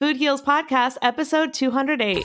Food Heals Podcast, episode 208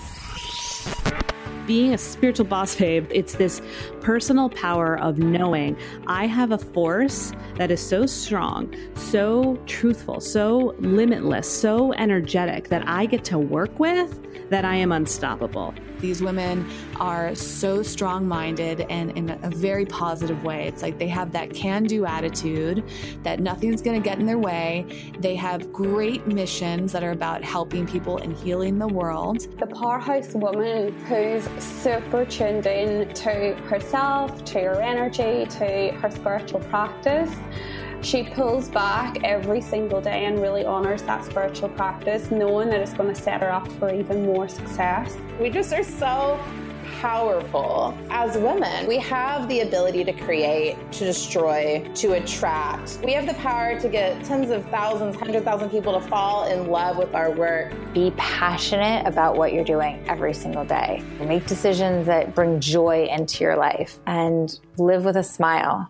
being a spiritual boss babe, it's this personal power of knowing I have a force that is so strong, so truthful, so limitless, so energetic that I get to work with that I am unstoppable. These women are so strong minded and in a very positive way. It's like they have that can do attitude, that nothing's going to get in their way. They have great missions that are about helping people and healing the world. The powerhouse woman who's super tuned in to herself, to her energy, to her spiritual practice. She pulls back every single day and really honors that spiritual practice, knowing that it's going to set her up for even more success. We just are so powerful as women. We have the ability to create, to destroy, to attract. We have the power to get tens of thousands, hundred thousand people to fall in love with our work. Be passionate about what you're doing every single day. Make decisions that bring joy into your life and live with a smile.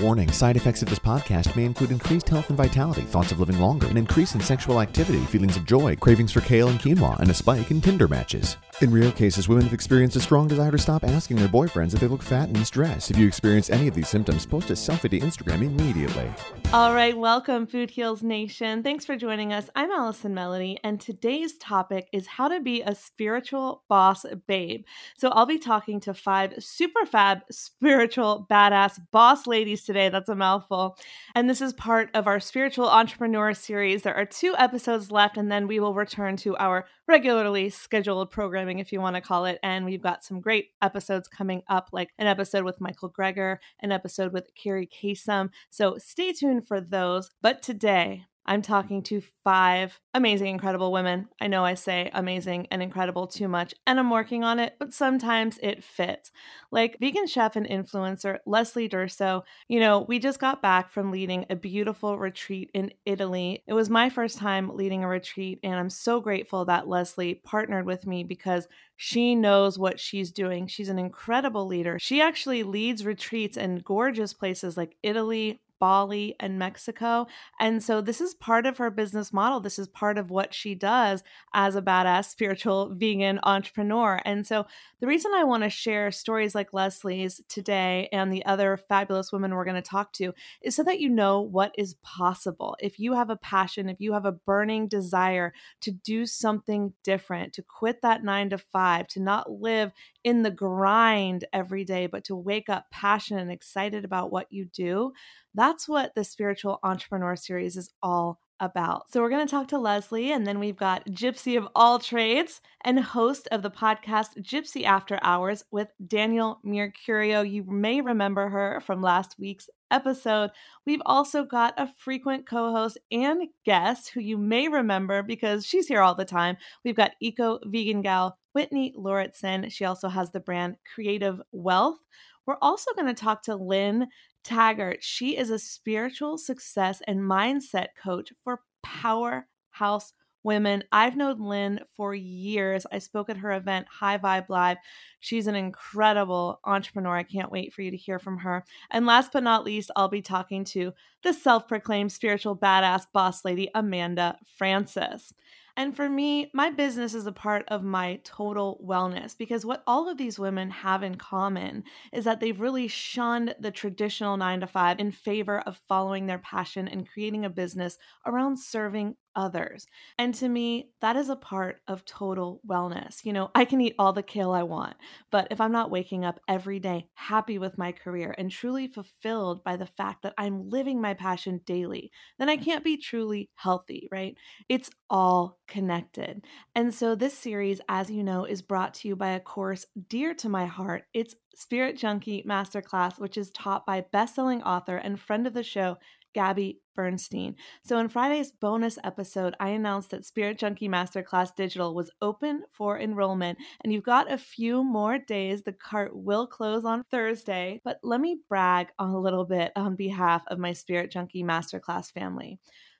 Warning side effects of this podcast may include increased health and vitality, thoughts of living longer, an increase in sexual activity, feelings of joy, cravings for kale and quinoa, and a spike in Tinder matches. In rare cases, women have experienced a strong desire to stop asking their boyfriends if they look fat and in stress. If you experience any of these symptoms, post a selfie to Instagram immediately. All right, welcome, Food Heals Nation. Thanks for joining us. I'm Allison Melody, and today's topic is how to be a spiritual boss babe. So I'll be talking to five super fab spiritual badass boss ladies today. That's a mouthful. And this is part of our spiritual entrepreneur series. There are two episodes left, and then we will return to our regularly scheduled programming, if you want to call it. And we've got some great episodes coming up, like an episode with Michael Greger, an episode with Kerri Kasem. So stay tuned for those. But today, I'm talking to five amazing, incredible women. I know I say amazing and incredible too much, and I'm working on it, but sometimes it fits. Like vegan chef and influencer Leslie Durso, you know, we just got back from leading a beautiful retreat in Italy. It was my first time leading a retreat, and I'm so grateful that Leslie partnered with me because she knows what she's doing. She's an incredible leader. She actually leads retreats in gorgeous places like Italy, Bali and Mexico. And so this is part of her business model. This is part of what she does as a badass spiritual vegan entrepreneur. And so the reason I want to share stories like Leslie's today and the other fabulous women we're going to talk to is so that you know what is possible. If you have a passion, if you have a burning desire to do something different, to quit that nine to five, to not live in the grind every day, but to wake up passionate and excited about what you do, that's what the Spiritual Entrepreneur Series is all about. So we're going to talk to Leslie, and then we've got Gypsy of all trades and host of the podcast Gypsy After Hours with Danielle Mercurio. You may remember her from last week's episode. We've also got a frequent co host and guest who you may remember because she's here all the time. We've got Eco Vegan Gal Whitney Lauritsen. She also has the brand Creative Wealth. We're also going to talk to Lynn Taggart. She is a spiritual success and mindset coach for powerhouse women. I've known Lynn for years. I spoke at her event, High Vibe Live. She's an incredible entrepreneur. I can't wait for you to hear from her. And last but not least, I'll be talking to the self proclaimed spiritual badass boss lady, Amanda Frances. And for me, my business is a part of my total wellness because what all of these women have in common is that they've really shunned the traditional nine to five in favor of following their passion and creating a business around serving others. And to me, that is a part of total wellness. You know, I can eat all the kale I want, but if I'm not waking up every day happy with my career and truly fulfilled by the fact that I'm living my passion daily, then I can't be truly healthy, right? It's all connected. And so this series, as you know, is brought to you by a course dear to my heart. It's Spirit Junkie Masterclass, which is taught by best-selling author and friend of the show, Gabby Bernstein. So, in Friday's bonus episode, I announced that Spirit Junkie Masterclass Digital was open for enrollment, and you've got a few more days. The cart will close on Thursday, but let me brag a little bit on behalf of my Spirit Junkie Masterclass family.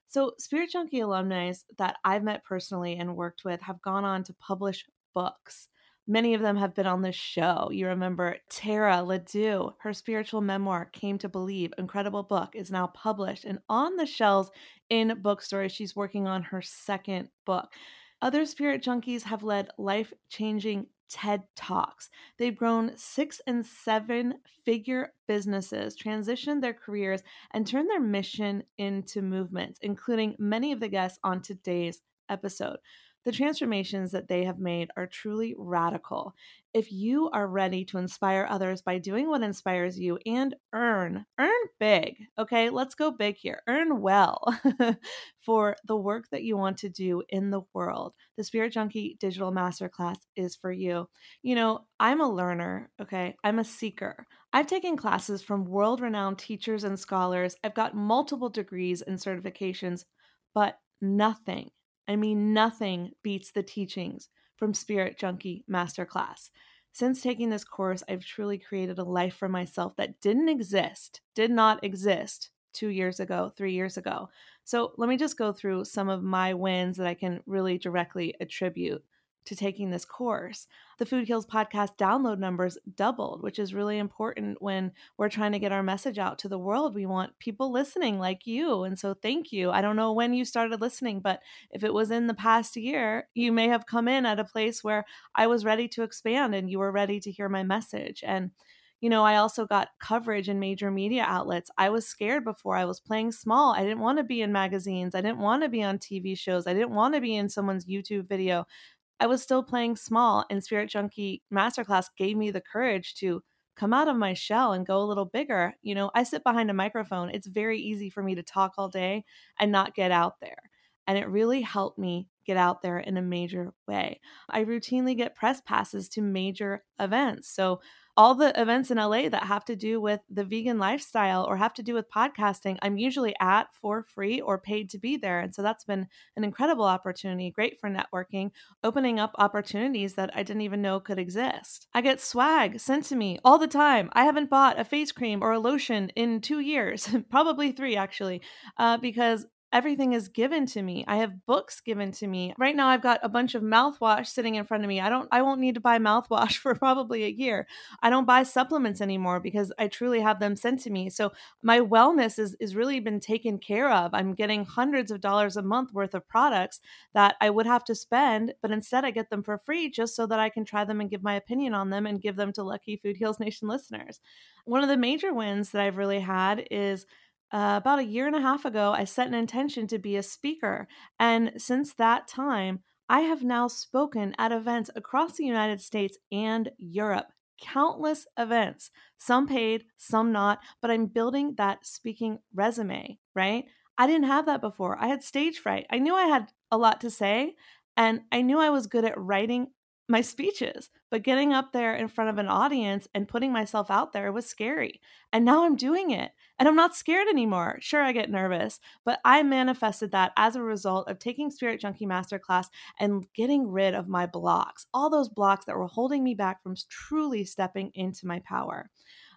So, Spirit Junkie alumni that I've met personally and worked with have gone on to publish books. Many of them have been on this show. You remember Tara Ledoux, her spiritual memoir, Came to Believe, incredible book, is now published and on the shelves in bookstores. She's working on her second book. Other spirit junkies have led life changing TED Talks. They've grown six and seven figure businesses, transitioned their careers, and turned their mission into movements, including many of the guests on today's episode. The transformations that they have made are truly radical. If you are ready to inspire others by doing what inspires you and earn, earn big, okay? Let's go big here. Earn well for the work that you want to do in the world. The Spirit Junkie Digital Masterclass is for you. You know, I'm a learner, okay? I'm a seeker. I've taken classes from world renowned teachers and scholars. I've got multiple degrees and certifications, but nothing I mean, nothing beats the teachings from Spirit Junkie Masterclass. Since taking this course, I've truly created a life for myself that didn't exist, did not exist two years ago, three years ago. So let me just go through some of my wins that I can really directly attribute to taking this course. The Food Heals podcast download numbers doubled, which is really important when we're trying to get our message out to the world. We want people listening like you. And so thank you. I don't know when you started listening, but if it was in the past year, you may have come in at a place where I was ready to expand and you were ready to hear my message. And you know, I also got coverage in major media outlets. I was scared before. I was playing small. I didn't want to be in magazines. I didn't want to be on TV shows. I didn't want to be in someone's YouTube video. I was still playing small, and Spirit Junkie Masterclass gave me the courage to come out of my shell and go a little bigger. You know, I sit behind a microphone. It's very easy for me to talk all day and not get out there. And it really helped me get out there in a major way. I routinely get press passes to major events. So all the events in LA that have to do with the vegan lifestyle or have to do with podcasting, I'm usually at for free or paid to be there. And so that's been an incredible opportunity, great for networking, opening up opportunities that I didn't even know could exist. I get swag sent to me all the time. I haven't bought a face cream or a lotion in two years, probably three actually, uh, because everything is given to me. I have books given to me. Right now I've got a bunch of mouthwash sitting in front of me. I don't I won't need to buy mouthwash for probably a year. I don't buy supplements anymore because I truly have them sent to me. So my wellness is is really been taken care of. I'm getting hundreds of dollars a month worth of products that I would have to spend, but instead I get them for free just so that I can try them and give my opinion on them and give them to lucky Food Heals Nation listeners. One of the major wins that I've really had is uh, about a year and a half ago, I set an intention to be a speaker. And since that time, I have now spoken at events across the United States and Europe. Countless events, some paid, some not, but I'm building that speaking resume, right? I didn't have that before. I had stage fright. I knew I had a lot to say, and I knew I was good at writing my speeches, but getting up there in front of an audience and putting myself out there was scary. And now I'm doing it and I'm not scared anymore. Sure, I get nervous, but I manifested that as a result of taking Spirit Junkie Masterclass and getting rid of my blocks, all those blocks that were holding me back from truly stepping into my power.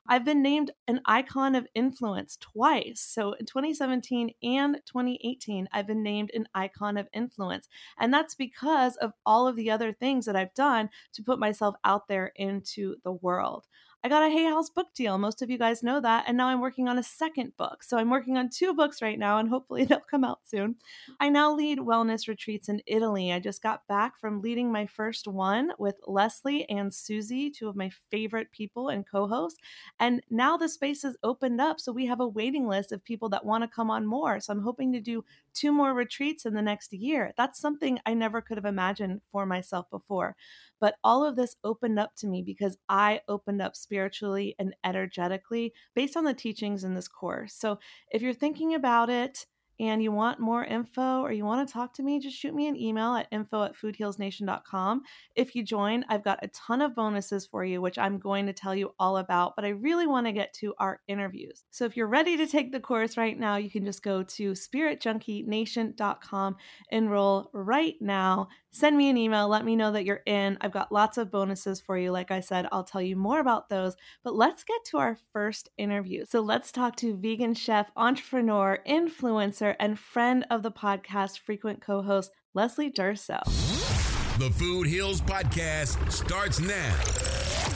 I've been named an icon of influence twice. So in 2017 and 2018, I've been named an icon of influence. And that's because of all of the other things that I've done to put myself out there into the world. I got a Hay House book deal. Most of you guys know that. And now I'm working on a second book. So I'm working on two books right now, and hopefully they'll come out soon. I now lead wellness retreats in Italy. I just got back from leading my first one with Leslie and Susie, two of my favorite people and co hosts. And now the space has opened up. So we have a waiting list of people that want to come on more. So I'm hoping to do two more retreats in the next year. That's something I never could have imagined for myself before. But all of this opened up to me because I opened up spiritually and energetically based on the teachings in this course. So if you're thinking about it, and you want more info or you want to talk to me, just shoot me an email at info at foodhealsnation.com. If you join, I've got a ton of bonuses for you, which I'm going to tell you all about, but I really want to get to our interviews. So if you're ready to take the course right now, you can just go to spiritjunkienation.com, enroll right now, send me an email, let me know that you're in. I've got lots of bonuses for you. Like I said, I'll tell you more about those, but let's get to our first interview. So let's talk to vegan chef, entrepreneur, influencer, and friend of the podcast, frequent co host Leslie Durso. The Food Heals Podcast starts now.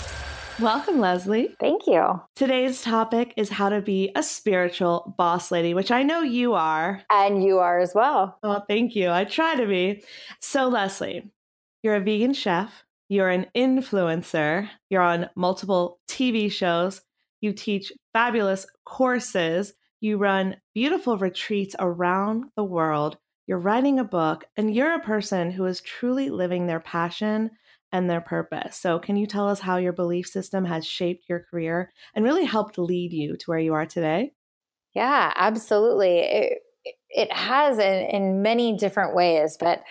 Welcome, Leslie. Thank you. Today's topic is how to be a spiritual boss lady, which I know you are. And you are as well. Oh, thank you. I try to be. So, Leslie, you're a vegan chef, you're an influencer, you're on multiple TV shows, you teach fabulous courses, you run beautiful retreats around the world, you're writing a book, and you're a person who is truly living their passion and their purpose. So, can you tell us how your belief system has shaped your career and really helped lead you to where you are today? Yeah, absolutely. It, it has in, in many different ways, but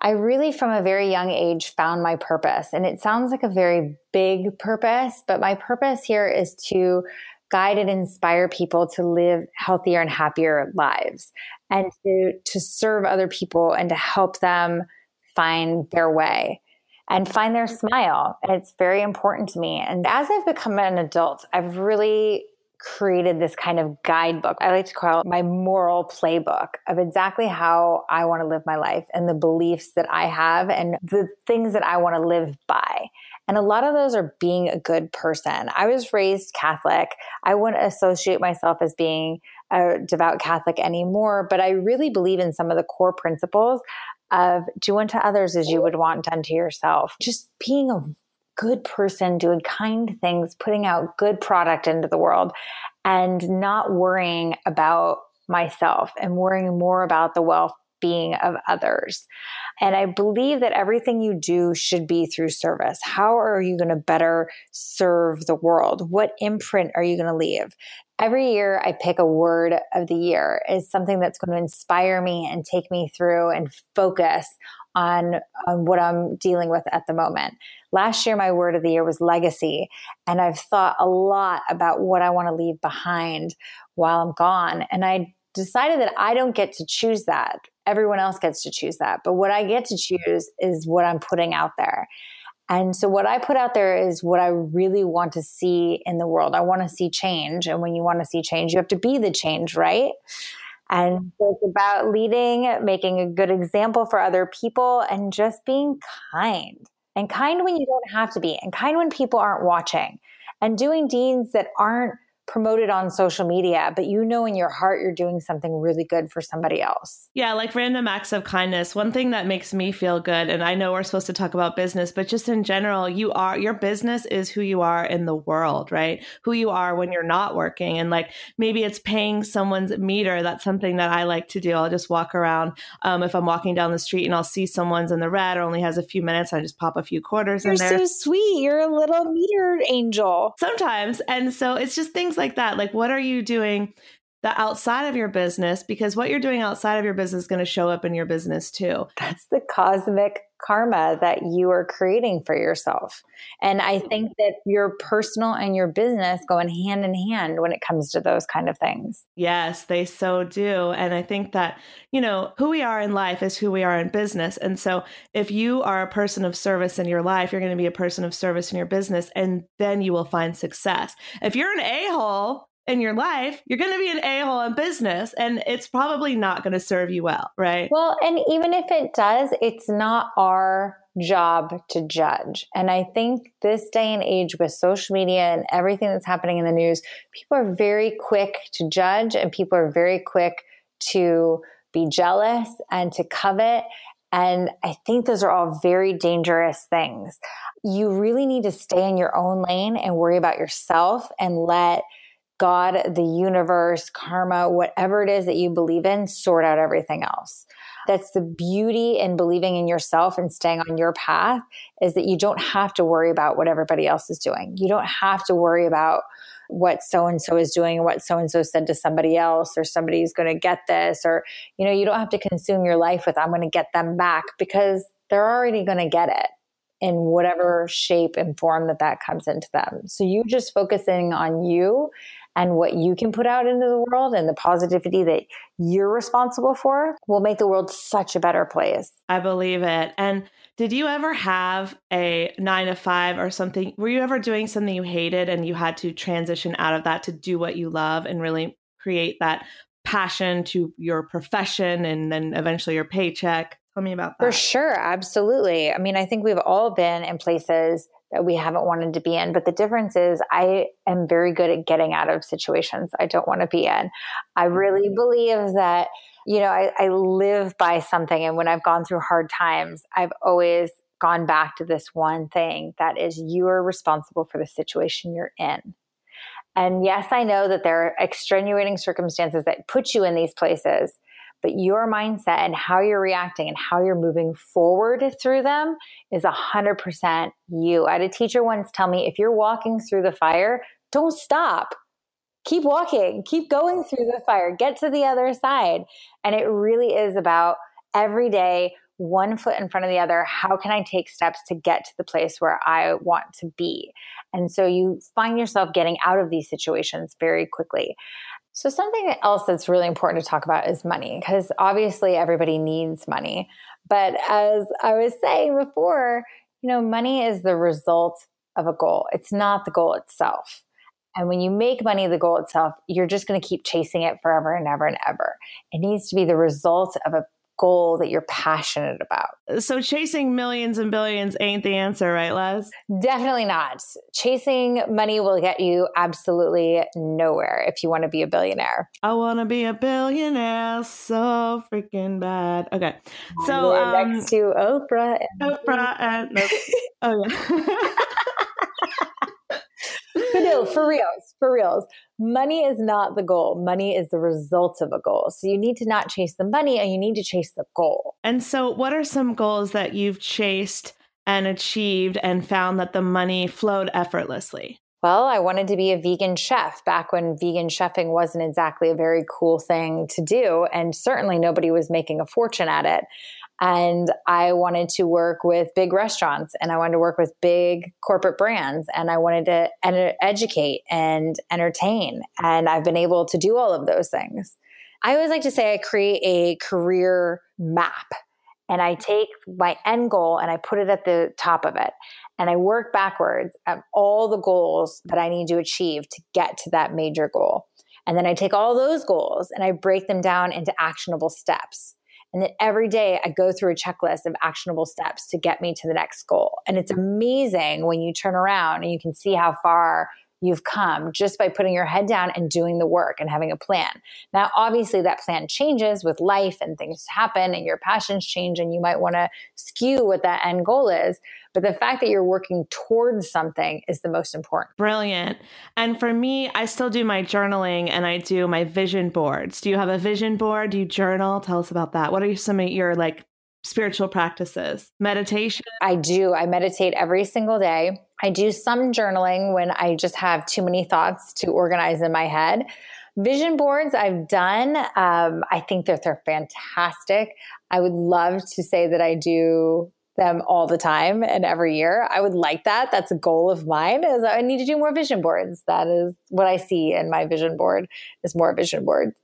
I really, from a very young age, found my purpose. And it sounds like a very big purpose, but my purpose here is to guide and inspire people to live healthier and happier lives and to, to serve other people and to help them find their way and find their smile. And it's very important to me. And as I've become an adult, I've really created this kind of guidebook. I like to call it my moral playbook of exactly how I want to live my life and the beliefs that I have and the things that I want to live by. And a lot of those are being a good person. I was raised Catholic. I wouldn't associate myself as being a devout Catholic anymore, but I really believe in some of the core principles of do unto others as you would want done to yourself. Just being a good person, doing kind things, putting out good product into the world, and not worrying about myself and worrying more about the well being of others. And I believe that everything you do should be through service. How are you going to better serve the world? What imprint are you going to leave? Every year, I pick a word of the year is something that's going to inspire me and take me through and focus on, on what I'm dealing with at the moment. Last year, my word of the year was legacy. And I've thought a lot about what I want to leave behind while I'm gone. And I decided that I don't get to choose that. Everyone else gets to choose that. But what I get to choose is what I'm putting out there. And so, what I put out there is what I really want to see in the world. I want to see change. And when you want to see change, you have to be the change, right? And it's about leading, making a good example for other people, and just being kind. And kind when you don't have to be, and kind when people aren't watching, and doing deeds that aren't promote it on social media, but you know in your heart you're doing something really good for somebody else. Yeah, like random acts of kindness. One thing that makes me feel good, and I know we're supposed to talk about business, but just in general, you are your business is who you are in the world, right? Who you are when you're not working. And like maybe it's paying someone's meter. That's something that I like to do. I'll just walk around um, if I'm walking down the street and I'll see someone's in the red or only has a few minutes, I just pop a few quarters you're in there. You're so sweet. You're a little meter angel. Sometimes. And so it's just things things like that. Like, what are you doing the outside of your business? Because what you're doing outside of your business is going to show up in your business too. That's the cosmic karma that you are creating for yourself. And I mm-hmm. think that your personal and your business go in hand in hand when it comes to those kind of things. Yes, they so do. And I think that, you know, who we are in life is who we are in business. And so if you are a person of service in your life, you're going to be a person of service in your business, and then you will find success. If you're an a hole, in your life, you're going to be an a hole in business and it's probably not going to serve you well, right? Well, and even if it does, it's not our job to judge. And I think this day and age with social media and everything that's happening in the news, people are very quick to judge and people are very quick to be jealous and to covet. And I think those are all very dangerous things. You really need to stay in your own lane and worry about yourself and let God, the universe, karma, whatever it is that you believe in, sort out everything else. That's the beauty in believing in yourself and staying on your path is that you don't have to worry about what everybody else is doing. You don't have to worry about what so and so is doing what so and so said to somebody else or somebody's going to get this or you know you don't have to consume your life with I'm going to get them back because they're already going to get it in whatever shape and form that that comes into them. So you just focusing on you and what you can put out into the world and the positivity that you're responsible for will make the world such a better place. I believe it. And did you ever have a nine to five or something? Were you ever doing something you hated and you had to transition out of that to do what you love and really create that passion to your profession and then eventually your paycheck. Tell me about that. For sure, absolutely. I mean, I think we've all been in places that we haven't wanted to be in, but the difference is I am very good at getting out of situations I don't want to be in. I really mm-hmm. believe that, you know, I, I live by something, and when I've gone through hard times, I've always gone back to this one thing that is you are responsible for the situation you're in. And yes, I know that there are extenuating circumstances that put you in these places, but your mindset and how you're reacting and how you're moving forward through them is 100% you. I had a teacher once tell me if you're walking through the fire, don't stop. Keep walking, keep going through the fire, get to the other side. And it really is about every day one foot in front of the other. How can I take steps to get to the place where I want to be? And so you find yourself getting out of these situations very quickly. So, something else that's really important to talk about is money, because obviously everybody needs money. But as I was saying before, you know, money is the result of a goal, it's not the goal itself. And when you make money the goal itself, you're just going to keep chasing it forever and ever and ever. It needs to be the result of a goal that you're passionate about. So chasing millions and billions ain't the answer, right, Les? Definitely not. Chasing money will get you absolutely nowhere if you want to be a billionaire. I want to be a billionaire so freaking bad. Okay. So um, next to Oprah. And- Oprah and oh yeah. but no, for reals, for reals. Money is not the goal. Money is the result of a goal. So you need to not chase the money and you need to chase the goal. And so, what are some goals that you've chased and achieved and found that the money flowed effortlessly? Well, I wanted to be a vegan chef back when vegan chefing wasn't exactly a very cool thing to do. And certainly nobody was making a fortune at it. And I wanted to work with big restaurants and I wanted to work with big corporate brands and I wanted to ed- educate and entertain. And I've been able to do all of those things. I always like to say I create a career map and I take my end goal and I put it at the top of it. And I work backwards at all the goals that I need to achieve to get to that major goal. And then I take all those goals and I break them down into actionable steps. And then every day I go through a checklist of actionable steps to get me to the next goal. And it's amazing when you turn around and you can see how far you've come just by putting your head down and doing the work and having a plan. Now, obviously, that plan changes with life and things happen and your passions change, and you might want to skew what that end goal is. But the fact that you're working towards something is the most important. Brilliant. And for me, I still do my journaling and I do my vision boards. Do you have a vision board? Do you journal? Tell us about that. What are some of your like spiritual practices? Meditation? I do. I meditate every single day. I do some journaling when I just have too many thoughts to organize in my head. Vision boards I've done. Um, I think that they're fantastic. I would love to say that I do them all the time and every year. I would like that. That's a goal of mine is I need to do more vision boards. That is what I see in my vision board is more vision boards.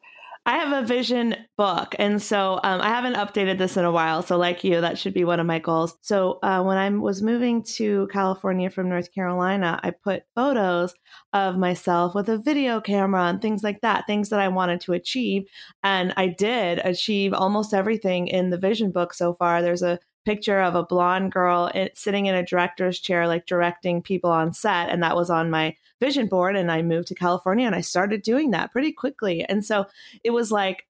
I have a vision book, and so um, I haven't updated this in a while. So, like you, that should be one of my goals. So, uh, when I was moving to California from North Carolina, I put photos of myself with a video camera and things like that, things that I wanted to achieve, and I did achieve almost everything in the vision book so far. There's a picture of a blonde girl sitting in a director's chair, like directing people on set. And that was on my vision board. And I moved to California and I started doing that pretty quickly. And so it was like,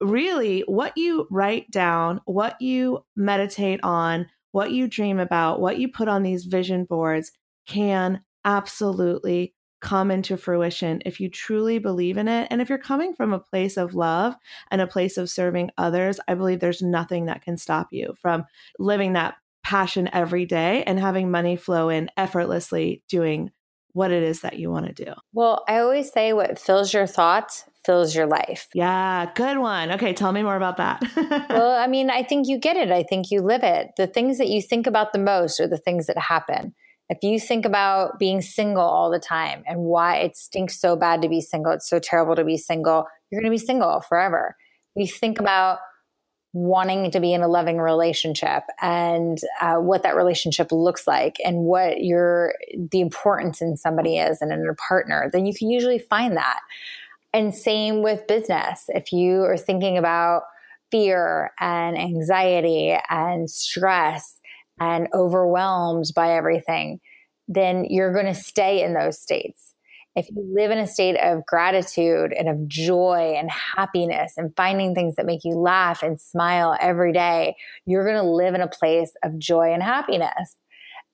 really, what you write down, what you meditate on, what you dream about, what you put on these vision boards can absolutely come into fruition if you truly believe in it. And if you're coming from a place of love and a place of serving others, I believe there's nothing that can stop you from living that passion every day and having money flow in effortlessly doing what it is that you want to do. Well, I always say what fills your thoughts fills your life. Yeah, good one. Okay, tell me more about that. well, I mean, I think you get it. I think you live it. The things that you think about the most are the things that happen. If you think about being single all the time and why it stinks so bad to be single, it's so terrible to be single, you're going to be single forever. You think about wanting to be in a loving relationship and uh, what that relationship looks like and what your the importance in somebody is and in a partner then you can usually find that And same with business. If you are thinking about fear and anxiety and stress and overwhelmed by everything, then you're going to stay in those states. If you live in a state of gratitude and of joy and happiness and finding things that make you laugh and smile every day, you're going to live in a place of joy and happiness.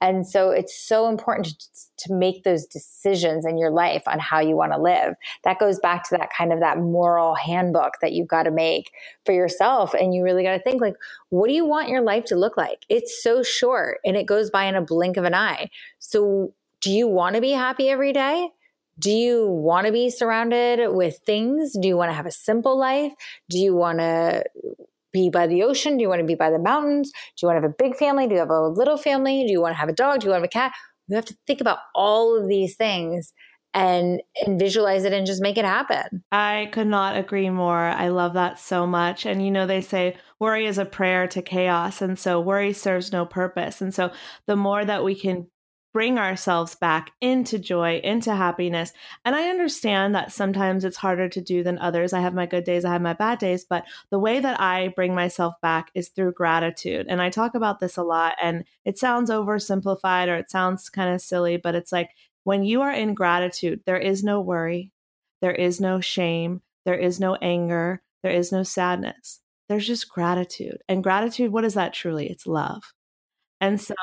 And so it's so important to, to make those decisions in your life on how you want to live. That goes back to that kind of that moral handbook that you've got to make for yourself. And you really got to think like, what do you want your life to look like? It's so short and it goes by in a blink of an eye. So do you want to be happy every day? Do you want to be surrounded with things? Do you want to have a simple life? Do you want to be by the ocean? Do you want to be by the mountains? Do you want to have a big family? Do you have a little family? Do you want to have a dog? Do you want to have a cat? You have to think about all of these things and and visualize it and just make it happen. I could not agree more. I love that so much. And you know they say worry is a prayer to chaos and so worry serves no purpose. And so the more that we can bring ourselves back into joy, into happiness. And I understand that sometimes it's harder to do than others. I have my good days, I have my bad days, but the way that I bring myself back is through gratitude. And I talk about this a lot, and it sounds oversimplified or it sounds kind of silly, but it's like when you are in gratitude, there is no worry, there is no shame, there is no anger, there is no sadness. There's just gratitude. And gratitude, what is that truly? It's love. And so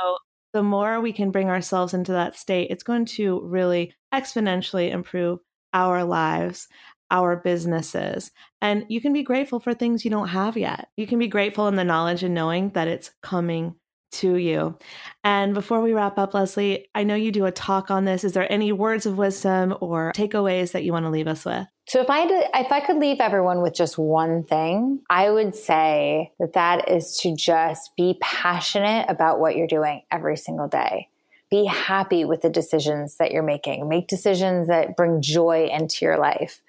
the more we can bring ourselves into that state, it's going to really exponentially improve our lives, our businesses. And you can be grateful for things you don't have yet. You can be grateful in the knowledge and knowing that it's coming to you. And before we wrap up, Leslie, I know you do a talk on this. Is there any words of wisdom or takeaways that you want to leave us with? So if I had to, if I could leave everyone with just one thing, I would say that that is to just be passionate about what you're doing every single day. Be happy with the decisions that you're making. Make decisions that bring joy into your life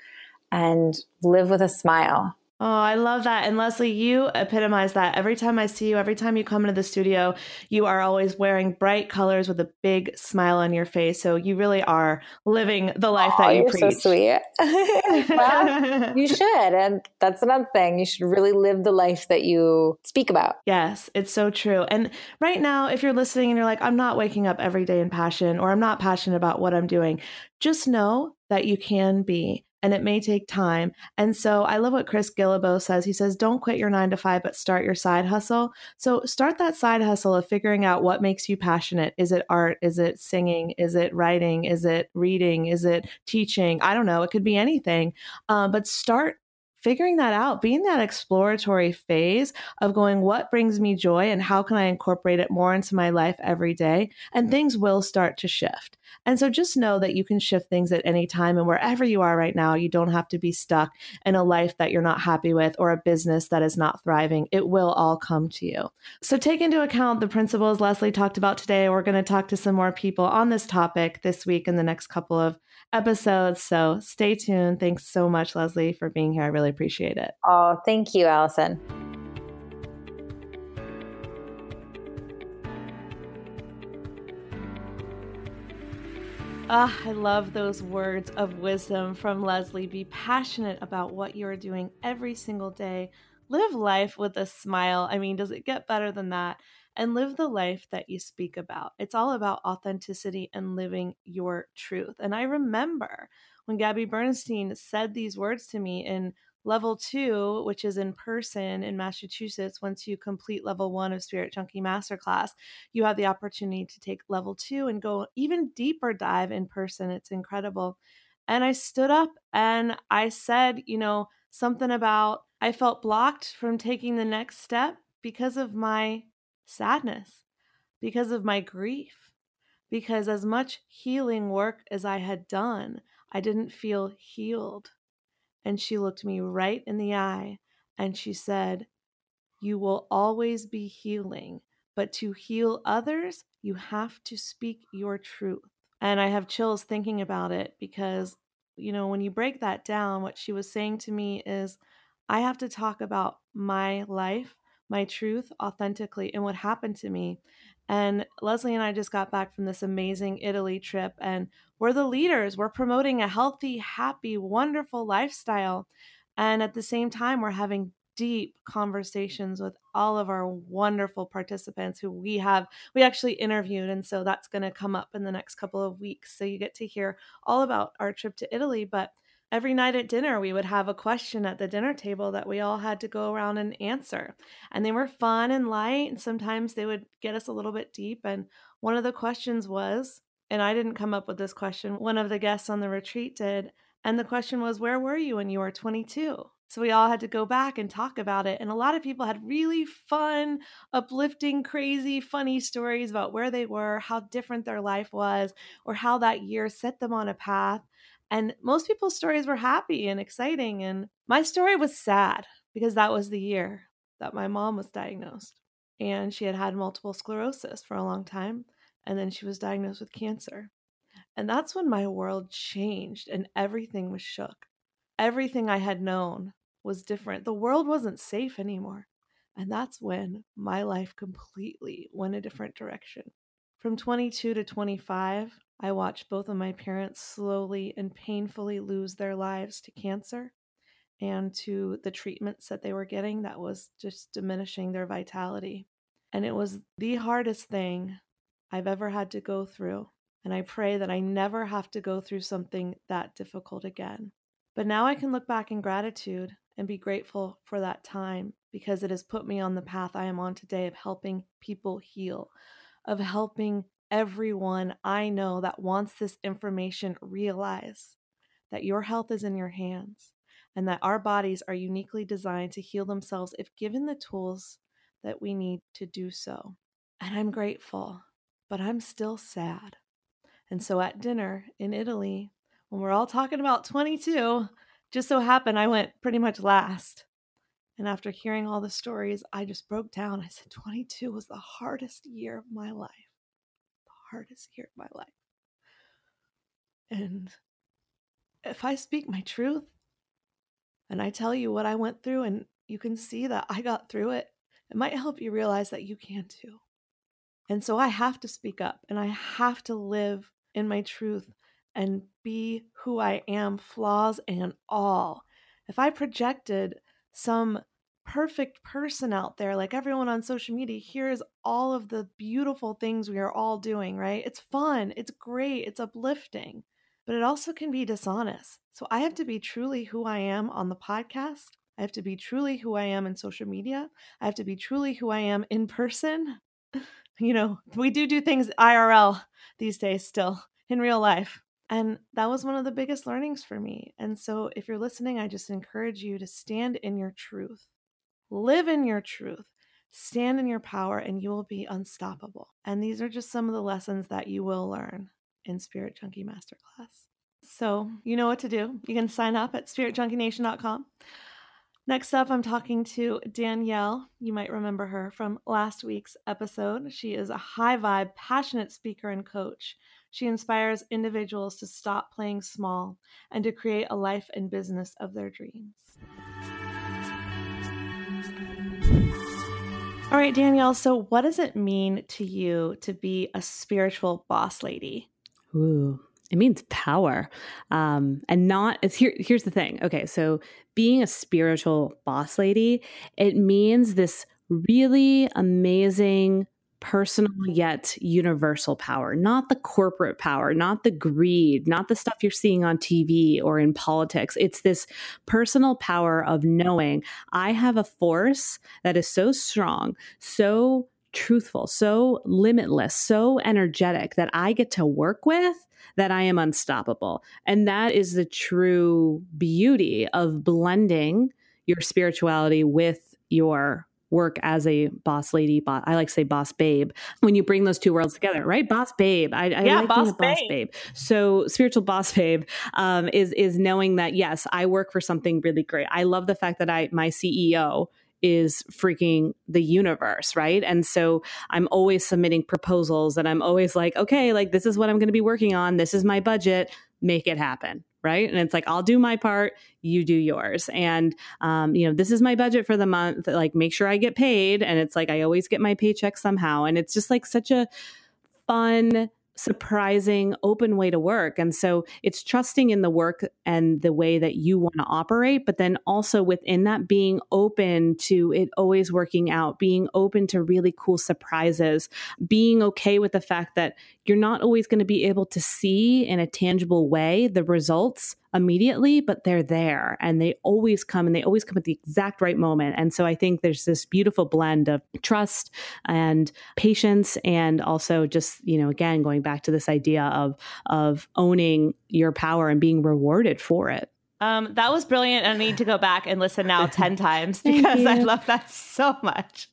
and live with a smile. Oh, I love that. And Leslie, you epitomize that. Every time I see you, every time you come into the studio, you are always wearing bright colors with a big smile on your face. So you really are living the life oh, that you you're preach. so sweet. well, you should. And that's another thing. You should really live the life that you speak about. Yes, it's so true. And right now, if you're listening and you're like, I'm not waking up every day in passion or I'm not passionate about what I'm doing, just know that you can be and it may take time. And so I love what Chris Guillebeau says. He says, Don't quit your nine to five, but start your side hustle. So start that side hustle of figuring out what makes you passionate. Is it art? Is it singing? Is it writing? Is it reading? Is it teaching? I don't know. It could be anything. Uh, but start figuring that out, being that exploratory phase of going, what brings me joy and how can I incorporate it more into my life every day? And mm-hmm. things will start to shift. And so just know that you can shift things at any time. And wherever you are right now, you don't have to be stuck in a life that you're not happy with or a business that is not thriving. It will all come to you. So take into account the principles Leslie talked about today. We're going to talk to some more people on this topic this week and the next couple of episodes. So stay tuned. Thanks so much, Leslie, for being here. I really appreciate it. Oh, thank you, Allison. Ah, I love those words of wisdom from Leslie. Be passionate about what you're doing every single day. Live life with a smile. I mean, does it get better than that? And live the life that you speak about. It's all about authenticity and living your truth. And I remember when Gabby Bernstein said these words to me in level two, which is in person in Massachusetts, once you complete level one of Spirit Junkie Masterclass, you have the opportunity to take level two and go even deeper dive in person. It's incredible. And I stood up and I said, you know, something about I felt blocked from taking the next step because of my sadness, because of my grief, because as much healing work as I had done, I didn't feel healed. And she looked me right in the eye and she said, You will always be healing, but to heal others, you have to speak your truth. And I have chills thinking about it because, you know, when you break that down, what she was saying to me is, I have to talk about my life my truth authentically in what happened to me. And Leslie and I just got back from this amazing Italy trip, and we're the leaders. We're promoting a healthy, happy, wonderful lifestyle. And at the same time, we're having deep conversations with all of our wonderful participants who we have we actually interviewed and so that's going to come up in the next couple of weeks so you get to hear all about our trip to Italy but every night at dinner we would have a question at the dinner table that we all had to go around and answer. And they were fun and light and sometimes they would get us a little bit deep. And one of the questions was and I didn't come up with this question one of the guests on the retreat did and the question was where were you when you were 22 so we all had to go back and talk about it. And a lot of people had really fun uplifting crazy funny stories about where they were how different their life was or how that year set them on a path and most people's stories were happy and exciting. And my story was sad because that was the year that my mom was diagnosed. And she had had multiple sclerosis for a long time. And then she was diagnosed with cancer. And that's when my world changed and everything was shook. Everything I had known was different. The world wasn't safe anymore. And that's when my life completely went a different direction. From 22 to 25, I watched both of my parents slowly and painfully lose their lives to cancer and to the treatments that they were getting that was just diminishing their vitality. And it was the hardest thing I've ever had to go through. And I pray that I never have to go through something that difficult again. But now I can look back in gratitude and be grateful for that time because it has put me on the path I am on today of helping people heal, of helping everyone I know that wants this information realize that your health is in your hands and that our bodies are uniquely designed to heal themselves if given the tools that we need to do so. And I'm grateful, but I'm still sad. And so at dinner in Italy, when we're all talking about 22, just so happened I went pretty much last. And after hearing all the stories, I just broke down. I said, 22 was the hardest year of my life hardest year of my life. And if I speak my truth and I tell you what I went through and you can see that I got through it, it might help you realize that you can too. And so I have to speak up and I have to live in my truth and be who I am, flaws and all. If I projected some perfect person out there, like everyone on social media, here's all of the beautiful things we are all doing, right? It's fun, it's great, it's uplifting, but it also can be dishonest. So I have to be truly who I am on the podcast. I have to be truly who I am in social media. I have to be truly who I am in person. you know, we do do things IRL these days still in real life. And that was one of the biggest learnings for me. And so, if you're listening, I just encourage you to stand in your truth. Live in your truth, stand in your power, and you will be unstoppable. And these are just some of the lessons that you will learn in Spirit Junkie Masterclass. So, you know what to do. You can sign up at spiritjunkienation.com. Next up, I'm talking to Danielle. You might remember her from last week's episode. She is a high vibe, passionate speaker and coach. She inspires individuals to stop playing small and to create a life and business of their dreams. All right, Danielle. So, what does it mean to you to be a spiritual boss lady? Ooh, it means power, um, and not. It's here. Here's the thing. Okay, so being a spiritual boss lady, it means this really amazing personal yet universal power, not the corporate power, not the greed, not the stuff you're seeing on TV or in politics. It's this personal power of knowing I have a force that is so strong, so truthful, so limitless, so energetic that I get to work with that I am unstoppable. And that is the true beauty of blending your spirituality with your work as a boss lady. Boss, I like to say boss babe. When you bring those two worlds together, right? Boss babe. I, I yeah, like boss, a boss babe. So spiritual boss babe um, is is knowing that yes, I work for something really great. I love the fact that I my CEO is freaking the universe, right? And so I'm always submitting proposals and I'm always like, okay, like this is what I'm going to be working on. This is my budget. Make it happen right? And it's like, I'll do my part, you do yours. And, um, you know, this is my budget for the month. Like, make sure I get paid. And it's like, I always get my paycheck somehow. And it's just like such a fun, surprising, open way to work. And so it's trusting in the work and the way that you want to operate, but then also within that being open to it always working out, being open to really cool surprises, being okay with the fact that you're not always going to be able to see in a tangible way the results immediately, but they're there and they always come and they always come at the exact right moment. And so I think there's this beautiful blend of trust and patience and also just, you know, again, going back to this idea of of owning your power and being rewarded for it. Um, that was brilliant. I need to go back and listen now 10 times because I love that so much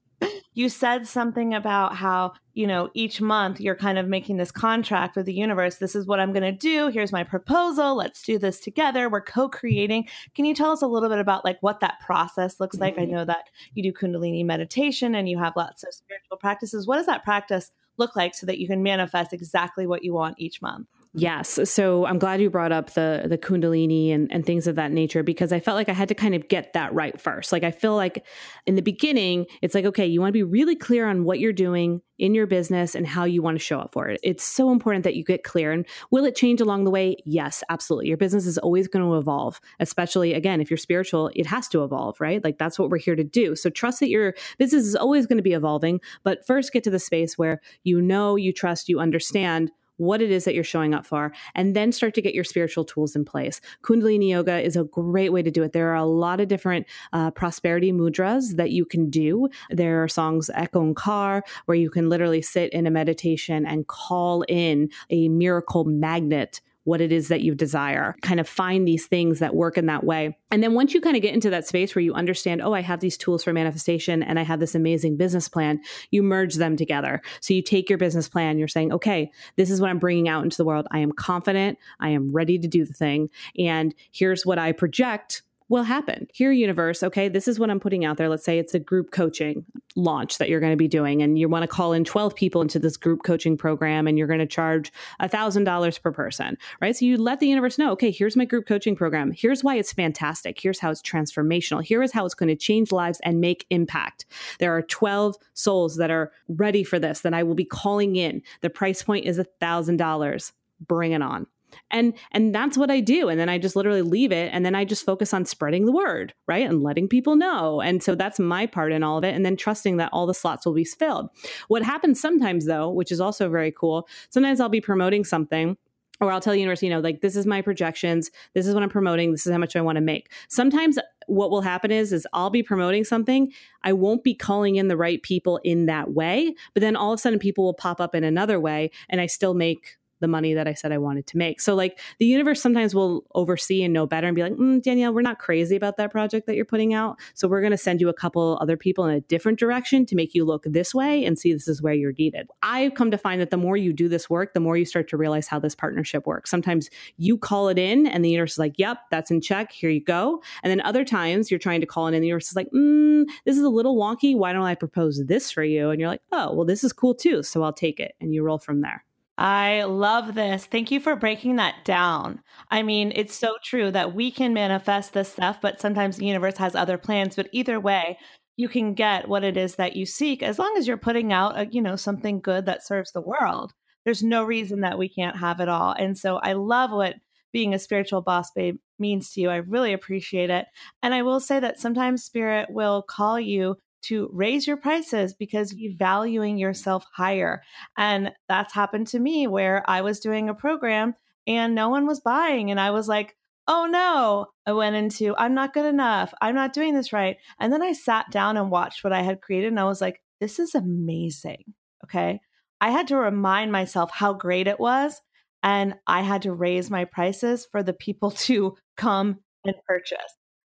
you said something about how, you know, each month you're kind of making this contract with the universe. This is what I'm going to do. Here's my proposal. Let's do this together. We're co-creating. Can you tell us a little bit about like what that process looks like? I mm-hmm. know that you do Kundalini meditation and you have lots of spiritual practices. What does that practice look like so that you can manifest exactly what you want each month? Yes. So I'm glad you brought up the the kundalini and, and things of that nature because I felt like I had to kind of get that right first. Like I feel like in the beginning, it's like, okay, you want to be really clear on what you're doing in your business and how you want to show up for it. It's so important that you get clear. And will it change along the way? Yes, absolutely. Your business is always going to evolve, especially again, if you're spiritual, it has to evolve, right? Like that's what we're here to do. So trust that your business is always going to be evolving, but first get to the space where you know, you trust, you understand what it is that you're showing up for, and then start to get your spiritual tools in place. Kundalini Yoga is a great way to do it. There are a lot of different uh, prosperity mudras that you can do. There are songs Ek Ong Kar, where you can literally sit in a meditation and call in a miracle magnet what it is that you desire. Kind of find these things that work in that way. And then once you kind of get into that space where you understand, oh, I have these tools for manifestation and I have this amazing business plan, you merge them together. So you take your business plan, you're saying, okay, this is what I'm bringing out into the world. I am confident, I am ready to do the thing. And here's what I project will happen. Here, universe, okay, this is what I'm putting out there. Let's say it's a group coaching launch that you're going to be doing, and you want to call in 12 people into this group coaching program, and you're going to charge $1,000 per person, right? So you let the universe know, okay, here's my group coaching program. Here's why it's fantastic. Here's how it's transformational. Here is how it's going to change lives and make impact. There are 12 souls that are ready for this that I will be calling in. The price point is $1,000. Bring it on and and that's what i do. And then i just literally leave it. And then i just focus on spreading the word right? And letting people know. And so that's my part in all of it. And then trusting that all the slots will be filled. What happens sometimes though which is also very cool sometimes i'll be promoting something or I'll tell the universe, you know, like this is my projections, this is what I'm promoting, this is how much I want to make. Sometimes what will happen is is I'll be promoting something, I won't be calling in the right people in that way, but then all of a sudden people will pop up in another way and I still make the money that I said I wanted to make. So, like, the universe sometimes will oversee and know better and be like, mm, Danielle, we're not crazy about that project that you're putting out. So, we're going to send you a couple other people in a different direction to make you look this way and see this is where you're needed. I've come to find that the more you do this work, the more you start to realize how this partnership works. Sometimes you call it in and the universe is like, yep, that's in check. Here you go. And then other times you're trying to call in and the universe is like, mm, this is a little wonky. Why don't I propose this for you? And you're like, oh, well, this is cool too. So I'll take it. And you roll from there. I love this. Thank you for breaking that down. I mean, it's so true that we can manifest this stuff, but sometimes the universe has other plans. But either way, you can get what it is that you seek as long as you're putting out, a, you know, something good that serves the world. There's no reason that we can't have it all. And so I love what being a spiritual boss babe means to you. I really appreciate it. And I will say that sometimes spirit will call you to raise your prices because you're valuing yourself higher. And that's happened to me where I was doing a program and no one was buying. And I was like, oh no, I went into, I'm not good enough. I'm not doing this right. And then I sat down and watched what I had created and I was like, this is amazing. Okay. I had to remind myself how great it was. And I had to raise my prices for the people to come and purchase.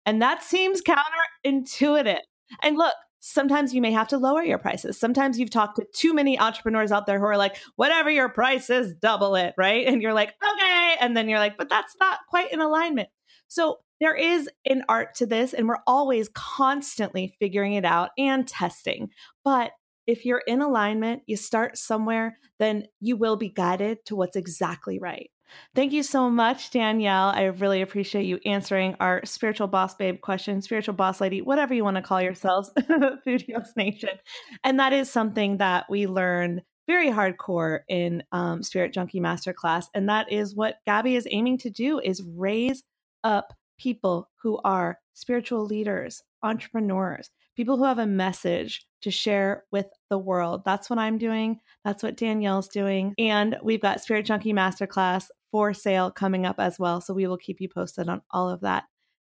And that seems counterintuitive. And look, sometimes you may have to lower your prices. Sometimes you've talked to too many entrepreneurs out there who are like, whatever your price is, double it, right? And you're like, okay. And then you're like, but that's not quite in alignment. So there is an art to this, and we're always constantly figuring it out and testing. But if you're in alignment, you start somewhere, then you will be guided to what's exactly right. Thank you so much, Danielle. I really appreciate you answering our spiritual boss babe question, spiritual boss lady, whatever you want to call yourselves, Food Heals Nation. And that is something that we learn very hardcore in um, Spirit Junkie Masterclass. And that is what Gabby is aiming to do is raise up people who are spiritual leaders, entrepreneurs, people who have a message to share with the world. That's what I'm doing. That's what Danielle's doing. And we've got Spirit Junkie Masterclass for sale coming up as well. So we will keep you posted on all of that.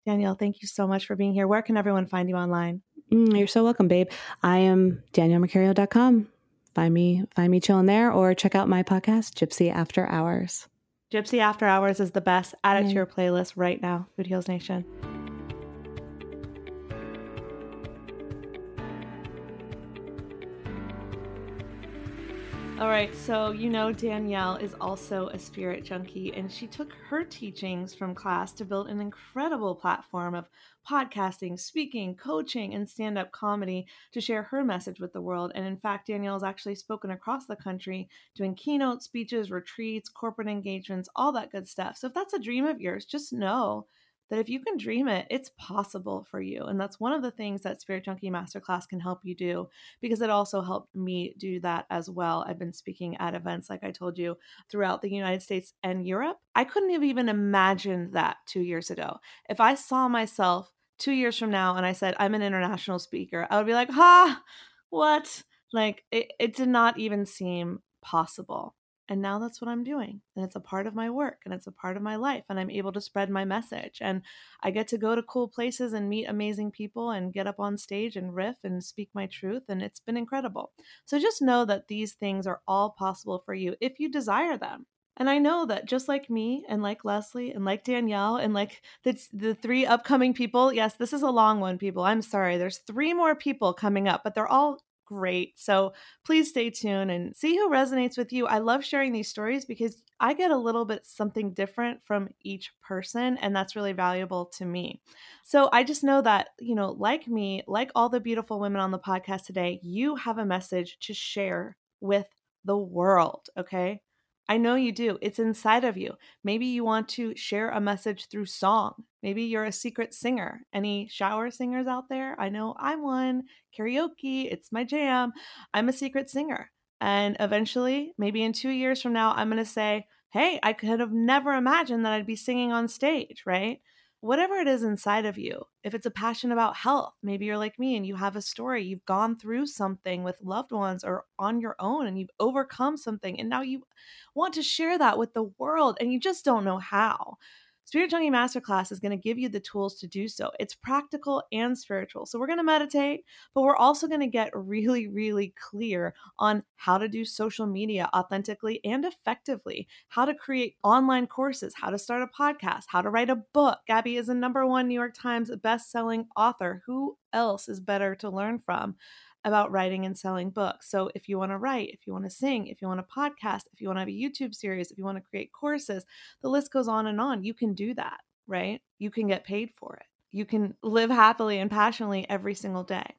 Danielle, thank you so much for being here. Where can everyone find you online? Mm, you're so welcome, babe. I am daniellemercurio.com. Find me, find me chilling there or check out my podcast, Gypsy After Hours. Gypsy After Hours is the best. Add it to your playlist right now, Food Heals Nation. All right, so you know Danielle is also a spirit junkie, and she took her teachings from class to build an incredible platform of podcasting, speaking, coaching, and stand up comedy to share her message with the world. And in fact, Danielle has actually spoken across the country doing keynote speeches, retreats, corporate engagements, all that good stuff. So if that's a dream of yours, just know that if you can dream it, it's possible for you. And that's one of the things that Spirit Junkie Masterclass can help you do because it also helped me do that as well. I've been speaking at events, like I told you, throughout the United States and Europe. I couldn't have even imagined that two years ago. If I saw myself two years from now and I said, I'm an international speaker, I would be like, ha, what? Like, it, it did not even seem possible. And now that's what I'm doing. And it's a part of my work and it's a part of my life. And I'm able to spread my message. And I get to go to cool places and meet amazing people and get up on stage and riff and speak my truth. And it's been incredible. So just know that these things are all possible for you if you desire them. And I know that just like me and like Leslie and like Danielle and like the, the three upcoming people, yes, this is a long one, people. I'm sorry. There's three more people coming up, but they're all great. So please stay tuned and see who resonates with you. I love sharing these stories because I get a little bit something different from each person, and that's really valuable to me. So I just know that, you know, like me, like all the beautiful women on the podcast today, you have a message to share with the world, okay? I know you do. It's inside of you. Maybe you want to share a message through song. Maybe you're a secret singer. Any shower singers out there? I know I'm one. Karaoke, it's my jam. I'm a secret singer. And eventually, maybe in two years from now, I'm going to say, hey, I could have never imagined that I'd be singing on stage, right? Whatever it is inside of you, if it's a passion about health, maybe you're like me and you have a story, you've gone through something with loved ones or on your own and you've overcome something, and now you want to share that with the world and you just don't know how. Spirit Junkie Masterclass is going to give you the tools to do so. It's practical and spiritual. So, we're going to meditate, but we're also going to get really, really clear on how to do social media authentically and effectively, how to create online courses, how to start a podcast, how to write a book. Gabby is a number one New York Times best-selling author. Who else is better to learn from? About writing and selling books. So if you want to write, if you want to sing, if you want to podcast, if you want to have a YouTube series, if you want to create courses, the list goes on and on. You can do that, right? You can get paid for it. You can live happily and passionately every single day.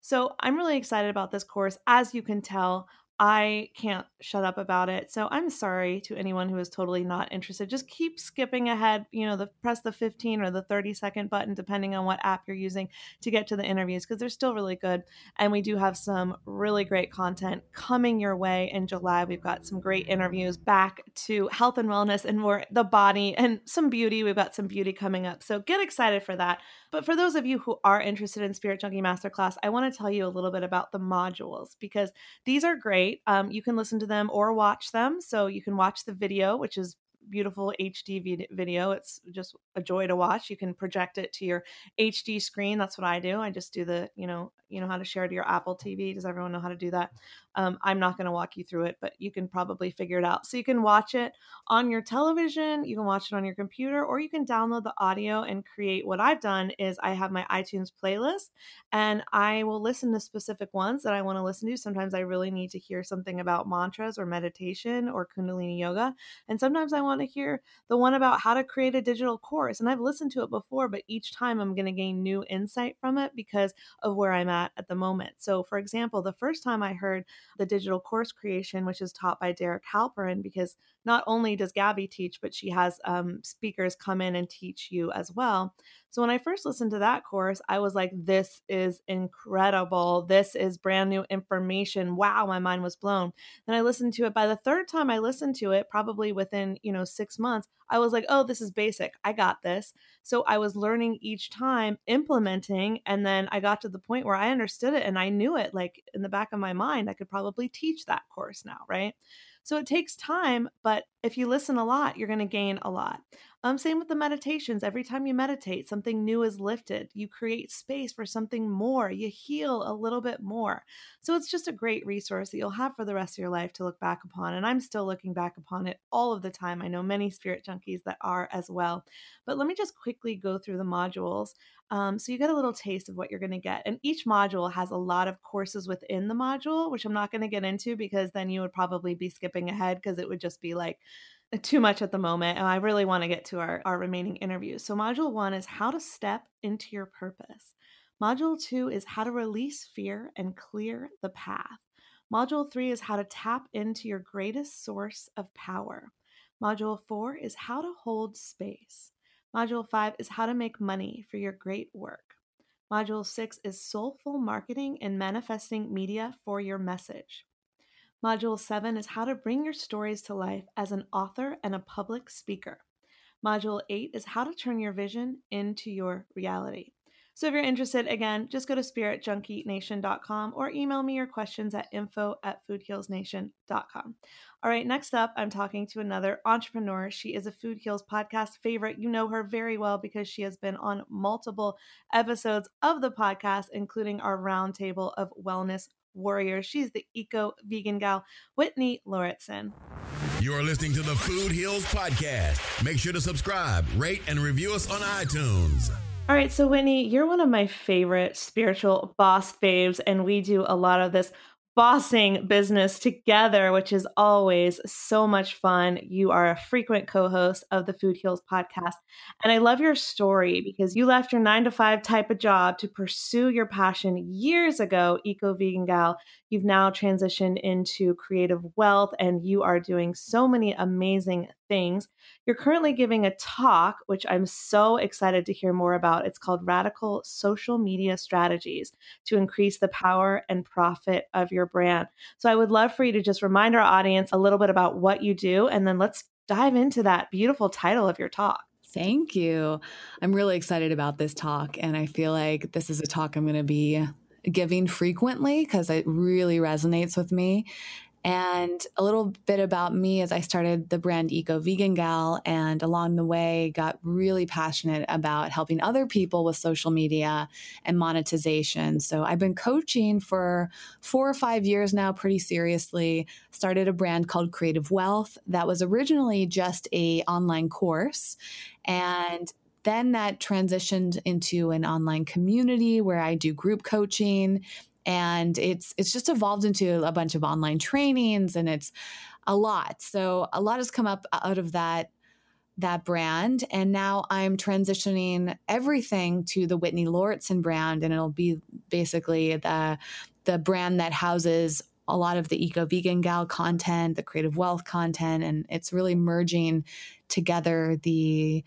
So I'm really excited about this course. As you can tell, I can't shut up about it. So I'm sorry to anyone who is totally not interested. Just keep skipping ahead, you know, the press the 15 or the 30 second button depending on what app you're using to get to the interviews because they're still really good. And we do have some really great content coming your way in July. We've got some great interviews back to health and wellness and more the body and some beauty. We've got some beauty coming up. So get excited for that. But for those of you who are interested in Spirit Junkie Masterclass, I want to tell you a little bit about the modules because these are great. Um, you can listen to them or watch them. So you can watch the video, which is beautiful HD video. It's just a joy to watch. You can project it to your HD screen. That's what I do. I just do the, you know, you know how to share to your Apple TV. Does everyone know how to do that? Um, I'm not going to walk you through it, but you can probably figure it out. So you can watch it on your television, you can watch it on your computer, or you can download the audio and create. What I've done is I have my iTunes playlist, and I will listen to specific ones that I want to listen to. Sometimes I really need to hear something about mantras or meditation or Kundalini yoga, and sometimes I want want to hear the one about how to create a digital course. And I've listened to it before, but each time I'm going to gain new insight from it because of where I'm at at the moment. So, for example, the first time I heard the digital course creation, which is taught by Derek Halpern, because not only does Gabby teach, but she has um, speakers come in and teach you as well. So when I first listened to that course, I was like, this is incredible. This is brand new information. Wow, my mind was blown. Then I listened to it. By the third time I listened to it, probably within, you know, six months, I was like, oh, this is basic. I got this. So I was learning each time, implementing, and then I got to the point where I understood it and I knew it like in the back of my mind. I could probably teach that course now, right? So it takes time, but if you listen a lot, you're going to gain a lot. Um, same with the meditations. Every time you meditate, something new is lifted. You create space for something more. You heal a little bit more. So it's just a great resource that you'll have for the rest of your life to look back upon. And I'm still looking back upon it all of the time. I know many spirit junkies that are as well. But let me just quickly go through the modules. Um, so you get a little taste of what you're going to get. And each module has a lot of courses within the module, which I'm not going to get into because then you would probably be skipping ahead because it would just be like too much at the moment. And I really want to get to our, our remaining interviews. So, module one is how to step into your purpose. Module two is how to release fear and clear the path. Module three is how to tap into your greatest source of power. Module four is how to hold space. Module five is how to make money for your great work. Module six is soulful marketing and manifesting media for your message. Module 7 is how to bring your stories to life as an author and a public speaker. Module 8 is how to turn your vision into your reality. So if you're interested, again, just go to spiritjunkienation.com or email me your questions at info at foodhealsnation.com. All right, next up, I'm talking to another entrepreneur. She is a Food Heals podcast favorite. You know her very well because she has been on multiple episodes of the podcast, including our roundtable of wellness warrior. She's the eco vegan gal, Whitney Lauritsen. You're listening to the Food Heals Podcast. Make sure to subscribe, rate, and review us on iTunes. All right, so Whitney, you're one of my favorite spiritual boss faves, and we do a lot of this bossing business together, which is always so much fun. You are a frequent co host of the Food Heals podcast. And I love your story because you left your nine to five type of job to pursue your passion years ago, Eco Vegan Gal. You've now transitioned into creative wealth and you are doing so many amazing things. You're currently giving a talk, which I'm so excited to hear more about. It's called Radical Social Media Strategies to Increase the Power and Profit of Your Brand. So I would love for you to just remind our audience a little bit about what you do, and then let's dive into that beautiful title of your talk. Thank you. I'm really excited about this talk, and I feel like this is a talk I'm going to be giving frequently because it really resonates with me. And a little bit about me as I started the brand Eco Vegan Gal, and along the way got really passionate about helping other people with social media and monetization. So I've been coaching for four or five years now, pretty seriously. Started a brand called Creative Wealth that was originally just a online course, and then that transitioned into an online community where I do group coaching and it's it's just evolved into a bunch of online trainings and it's a lot. So a lot has come up out of that that brand and now i'm transitioning everything to the whitney lauritsen brand and it'll be basically the the brand that houses a lot of the eco vegan gal content the creative wealth content and it's really merging together the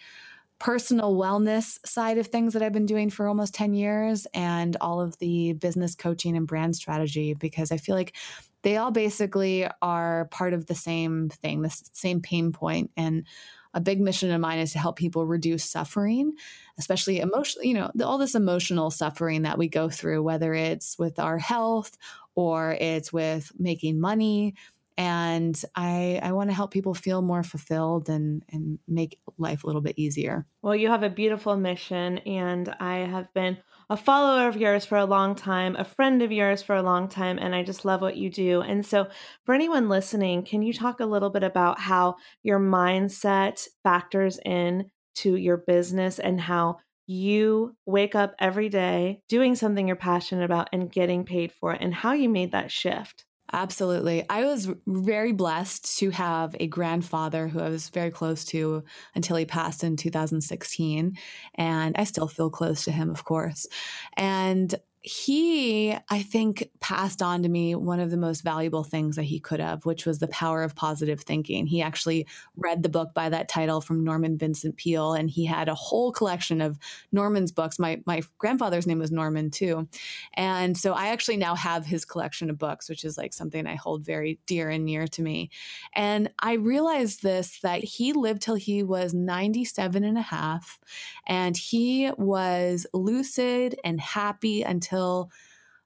personal wellness side of things that I've been doing for almost 10 years and all of the business coaching and brand strategy because I feel like they all basically are part of the same thing, the same pain point. And a big mission of mine is to help people reduce suffering, especially emotional, you know, all this emotional suffering that we go through, whether it's with our health or it's with making money and I I want to help people feel more fulfilled and and make life a little bit easier. Well, you have a beautiful mission and I have been a follower of yours for a long time, a friend of yours for a long time, and I just love what you do. And so, for anyone listening, can you talk a little bit about how your mindset factors in to your business and how you wake up every day doing something you're passionate about and getting paid for it and how you made that shift? Absolutely. I was very blessed to have a grandfather who I was very close to until he passed in 2016. And I still feel close to him, of course. And he, I think, passed on to me one of the most valuable things that he could have, which was the power of positive thinking. He actually read the book by that title from Norman Vincent Peale, and he had a whole collection of Norman's books. My my grandfather's name was Norman too, and so I actually now have his collection of books, which is like something I hold very dear and near to me. And I realized this that he lived till he was 97 and a half, and he was lucid and happy until until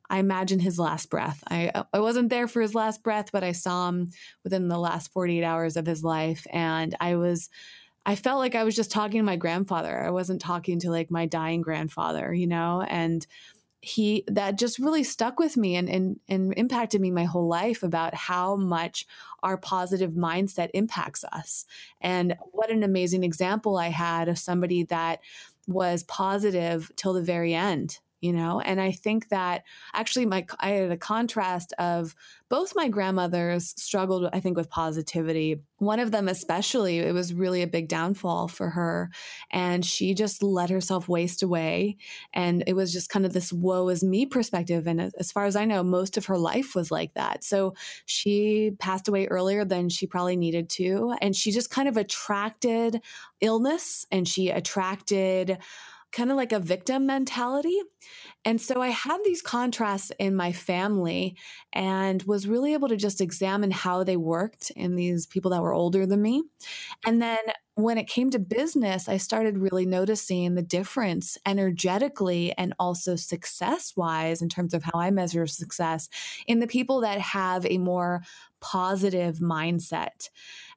I imagine his last breath. I uh, I wasn't there for his last breath, but I saw him within the last 48 hours of his life and I was I felt like I was just talking to my grandfather. I wasn't talking to like my dying grandfather, you know, and he that just really stuck with me and, and and impacted me my whole life about how much our positive mindset impacts us. And what an amazing example I had of somebody that was positive till the very end you know? And i think that actually my i had a contrast of both my grandmothers struggled i think with positivity. One of them especially it was really a big downfall for her and she just let herself waste away and it was just kind of this woe is me perspective and as far as i know most of her life was like that. So she passed away earlier than she probably needed to and she just kind of attracted illness and she attracted kind of like a victim mentality. And so I had these contrasts in my family and was really able to just examine how they worked in these people that were older than me. And then when it came to business, I started really noticing the difference energetically and also success wise in terms of how I measure success in the people that have a more positive mindset.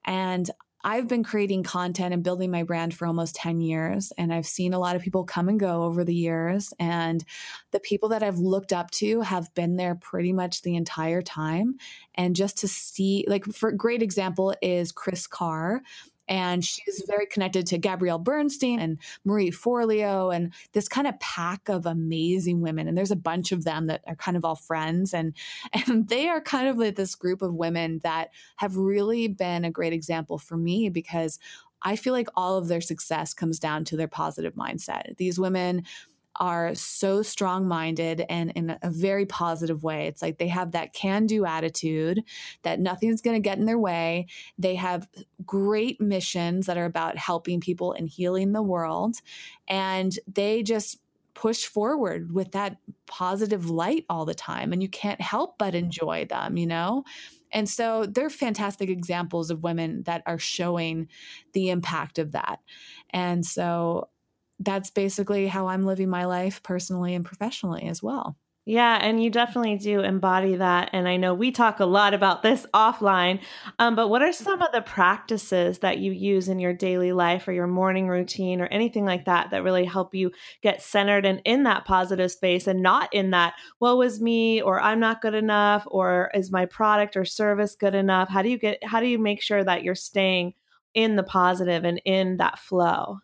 And I've been creating content and building my brand for almost 10 years, and I've seen a lot of people come and go over the years. And the people that I've looked up to have been there pretty much the entire time. And just to see, like, for great example is Kris Carr and she's very connected to Gabrielle Bernstein and Marie Forleo and this kind of pack of amazing women. And there's a bunch of them that are kind of all friends. And, and they are kind of like this group of women that have really been a great example for me because I feel like all of their success comes down to their positive mindset. These women are so strong minded and in a very positive way. It's like they have that can do attitude that nothing's going to get in their way. They have great missions that are about helping people and healing the world. And they just push forward with that positive light all the time. And you can't help but enjoy them, you know? And so they're fantastic examples of women that are showing the impact of that. And so that's basically how I'm living my life personally and professionally as well. Yeah, and you definitely do embody that. And I know we talk a lot about this offline, um, but what are some of the practices that you use in your daily life or your morning routine or anything like that that really help you get centered and in that positive space and not in that, woe was me, or I'm not good enough, or is my product or service good enough? How do you get, how do you make sure that you're staying in the positive and in that flow?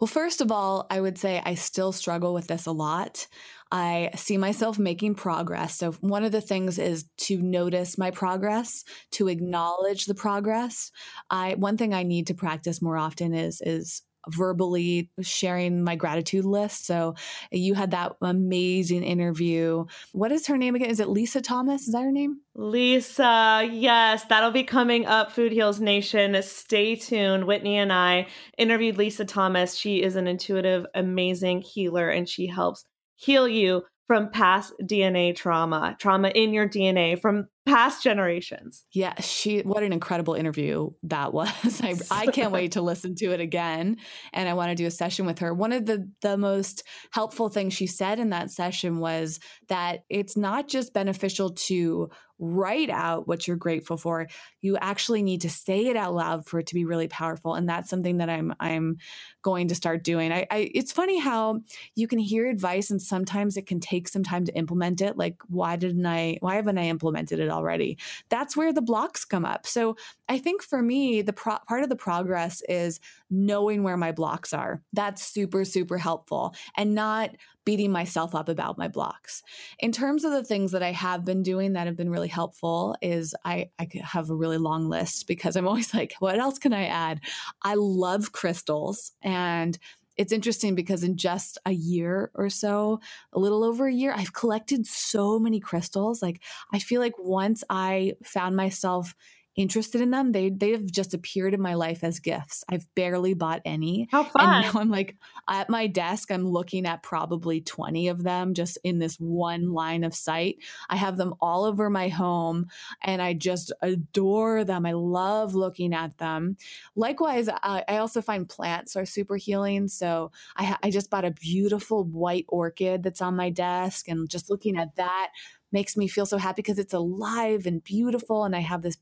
Well, first of all, I would say I still struggle with this a lot. I see myself making progress. So, one of the things is to notice my progress, to acknowledge the progress. I one thing I need to practice more often is is verbally sharing my gratitude list. So you had that amazing interview. What is her name again? Is it Lisa Thomas? Is that her name? Lisa, yes, that'll be coming up. Food Heals Nation. Stay tuned. Whitney and I interviewed Lisa Thomas. She is an intuitive, amazing healer, and she helps heal you from past DNA trauma, trauma in your DNA from past generations. Yeah, she what an incredible interview that was. I, I can't wait to listen to it again and I want to do a session with her. One of the the most helpful things she said in that session was that it's not just beneficial to write out what you're grateful for. You actually need to say it out loud for it to be really powerful. And that's something that I'm I'm going to start doing. I, I it's funny how you can hear advice and sometimes it can take some time to implement it. Like why didn't I why haven't I implemented it already. That's where the blocks come up. So I think for me, the pro- part of the progress is knowing where my blocks are. That's super, super helpful and not beating myself up about my blocks. In terms of the things that I have been doing that have been really helpful is I, I have a really long list because I'm always like, what else can I add? I love crystals and it's interesting because in just a year or so, a little over a year, I've collected so many crystals. Like I feel like once I found myself interested in them. They they've just appeared in my life as gifts. I've barely bought any. How fun. And now I'm like at my desk, I'm looking at probably 20 of them just in this one line of sight. I have them all over my home and I just adore them. I love looking at them. Likewise, I, I also find plants are super healing. So I, I just bought a beautiful white orchid that's on my desk and just looking at that makes me feel so happy because it's alive and beautiful. And I have this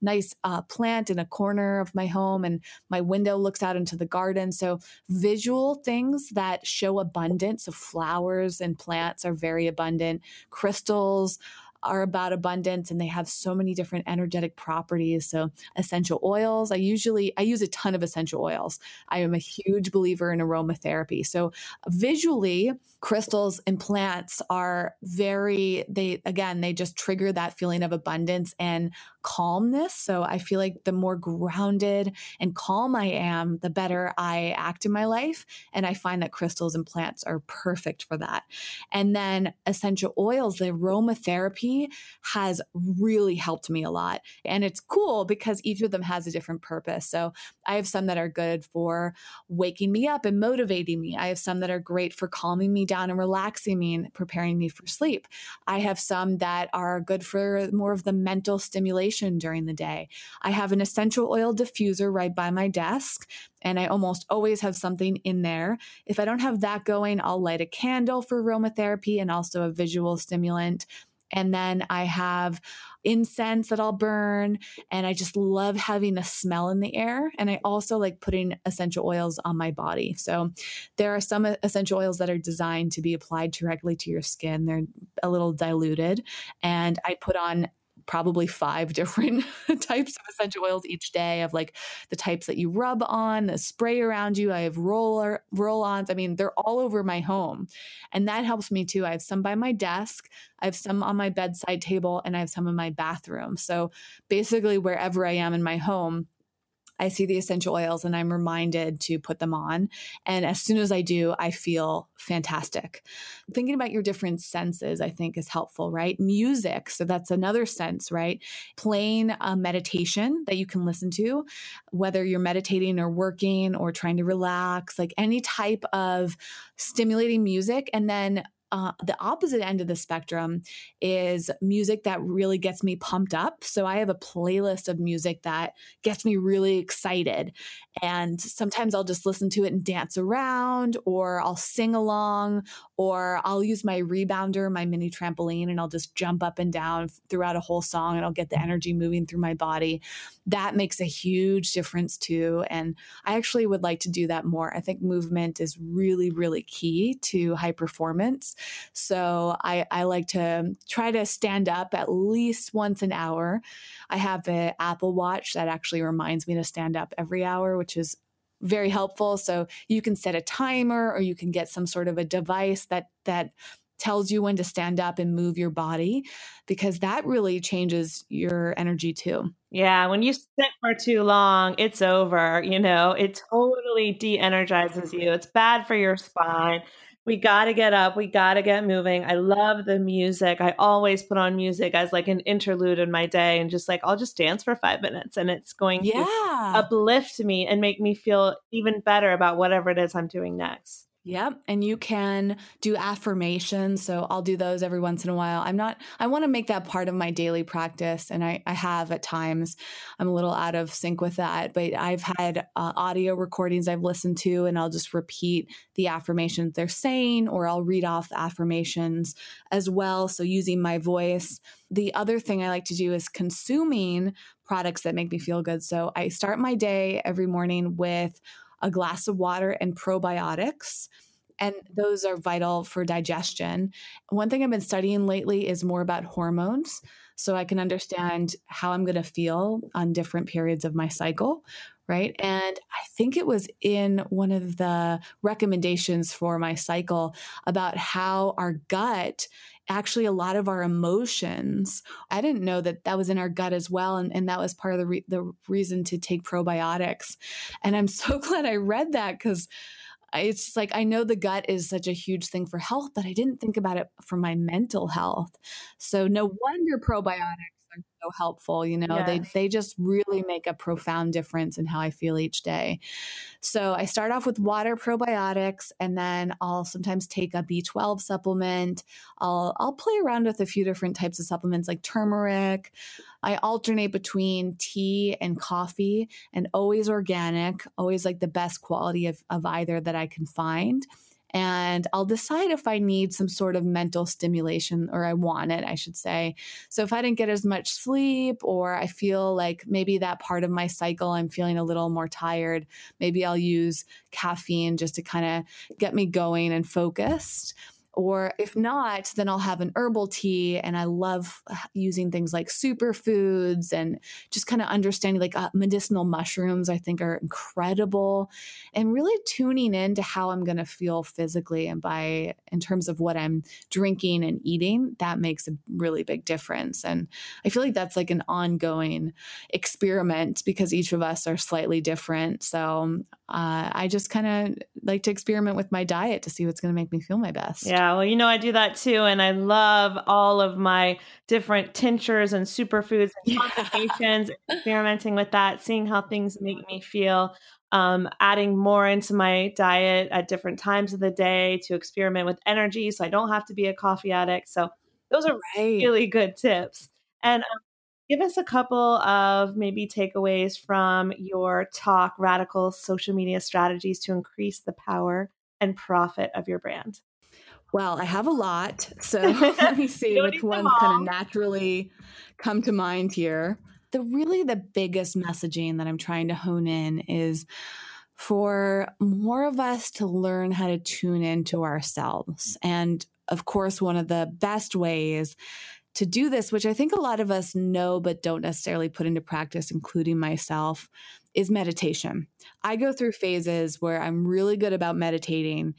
nice uh, plant in a corner of my home, and my window looks out into the garden. So, visual things that show abundance of flowers and plants are very abundant. Crystals, are about abundance and they have so many different energetic properties. So essential oils, I usually I use a ton of essential oils. I am a huge believer in aromatherapy. So visually, crystals and plants are very they again, they just trigger that feeling of abundance and calmness. So I feel like the more grounded and calm I am, the better I act in my life. And I find that crystals and plants are perfect for that. And then essential oils, the aromatherapy has really helped me a lot. And it's cool because each of them has a different purpose. So I have some that are good for waking me up and motivating me. I have some that are great for calming me down and relaxing me and preparing me for sleep. I have some that are good for more of the mental stimulation during the day. I have an essential oil diffuser right by my desk, and I almost always have something in there. If I don't have that going, I'll light a candle for aromatherapy and also a visual stimulant. And then I have incense that I'll burn. And I just love having a smell in the air. And I also like putting essential oils on my body. So there are some essential oils that are designed to be applied directly to your skin, they're a little diluted. And I put on probably five different types of essential oils each day of like the types that you rub on, the spray around you. I have roller roll-ons. I mean, they're all over my home. And that helps me too. I have some by my desk, I have some on my bedside table, and I have some in my bathroom. So basically wherever I am in my home, I see the essential oils and I'm reminded to put them on. And as soon as I do, I feel fantastic. Thinking about your different senses, I think, is helpful, right? Music. So that's another sense, right? Playing a meditation that you can listen to, whether you're meditating or working or trying to relax, like any type of stimulating music. And then uh, the opposite end of the spectrum is music that really gets me pumped up. So I have a playlist of music that gets me really excited. And sometimes I'll just listen to it and dance around, or I'll sing along, or I'll use my rebounder, my mini trampoline, and I'll just jump up and down throughout a whole song and I'll get the mm. energy moving through my body. That makes a huge difference too. And I actually would like to do that more. I think movement is really, really key to high performance. So I, I like to try to stand up at least once an hour. I have an Apple Watch that actually reminds me to stand up every hour, which is very helpful. So you can set a timer or you can get some sort of a device that that tells you when to stand up and move your body because that really changes your energy too. Yeah, when you sit for too long, it's over, you know. It totally de-energizes you. It's bad for your spine we got to get up. We got to get moving. I love the music. I always put on music as like an interlude in my day and just like, I'll just dance for five minutes and it's going yeah. to uplift me and make me feel even better about whatever it is I'm doing next. Yep. And you can do affirmations. So I'll do those every once in a while. I'm not, I want to make that part of my daily practice. And I, I have at times. I'm a little out of sync with that, but I've had uh, audio recordings I've listened to, and I'll just repeat the affirmations they're saying, or I'll read off affirmations as well. So using my voice. The other thing I like to do is consuming products that make me feel good. So I start my day every morning with a glass of water and probiotics. and those are vital for digestion. One thing I've been studying lately is more about hormones so I can understand how I'm going to feel on different periods of my cycle, right? And I think it was in one of the recommendations for my cycle about how our gut actually a lot of our emotions i didn't know that that was in our gut as well and, and that was part of the, re- the reason to take probiotics and i'm so glad i read that because it's like I know the gut is such a huge thing for health, but I didn't think about it for my mental health. So no wonder probiotics so helpful. You know, they they just really make a profound difference in how I feel each day. So I start off with water probiotics, and then I'll sometimes take a B12 supplement. I'll I'll play around with a few different types of supplements like turmeric. I alternate between tea and coffee, and always organic, always like the best quality of, of either that I can find and I'll decide if I need some sort of mental stimulation or I want it, I should say. So if I didn't get as much sleep or I feel like maybe that part of my cycle I'm feeling a little more tired, maybe I'll use caffeine just to kind of get me going and focused. Or if not, then I'll have an herbal tea. And I love uh, using things like superfoods and just kind of understanding like uh, medicinal mushrooms, I think are incredible. And really tuning into how I'm going to feel physically and by in terms of what I'm drinking and eating, that makes a really big difference. And I feel like that's like an ongoing experiment because each of us are slightly different. So uh, I just kind of like to experiment with my diet to see what's going to make me feel my best. Yeah, well, you know, I do that too. And I love all of my different tinctures and superfoods and concentrations, experimenting with that, seeing how things make me feel. Um, adding more into my diet at different times of the day to experiment with energy so I don't have to be a coffee addict. So, those are right. really good tips. And um, give us a couple of maybe takeaways from your talk radical social media strategies to increase the power and profit of your brand. Well i have a lot so let me see which ones kind of naturally come to mind here. The really the biggest messaging that i'm trying to hone in is for more of us to learn how to tune into ourselves. And of course one of the best ways to do this, which I think a lot of us know but don't necessarily put into practice, including myself, is meditation. I go through phases where I'm really good about meditating,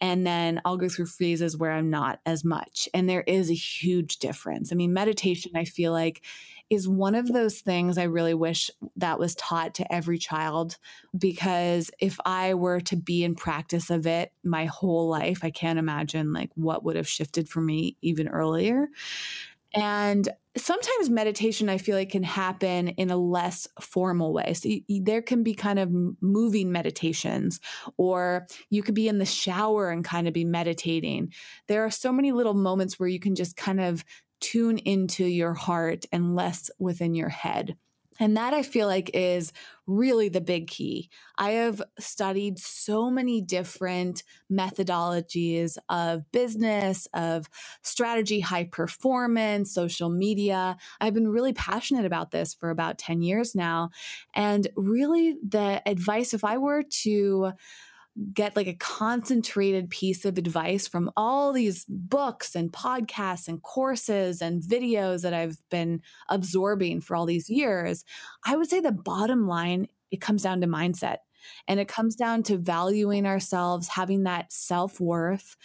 and then I'll go through phases where I'm not as much. And there is a huge difference. I mean, meditation, I feel like, is one of those things I really wish that was taught to every child because if I were to be in practice of it my whole life, I can't imagine like what would have shifted for me even earlier. And sometimes meditation, I feel like, can happen in a less formal way. So you, there can be kind of moving meditations, or you could be in the shower and kind of be meditating. There are so many little moments where you can just kind of tune into your heart and less within your head. And that I feel like is really the big key. I have studied so many different methodologies of business, of strategy, high performance, social media. I've been really passionate about this for about 10 years now. And really, the advice, if I were to get like a concentrated piece of advice from all these books and podcasts and courses and videos that I've been absorbing for all these years, I would say the bottom line, it comes down to mindset. And it comes down to valuing ourselves, having that self worth,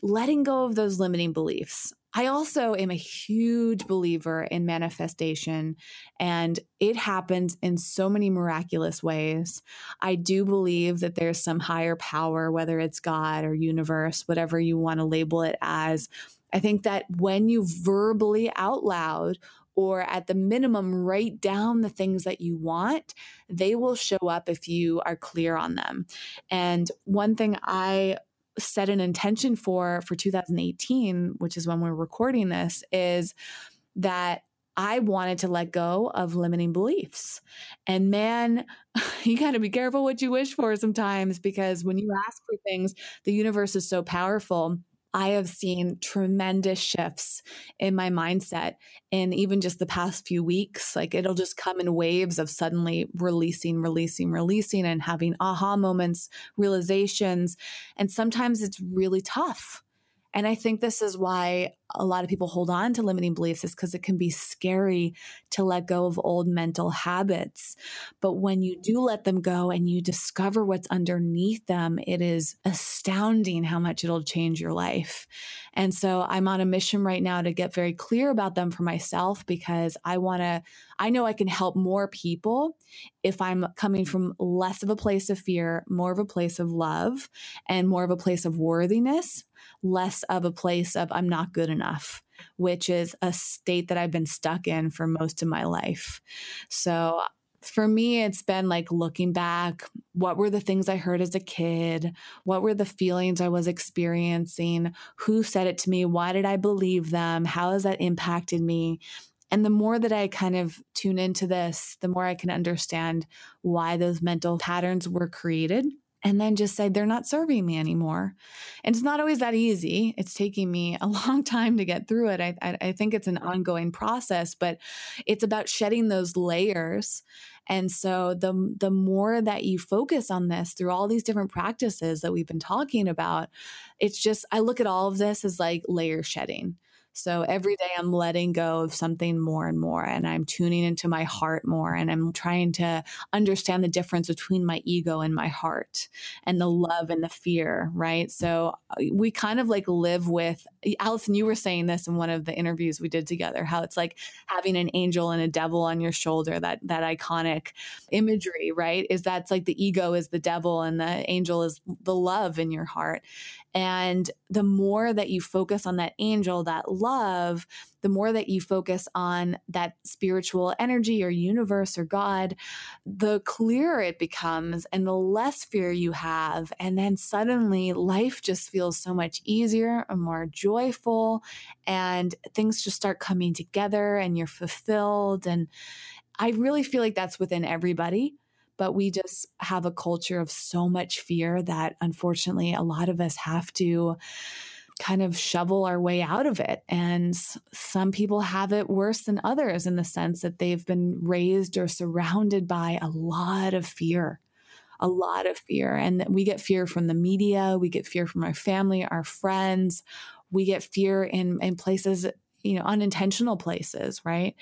letting go of those limiting beliefs. I also am a huge believer in manifestation, and it happens in so many miraculous ways. I do believe that there's some higher power, whether it's God or universe, whatever you want to label it as. I think that when you verbally out loud or at the minimum write down the things that you want, they will show up if you are clear on them. And one thing I set an intention for for 2018, which is when we're recording this, is that I wanted to let go of limiting beliefs. And man, you got to be careful what you wish for sometimes because when you ask for things, the universe is so powerful. I have seen tremendous shifts in my mindset in even just the past few weeks. Like it'll just come in waves of suddenly releasing, releasing, releasing, and having aha moments, realizations. And sometimes it's really tough. And I think this is why a lot of people hold on to limiting beliefs is because it can be scary to let go of old mental habits. But when you do let them go and you discover what's underneath them, it is astounding how much it'll change your life. And so I'm on a mission right now to get very clear about them for myself because I want to, I know I can help more people if I'm coming from less of a place of fear, more of a place of love, and more of a place of worthiness less of a place of I'm not good enough, which is a state that I've been stuck in for most of my life. So for me, it's been like looking back. What were the things I heard as a kid? What were the feelings I was experiencing? Who said it to me? Why did I believe them? How has that impacted me? And the more that I kind of tune into this, the more I can understand why those mental patterns were created and then just say they're not serving me anymore. And it's not always that easy. It's taking me a long time to get through it. I, I, I, think it's an ongoing process, but it's about shedding those layers. And so the the more that you focus on this through all these different practices that we've been talking about, it's just I look at all of this as like layer shedding. So every day I'm letting go of something more and more, and I'm tuning into my heart more, and I'm trying to understand the difference between my ego and my heart and the love and the fear, right? So uh, we kind of like live with Allison, you were saying this in one of the interviews we did together, how it's like having an angel and a devil on your shoulder, that that iconic imagery, right? Is that's like the ego is the devil and the angel is the love in your heart. And the more that you focus on that angel, that love, the more that you focus on that spiritual energy or universe or God, the clearer it becomes and the less fear you have. And then suddenly life just feels so much easier and more joyful, and things just start coming together and you're fulfilled. And I really feel like that's within everybody but we just have a culture of so much fear that unfortunately a lot of us have to kind of shovel our way out of it. And some people have it worse than others in the sense that they've been raised or surrounded by a lot of fear. A lot of fear. And we get fear from the media, we get fear from our family, our friends, we get fear in, in places you know, unintentional places, right?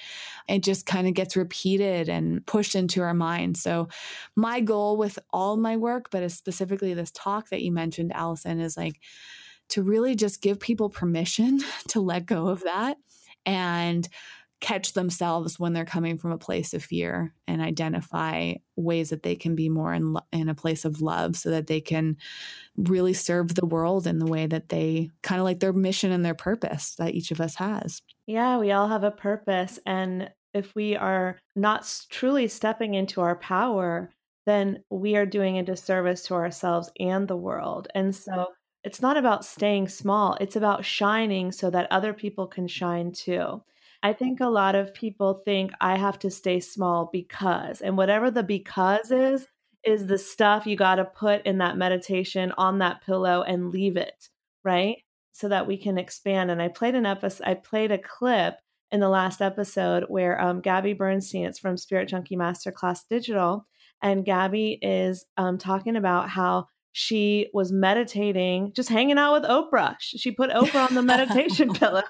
It just kind of gets repeated and pushed into our minds. So, my goal with all my work, but specifically this talk that you mentioned, Allison, is like to really just give people permission to let go of that and catch themselves when they're coming from a place of fear and identify ways that they can be more in, in a place of love so that they can really serve the world in the way that they kind of like their mission and their purpose that each of us has. Yeah, we all have a purpose. And if we are not truly stepping into our power, then we are doing a disservice to ourselves and the world. And so it's not about staying small, it's about shining so that other people can shine too. I think a lot of people think I have to stay small because, and whatever the because is, is the stuff you got to put in that meditation on that pillow and leave it, right? So that we can expand. And I played an episode, I played a clip in the last episode where um, Gabby Bernstein, it's from Spirit Junkie Masterclass Digital, and Gabby is um, talking about how she was meditating, just hanging out with Oprah. She put Oprah on the meditation pillow.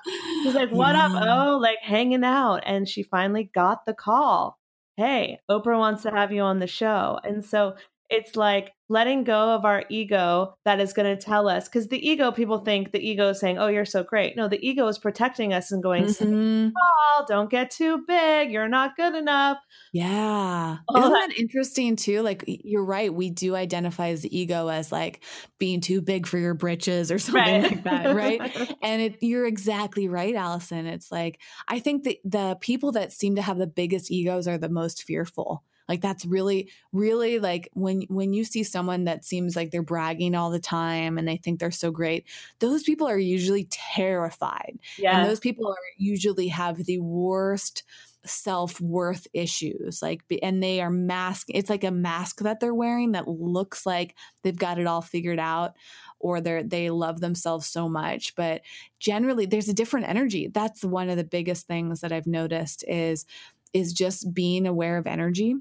She's like, What yeah. up? Oh, like hanging out. And she finally got the call. Hey, Oprah wants to have you on the show. And so it's like letting go of our ego that is going to tell us because the ego people think the ego is saying oh you're so great. No the ego is protecting us and going mm-hmm. small don't get too big you're not good enough. Yeah. All isn't that-, that interesting too? Like you're right we do identify as the ego as like being too big for your britches or something right. like that right? And it, you're exactly right allison it's like i think that the people that seem to have the biggest egos are the most fearful like that's really really like when when you see someone that seems like they're bragging all the time and they think they're so great those people are usually terrified. Yeah. and those people are usually have the worst self-worth issues like and they are mask it's like a mask that they're wearing that looks like they've got it all figured out or they they love themselves so much. But generally there's a different energy. That's one of the biggest things that i've noticed is is just being aware of energy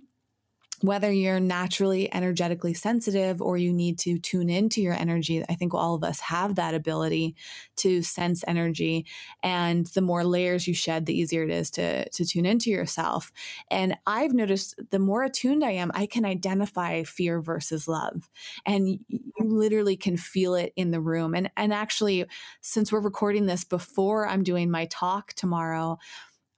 whether you're naturally energetically sensitive or you need to tune into your energy, I think all of us have that ability to sense energy. And the more layers you shed, the easier it is to, to tune into yourself. And I've noticed the more attuned I am, I can identify fear versus love. And you literally can feel it in the room. And, and actually, since we're recording this before I'm doing my talk tomorrow,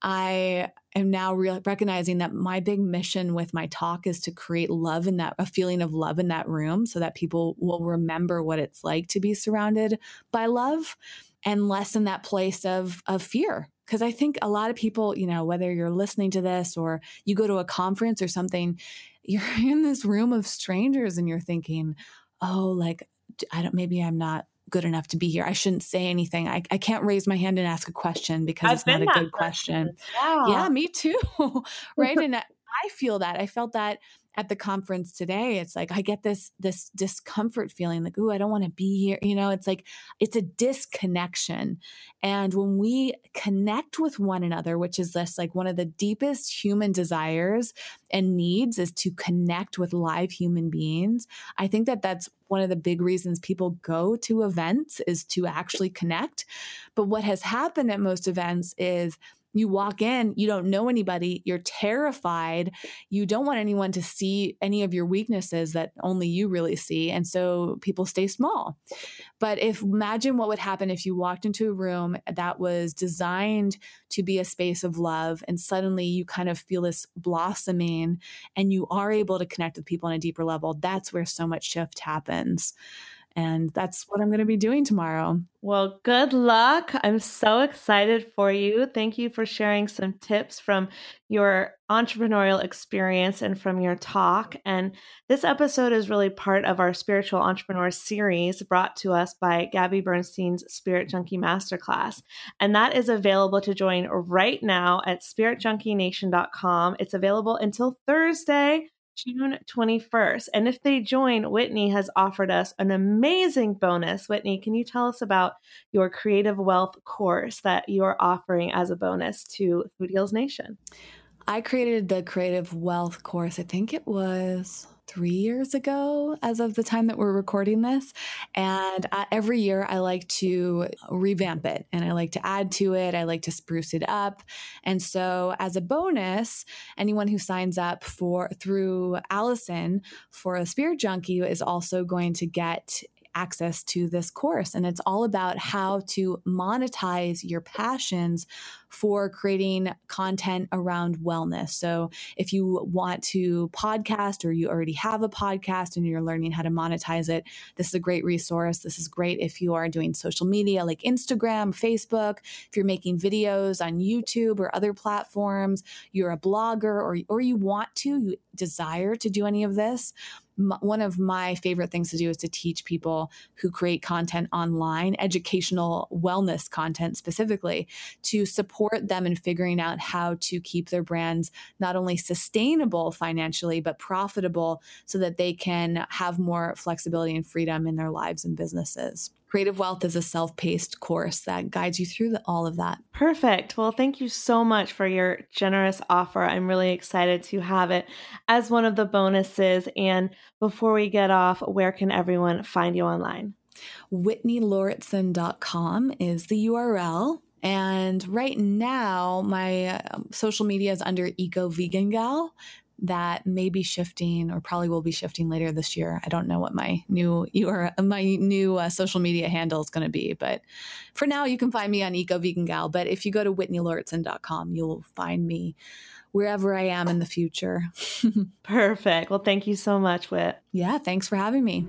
I am now re- recognizing that my big mission with my talk is to create love in that, a feeling of love in that room so that people will remember what it's like to be surrounded by love and lessen that place of, of fear. Because I think a lot of people, you know, whether you're listening to this or you go to a conference or something, you're in this room of strangers and you're thinking, oh, like, I don't, maybe I'm not good enough to be here. I shouldn't say anything. I, I can't raise my hand and ask a question because I've it's not a good question. question. Yeah. yeah, me too. right. and I, I feel that. I felt that at the conference today it's like i get this this discomfort feeling like ooh i don't want to be here you know it's like it's a disconnection. And when we connect with one another which is this like one of the deepest human desires and needs is to connect with live human beings i think that that's one of the big reasons people go to events is to actually connect. But what has happened at most events is you walk in, you don't know anybody, you're terrified, you don't want anyone to see any of your weaknesses that only you really see. And so people stay small. But if imagine what would happen if you walked into a room that was designed to be a space of love and suddenly you kind of feel this blossoming and you are able to connect with people on a deeper level. That's where so much shift happens. And that's what I'm going to be doing tomorrow. Well, good luck. I'm so excited for you. Thank you for sharing some tips from your entrepreneurial experience and from your talk. And this episode is really part of our Spiritual Entrepreneur series brought to us by Gabby Bernstein's Spirit Junkie Masterclass. And that is available to join right now at spiritjunkienation.com. It's available until Thursday. June 21st. And if they join, Whitney has offered us an amazing bonus. Whitney, can you tell us about your Creative Wealth course that you're offering as a bonus to Food Heals Nation? I created the Creative Wealth course, I think it was three years ago, as of the time that we're recording this. And uh, every year I like to revamp it and I like to add to it. I like to spruce it up. And so, as a bonus, anyone who signs up for through Allison for a Spirit Junkie is also going to get access to this course. And it's all about how to monetize your passions for creating content around wellness. So if you want to podcast or you already have a podcast and you're learning how to monetize it, this is a great resource. This is great if you are doing social media like Instagram, Facebook, if you're making videos on YouTube or other platforms, you're a blogger or, or you want to, you desire to do any of this one of my favorite things to do is to teach people who create content online, educational wellness content specifically, to support them in figuring out how to keep their brands not only sustainable financially, but profitable so that they can have more flexibility and freedom in their lives and businesses. Creative Wealth is a self paced course that guides you through the, all of that. Perfect. Well, thank you so much for your generous offer. I'm really excited to have it as one of the bonuses. And before we get off, where can everyone find you online? WhitneyLauritsen.com is the URL. And right now, my um, social media is under Eco Vegan Gal that may be shifting or probably will be shifting later this year. I don't know what my new your my new uh, social media handle is going to be, but for now you can find me on Eco Vegan Gal. But if you go to whitneylauritsen.com, you'll find me wherever I am in the future. Perfect. Well, thank you so much, Whit. Yeah, thanks for having me.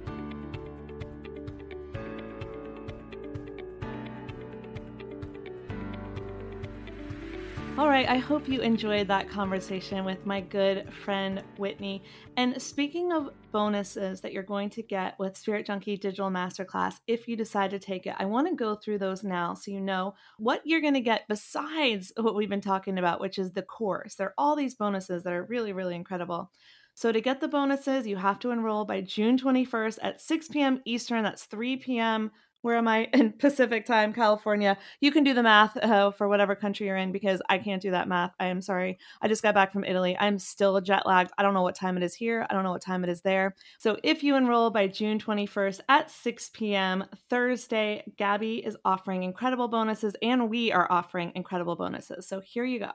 All right, I hope you enjoyed that conversation with my good friend Whitney. And speaking of bonuses that you're going to get with Spirit Junkie Digital Masterclass, if you decide to take it, I want to go through those now so you know what you're going to get besides what we've been talking about, which is the course. There are all these bonuses that are really, really incredible. So, to get the bonuses, you have to enroll by June 21st at 6 p.m. Eastern. That's 3 p.m where am I in Pacific time, California? You can do the math uh, for whatever country you're in because I can't do that math. I am sorry. I just got back from Italy. I'm still jet lagged. I don't know what time it is here. I don't know what time it is there. So if you enroll by June 21st at 6 p.m. Thursday, Gabby is offering incredible bonuses and we are offering incredible bonuses. So here you go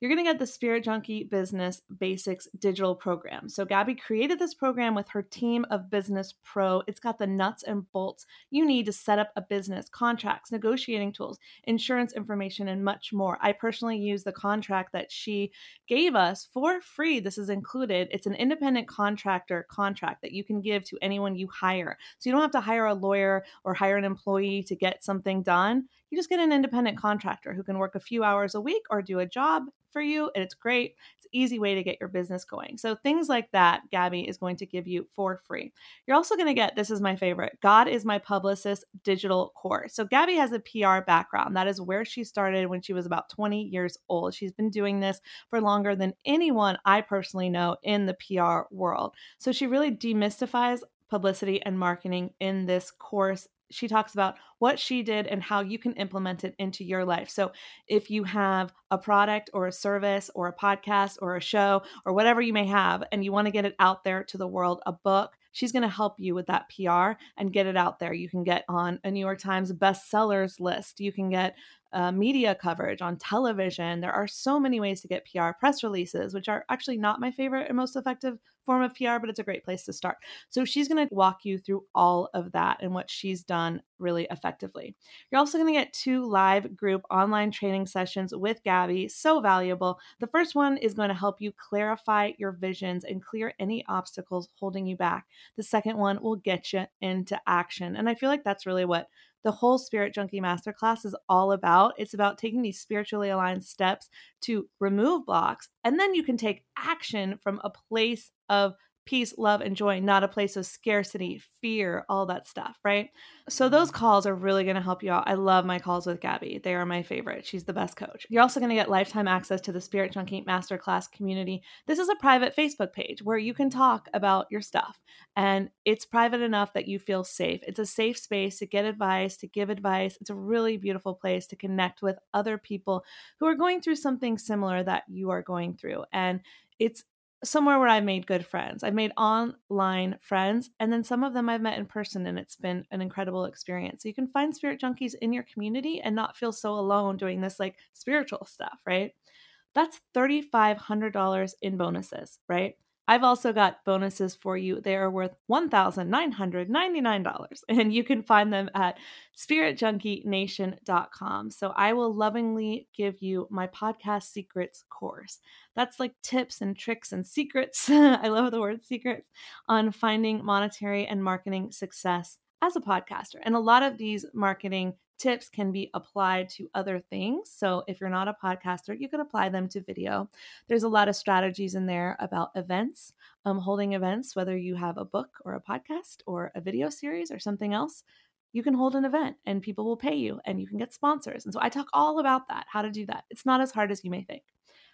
you're going to get the Spirit Junkie Business Basics digital program. So, Gabby created this program with her team of business pro. It's got the nuts and bolts you need to set up a business, contracts, negotiating tools, insurance information, and much more. I personally use the contract that she gave us for free. This is included. It's an independent contractor contract that you can give to anyone you hire. So, you don't have to hire a lawyer or hire an employee to get something done. You just get an independent contractor who can work a few hours a week or do a job for you and it's great. It's an easy way to get your business going. So things like that, Gabby is going to give you for free. You're also going to get this is my favorite God is my publicist digital course. So Gabby has a PR background. That is where she started when she was about 20 years old. She's been doing this for longer than anyone I personally know in the PR world. So she really demystifies publicity and marketing in this course she talks about what she did and how you can implement it into your life. So, if you have a product or a service or a podcast or a show or whatever you may have, and you want to get it out there to the world, a book, she's going to help you with that PR and get it out there. You can get on a New York Times bestsellers list. You can get uh, media coverage on television. There are so many ways to get PR press releases, which are actually not my favorite and most effective form of PR, but it's a great place to start. So she's going to walk you through all of that and what she's done really effectively. You're also going to get two live group online training sessions with Gabby, so valuable. The first one is going to help you clarify your visions and clear any obstacles holding you back. The second one will get you into action. And I feel like that's really what the whole Spirit Junkie Masterclass is all about. It's about taking these spiritually aligned steps to remove blocks, and then you can take action from a place of peace, love, and joy, not a place of scarcity, fear, all that stuff, right? So those mm-hmm. calls are really going to help you out. I love my calls with Gabby. They are my favorite. She's the best coach. You're also going to get lifetime access to the Spirit Junkie Masterclass community. This is a private Facebook page where you can talk about your stuff, and it's private enough that you feel safe. It's a safe space to get advice, to give advice. It's a really beautiful place to connect with other people who are going through something similar that you are going through. And it's somewhere where I've made good friends. I've made online friends, and then some of them I've met in person, and it's been an incredible experience. So you can find spirit junkies in your community and not feel so alone doing this like spiritual stuff, right? That's $3,500 in bonuses, right? I've also got bonuses for you. They are worth $1,999, and you can find them at spiritjunkienation.com. So I will lovingly give you my podcast secrets course. That's like tips and tricks and secrets. I love the word secrets on finding monetary and marketing success as a podcaster. And a lot of these marketing tips can be applied to other things. So if you're not a podcaster, you can apply them to video. There's a lot of strategies in there about events, um, holding events, whether you have a book or a podcast or a video series or something else. You can hold an event and people will pay you and you can get sponsors. And so I talk all about that, how to do that. It's not as hard as you may think.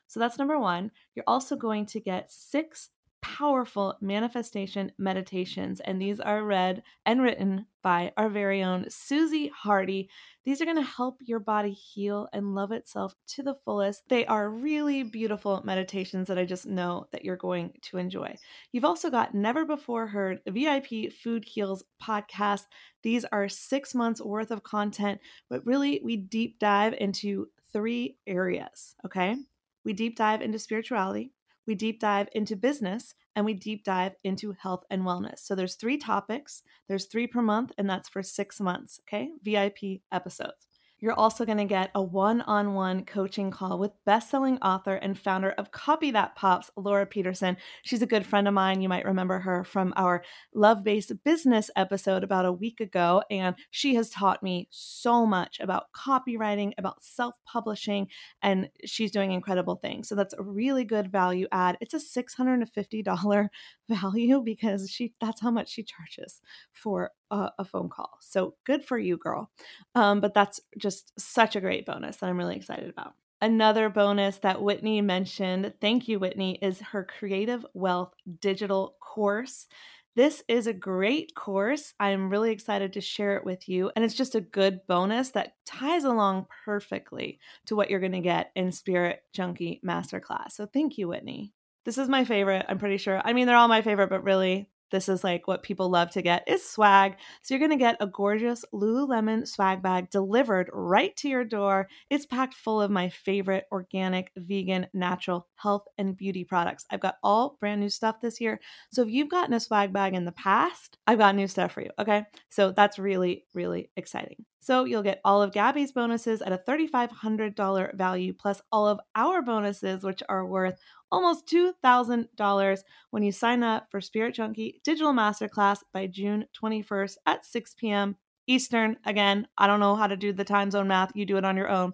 So that's number one. You're also going to get six powerful manifestation meditations, and these are read and written by our very own Susie Hardy. These are going to help your body heal and love itself to the fullest. They are really beautiful meditations that I just know that you're going to enjoy. You've also got Never Before Heard VIP Food Heals podcast. These are six months worth of content, but really we deep dive into three areas, okay? We deep dive into spirituality, we deep dive into business and we deep dive into health and wellness. So there's three topics. There's 3 per month and that's for 6 months, okay? VIP episodes. You're also going to get a one on one coaching call with best-selling author and founder of Copy That Pops, Laura Peterson. She's a good friend of mine. You might remember her from our Love Based Business episode about a week ago. And she has taught me so much about copywriting, about self publishing, and she's doing incredible things. So that's a really good value add. It's a $650 value because she that's how much she charges for a, a phone call. So good for you, girl. Um, but that's just such a great bonus that I'm really excited about. Another bonus that Whitney mentioned, thank you, Whitney, is her Creative Wealth digital course. This is a great course. I'm really excited to share it with you. And it's just a good bonus that ties along perfectly to what you're going to get in Spirit Junkie Masterclass. So thank you, Whitney. This is my favorite, I'm pretty sure. I mean, they're all my favorite, but really, this is like what people love to get is swag. So you're going to get a gorgeous Lululemon swag bag delivered right to your door. It's packed full of my favorite organic, vegan, natural health and beauty products. I've got all brand new stuff this year. So if you've gotten a swag bag in the past, I've got new stuff for you. Okay. So that's really, really exciting. So you'll get all of Gabby's bonuses at a $3,500 value, plus all of our bonuses, which are worth almost $2,000 when you sign up for Spirit Junkie Digital Masterclass by June 21st at 6 p.m. Eastern. Again, I don't know how to do the time zone math. You do it on your own.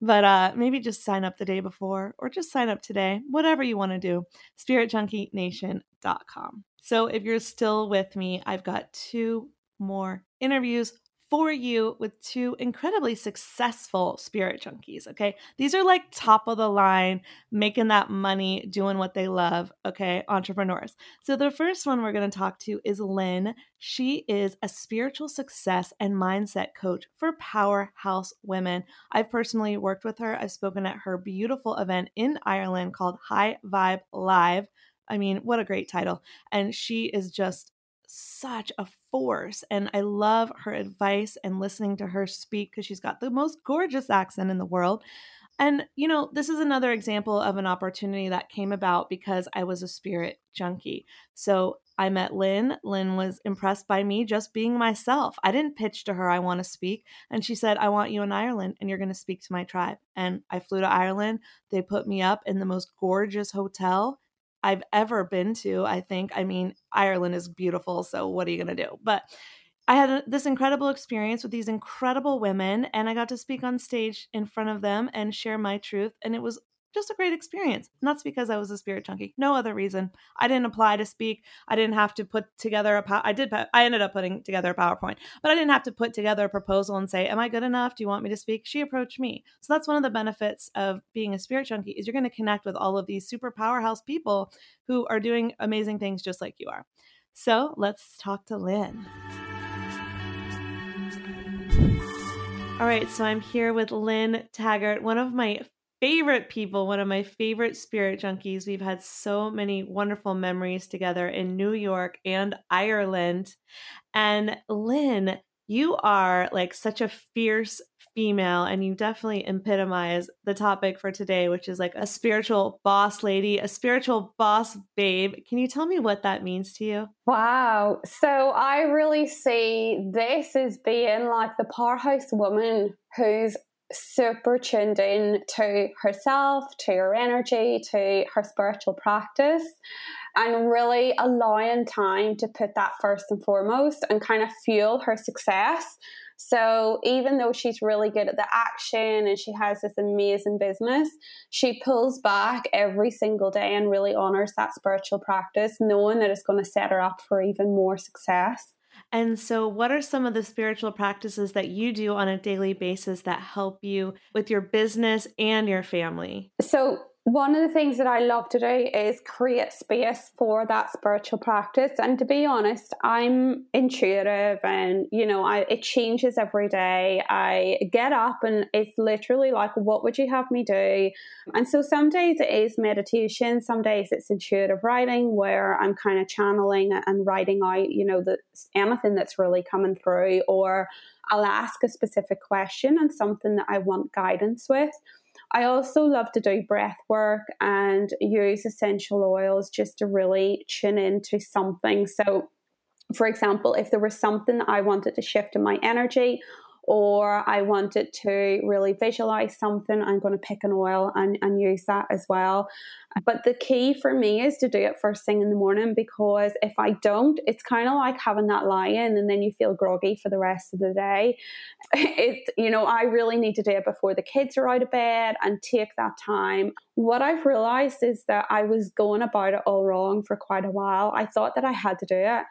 But uh, maybe just sign up the day before or just sign up today, whatever you want to do. SpiritJunkieNation.com. So if you're still with me, I've got two more interviews for you with two incredibly successful spirit junkies. Okay. These are like top of the line, making that money, doing what they love. Okay. Entrepreneurs. So the first one we're going to talk to is Lynn. She is a spiritual success and mindset coach for powerhouse women. I've personally worked with her. I've spoken at her beautiful event in Ireland called High Vibe Live. I mean, what a great title. And she is just such a force. And I love her advice and listening to her speak because she's got the most gorgeous accent in the world. And, you know, this is another example of an opportunity that came about because I was a spirit junkie. So I met Lynn. Lynn was impressed by me just being myself. I didn't pitch to her, I want to speak. And she said, I want you in Ireland and you're going to speak to my tribe. And I flew to Ireland. They put me up in the most gorgeous hotel I've ever been to. I think, I mean, Ireland is beautiful. So what are you going to do? But I had this incredible experience with these incredible women, and I got to speak on stage in front of them and share my truth. And it was just a great experience. And that's because I was a spirit junkie. No other reason. I didn't apply to speak. I didn't have to put together a I did I ended up putting together a PowerPoint, but I didn't have to put together a proposal and say, "Am I good enough? Do you want me to speak?" She approached me. So that's one of the benefits of being a spirit junkie is you're going to connect with all of these super powerhouse people who are doing amazing things just like you are. So, let's talk to Lynn. All right, so I'm here with Lynn Taggart, one of my favorite people, one of my favorite spirit junkies. We've had so many wonderful memories together in New York and Ireland. And Lynn, you are like such a fierce female, and you definitely epitomize the topic for today, which is like a spiritual boss lady, a spiritual boss babe. Can you tell me what that means to you? Wow. So I really see this as being like the powerhouse woman who's super tuned in to herself, to her energy, to her spiritual practice, and really allowing time to put that first and foremost and kind of fuel her success. So even though she's really good at the action and she has this amazing business, she pulls back every single day and really honors that spiritual practice, knowing that it's going to set her up for even more success. And so, what are some of the spiritual practices that you do on a daily basis that help you with your business and your family? So, one of the things that I love to do is create space for that spiritual practice. And to be honest, I'm intuitive and, you know, I, it changes every day. I get up and it's literally like, what would you have me do? And so some days it is meditation, some days it's intuitive writing where I'm kind of channeling and writing out, you know, the, anything that's really coming through, or I'll ask a specific question and something that I want guidance with. I also love to do breath work and use essential oils just to really tune into something. So, for example, if there was something I wanted to shift in my energy, or I wanted to really visualize something, I'm going to pick an oil and, and use that as well. But the key for me is to do it first thing in the morning because if I don't, it's kind of like having that lie in and then you feel groggy for the rest of the day. It, you know, I really need to do it before the kids are out of bed and take that time. What I've realized is that I was going about it all wrong for quite a while. I thought that I had to do it.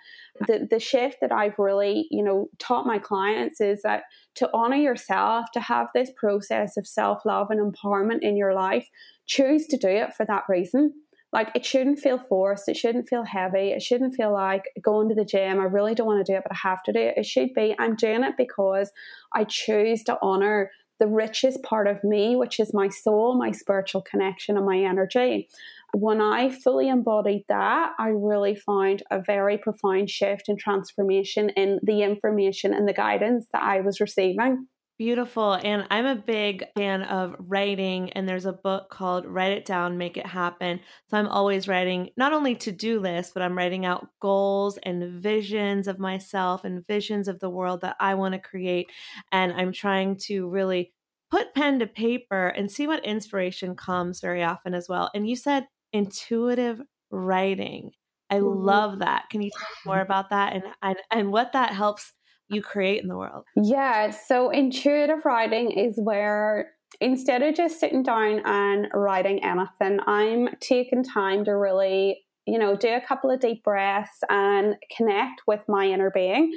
The, the shift that I've really, you know, taught my clients is that to honor yourself, to have this process of self love and empowerment in your life, choose to do it for that reason. Like it shouldn't feel forced, it shouldn't feel heavy, it shouldn't feel like going to the gym. I really don't want to do it, but I have to do it. It should be I'm doing it because I choose to honor the richest part of me, which is my soul, my spiritual connection, and my energy. When I fully embodied that, I really found a very profound shift and transformation in the information and the guidance that I was receiving. Beautiful. And I'm a big fan of writing, and there's a book called Write It Down, Make It Happen. So I'm always writing not only to do lists, but I'm writing out goals and visions of myself and visions of the world that I want to create. And I'm trying to really put pen to paper and see what inspiration comes very often as well. And you said intuitive writing. I mm-hmm. love that. Can you talk more about that and, and and what that helps you create in the world? Yeah, so intuitive writing is where instead of just sitting down and writing anything, I'm taking time to really, you know, do a couple of deep breaths and connect with my inner being.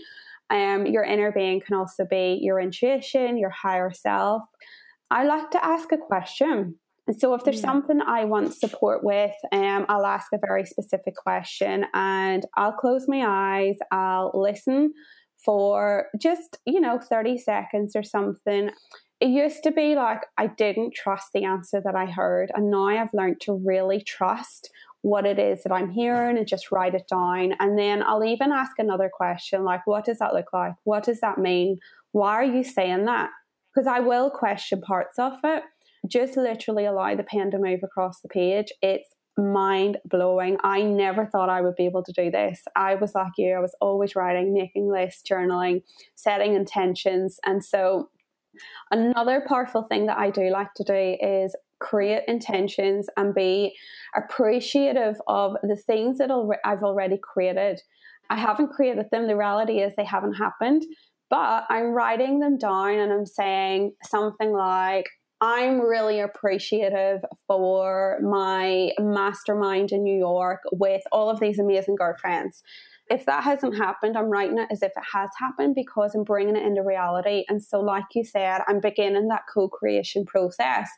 Um, your inner being can also be your intuition, your higher self. I like to ask a question. So if there's yeah. something I want support with, um, I'll ask a very specific question and I'll close my eyes, I'll listen for just, you know, 30 seconds or something. It used to be like I didn't trust the answer that I heard, and now I've learned to really trust what it is that I'm hearing and just write it down. And then I'll even ask another question like, what does that look like? What does that mean? Why are you saying that? Because I will question parts of it. Just literally allow the pen to move across the page. It's mind blowing. I never thought I would be able to do this. I was like you, I was always writing, making lists, journaling, setting intentions. And so, another powerful thing that I do like to do is create intentions and be appreciative of the things that I've already created. I haven't created them. The reality is they haven't happened, but I'm writing them down and I'm saying something like, I'm really appreciative for my mastermind in New York with all of these amazing girlfriends. If that hasn't happened, I'm writing it as if it has happened because I'm bringing it into reality. And so, like you said, I'm beginning that co creation process.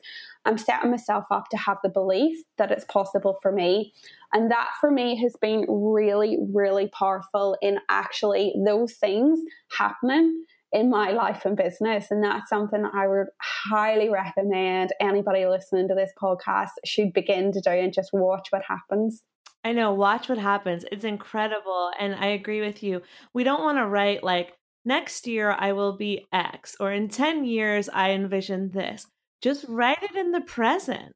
I'm setting myself up to have the belief that it's possible for me. And that for me has been really, really powerful in actually those things happening in my life and business. And that's something I would highly recommend anybody listening to this podcast should begin to do and just watch what happens. I know, watch what happens. It's incredible. And I agree with you. We don't want to write like, next year I will be X, or in 10 years I envision this. Just write it in the present.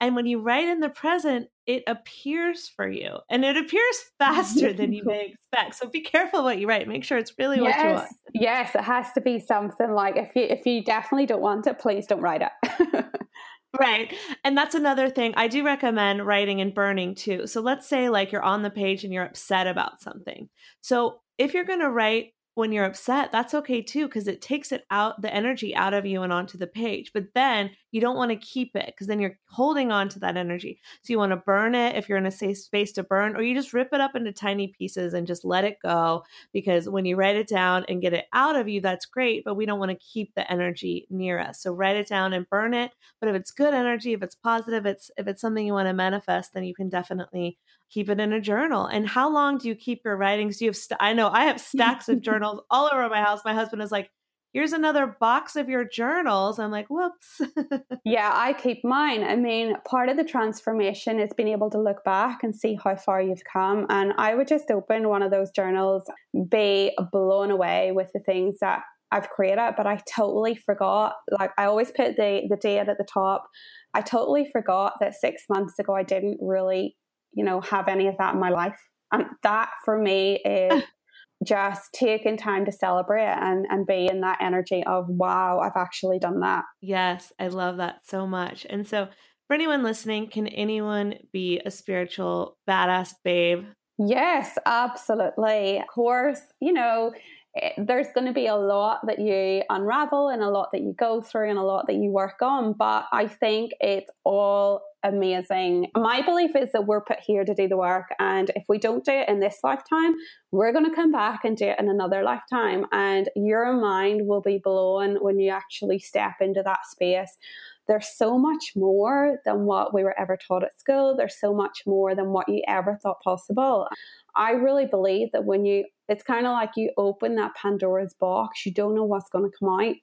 And when you write in the present, it appears for you and it appears faster than you may expect. So be careful what you write. Make sure it's really yes, what you want. Yes, it has to be something like if you if you definitely don't want it, please don't write it. right. And that's another thing. I do recommend writing and burning too. So let's say like you're on the page and you're upset about something. So if you're going to write when you're upset, that's okay too, because it takes it out, the energy out of you and onto the page. But then you don't want to keep it because then you're holding on to that energy. So you want to burn it if you're in a safe space to burn, or you just rip it up into tiny pieces and just let it go. Because when you write it down and get it out of you, that's great, but we don't want to keep the energy near us. So write it down and burn it. But if it's good energy, if it's positive, it's if it's something you want to manifest, then you can definitely keep it in a journal. And how long do you keep your writings? Do you have st- I know I have stacks of journals all over my house. My husband is like, "Here's another box of your journals." I'm like, "Whoops." yeah, I keep mine. I mean, part of the transformation is being able to look back and see how far you've come. And I would just open one of those journals, be blown away with the things that I've created, but I totally forgot. Like I always put the the date at the top. I totally forgot that six months ago I didn't really you know, have any of that in my life. And that for me is just taking time to celebrate and, and be in that energy of, wow, I've actually done that. Yes, I love that so much. And so, for anyone listening, can anyone be a spiritual badass babe? Yes, absolutely. Of course, you know, Eh, there's going to be a lot that you unravel and a lot that you go through and a lot that you work on. But I think it's all amazing. My belief is that we're put here to do the work. And if we don't do it in this lifetime, we're going to come back and do it in another lifetime. And your mind will be blown when you actually step into that space. There's so much more than what we were ever taught at school. There's so much more than what you ever thought possible. I really believe that when you, it's kind of like you open that Pandora's box, you don't know what's going to come out,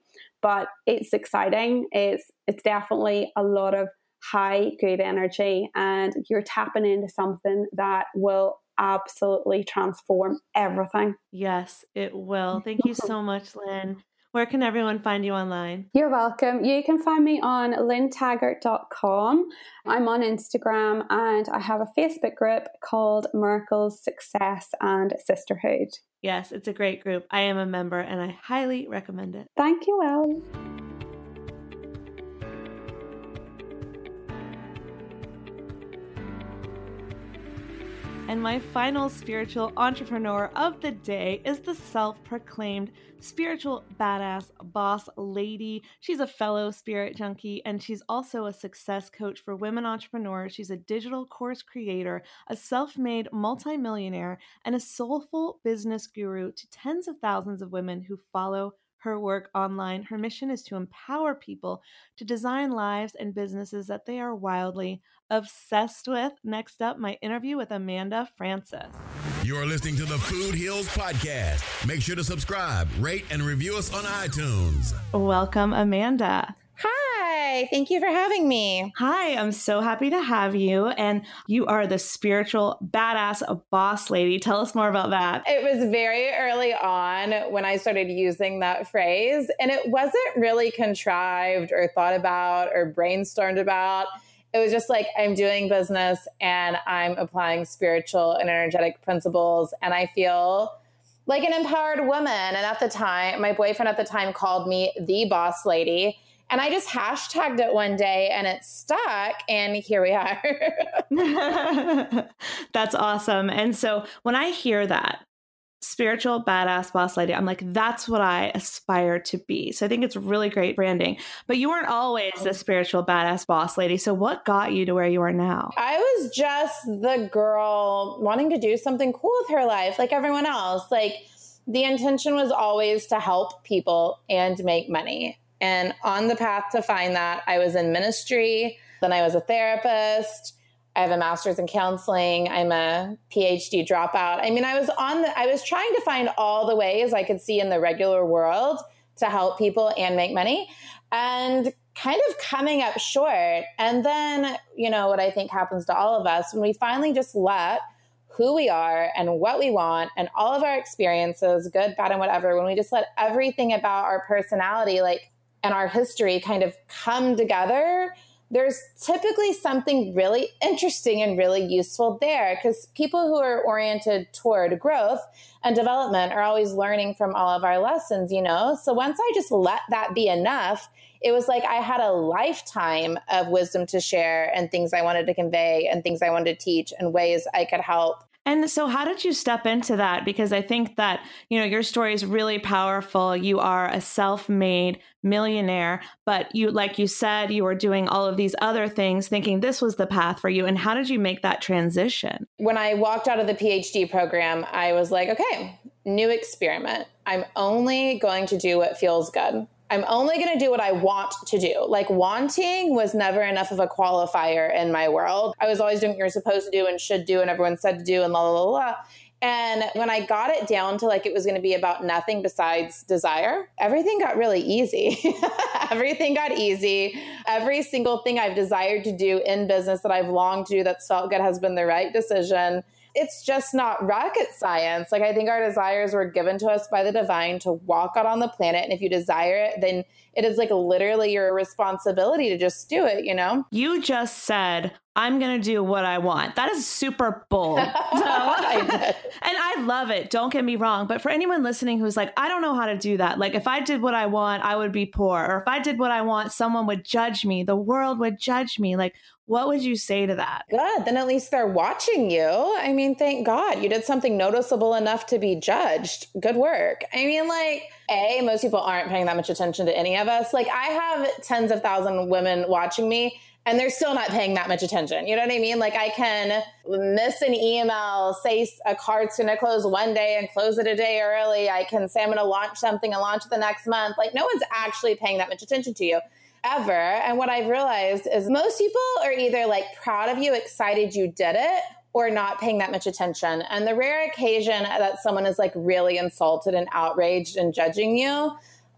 but it's exciting. It's, it's definitely a lot of high good energy and you're tapping into something that will absolutely transform everything. Yes, it will. Thank you so much, Lynn. Where can everyone find you online? You're welcome. You can find me on lynntaggart.com. I'm on Instagram and I have a Facebook group called Miracles, Success and Sisterhood. Yes, it's a great group. I am a member and I highly recommend it. Thank you, Elle. And my final spiritual entrepreneur of the day is the self proclaimed spiritual badass boss lady. She's a fellow spirit junkie and she's also a success coach for women entrepreneurs. She's a digital course creator, a self made multimillionaire, and a soulful business guru to tens of thousands of women who follow her work online. Her mission is to empower people to design lives and businesses that they are wildly obsessed with. Next up, my interview with Amanda Frances. You're listening to the Food Heals Podcast. Make sure to subscribe, rate, and review us on iTunes. Welcome, Amanda. Hi, thank you for having me. Hi, I'm so happy to have you. And you are the spiritual badass boss lady. Tell us more about that. It was very early on when I started using that phrase, and it wasn't really contrived or thought about or brainstormed about. It was just like I'm doing business and I'm applying spiritual and energetic principles, and I feel like an empowered woman. And at the time, my boyfriend at the time called me the boss lady and I just hashtagged it one day and it stuck. And here we are. that's awesome. And so when I hear that, spiritual badass boss lady, I'm like, that's what I aspire to be. So I think it's really great branding. But you weren't always the spiritual badass boss lady. So what got you to where you are now? I was just the girl wanting to do something cool with her life, like everyone else. Like, the intention was always to help people and make money. And on the path to find that, I was in ministry, then I was a therapist. I have a master's in counseling. I'm a PhD dropout. I mean, I was on the, I was trying to find all the ways I could see in the regular world to help people and make money and kind of coming up short. And then, you know, what I think happens to all of us when we finally just let who we are and what we want and all of our experiences, good, bad, and whatever, when we just let everything about our personality, like and our history kind of come together, there's typically something really interesting and really useful there because people who are oriented toward growth and development are always learning from all of our lessons, you know? So once I just let that be enough, it was like I had a lifetime of wisdom to share and things I wanted to convey and things I wanted to teach and ways I could help and so, how did you step into that? Because I think that, you know, your story is really powerful. You are a self made millionaire, but you, like you said, you were doing all of these other things, thinking this was the path for you. And how did you make that transition? When I walked out of the PhD program, I was like, okay, new experiment. I'm only going to do what feels good. I'm only going to do what I want to do. Like wanting was never enough of a qualifier in my world. I was always doing what you're supposed to do and should do and everyone said to do and la la la la. And when I got it down to like it was going to be about nothing besides desire, everything got really easy. everything got easy. Every single thing I've desired to do in business that I've longed to do that's felt good has been the right decision it's just not rocket science. Like I think our desires were given to us by the divine to walk out on the planet. And if you desire it, then it is like literally your responsibility to just do it, you know? You just said, I'm going to do what I want. That is super bold. So, and I love it. Don't get me wrong. But for anyone listening who's like, I don't know how to do that. Like, if I did what I want, I would be poor. Or if I did what I want, someone would judge me. The world would judge me. Like, what would you say to that? Good. Then at least they're watching you. I mean, thank God you did something noticeable enough to be judged. Good work. I mean, like, A, most people aren't paying that much attention to any of us. Like, I have tens of thousand women watching me and they're still not paying that much attention. You know what I mean? Like I can miss an email, say a card's going to close one day and close it a day early. I can say I'm going to launch something and launch it the next month. Like no one's actually paying that much attention to you ever. And what I've realized is most people are either like proud of you, excited you did it, or not paying that much attention. And the rare occasion that someone is like really insulted and outraged and judging you,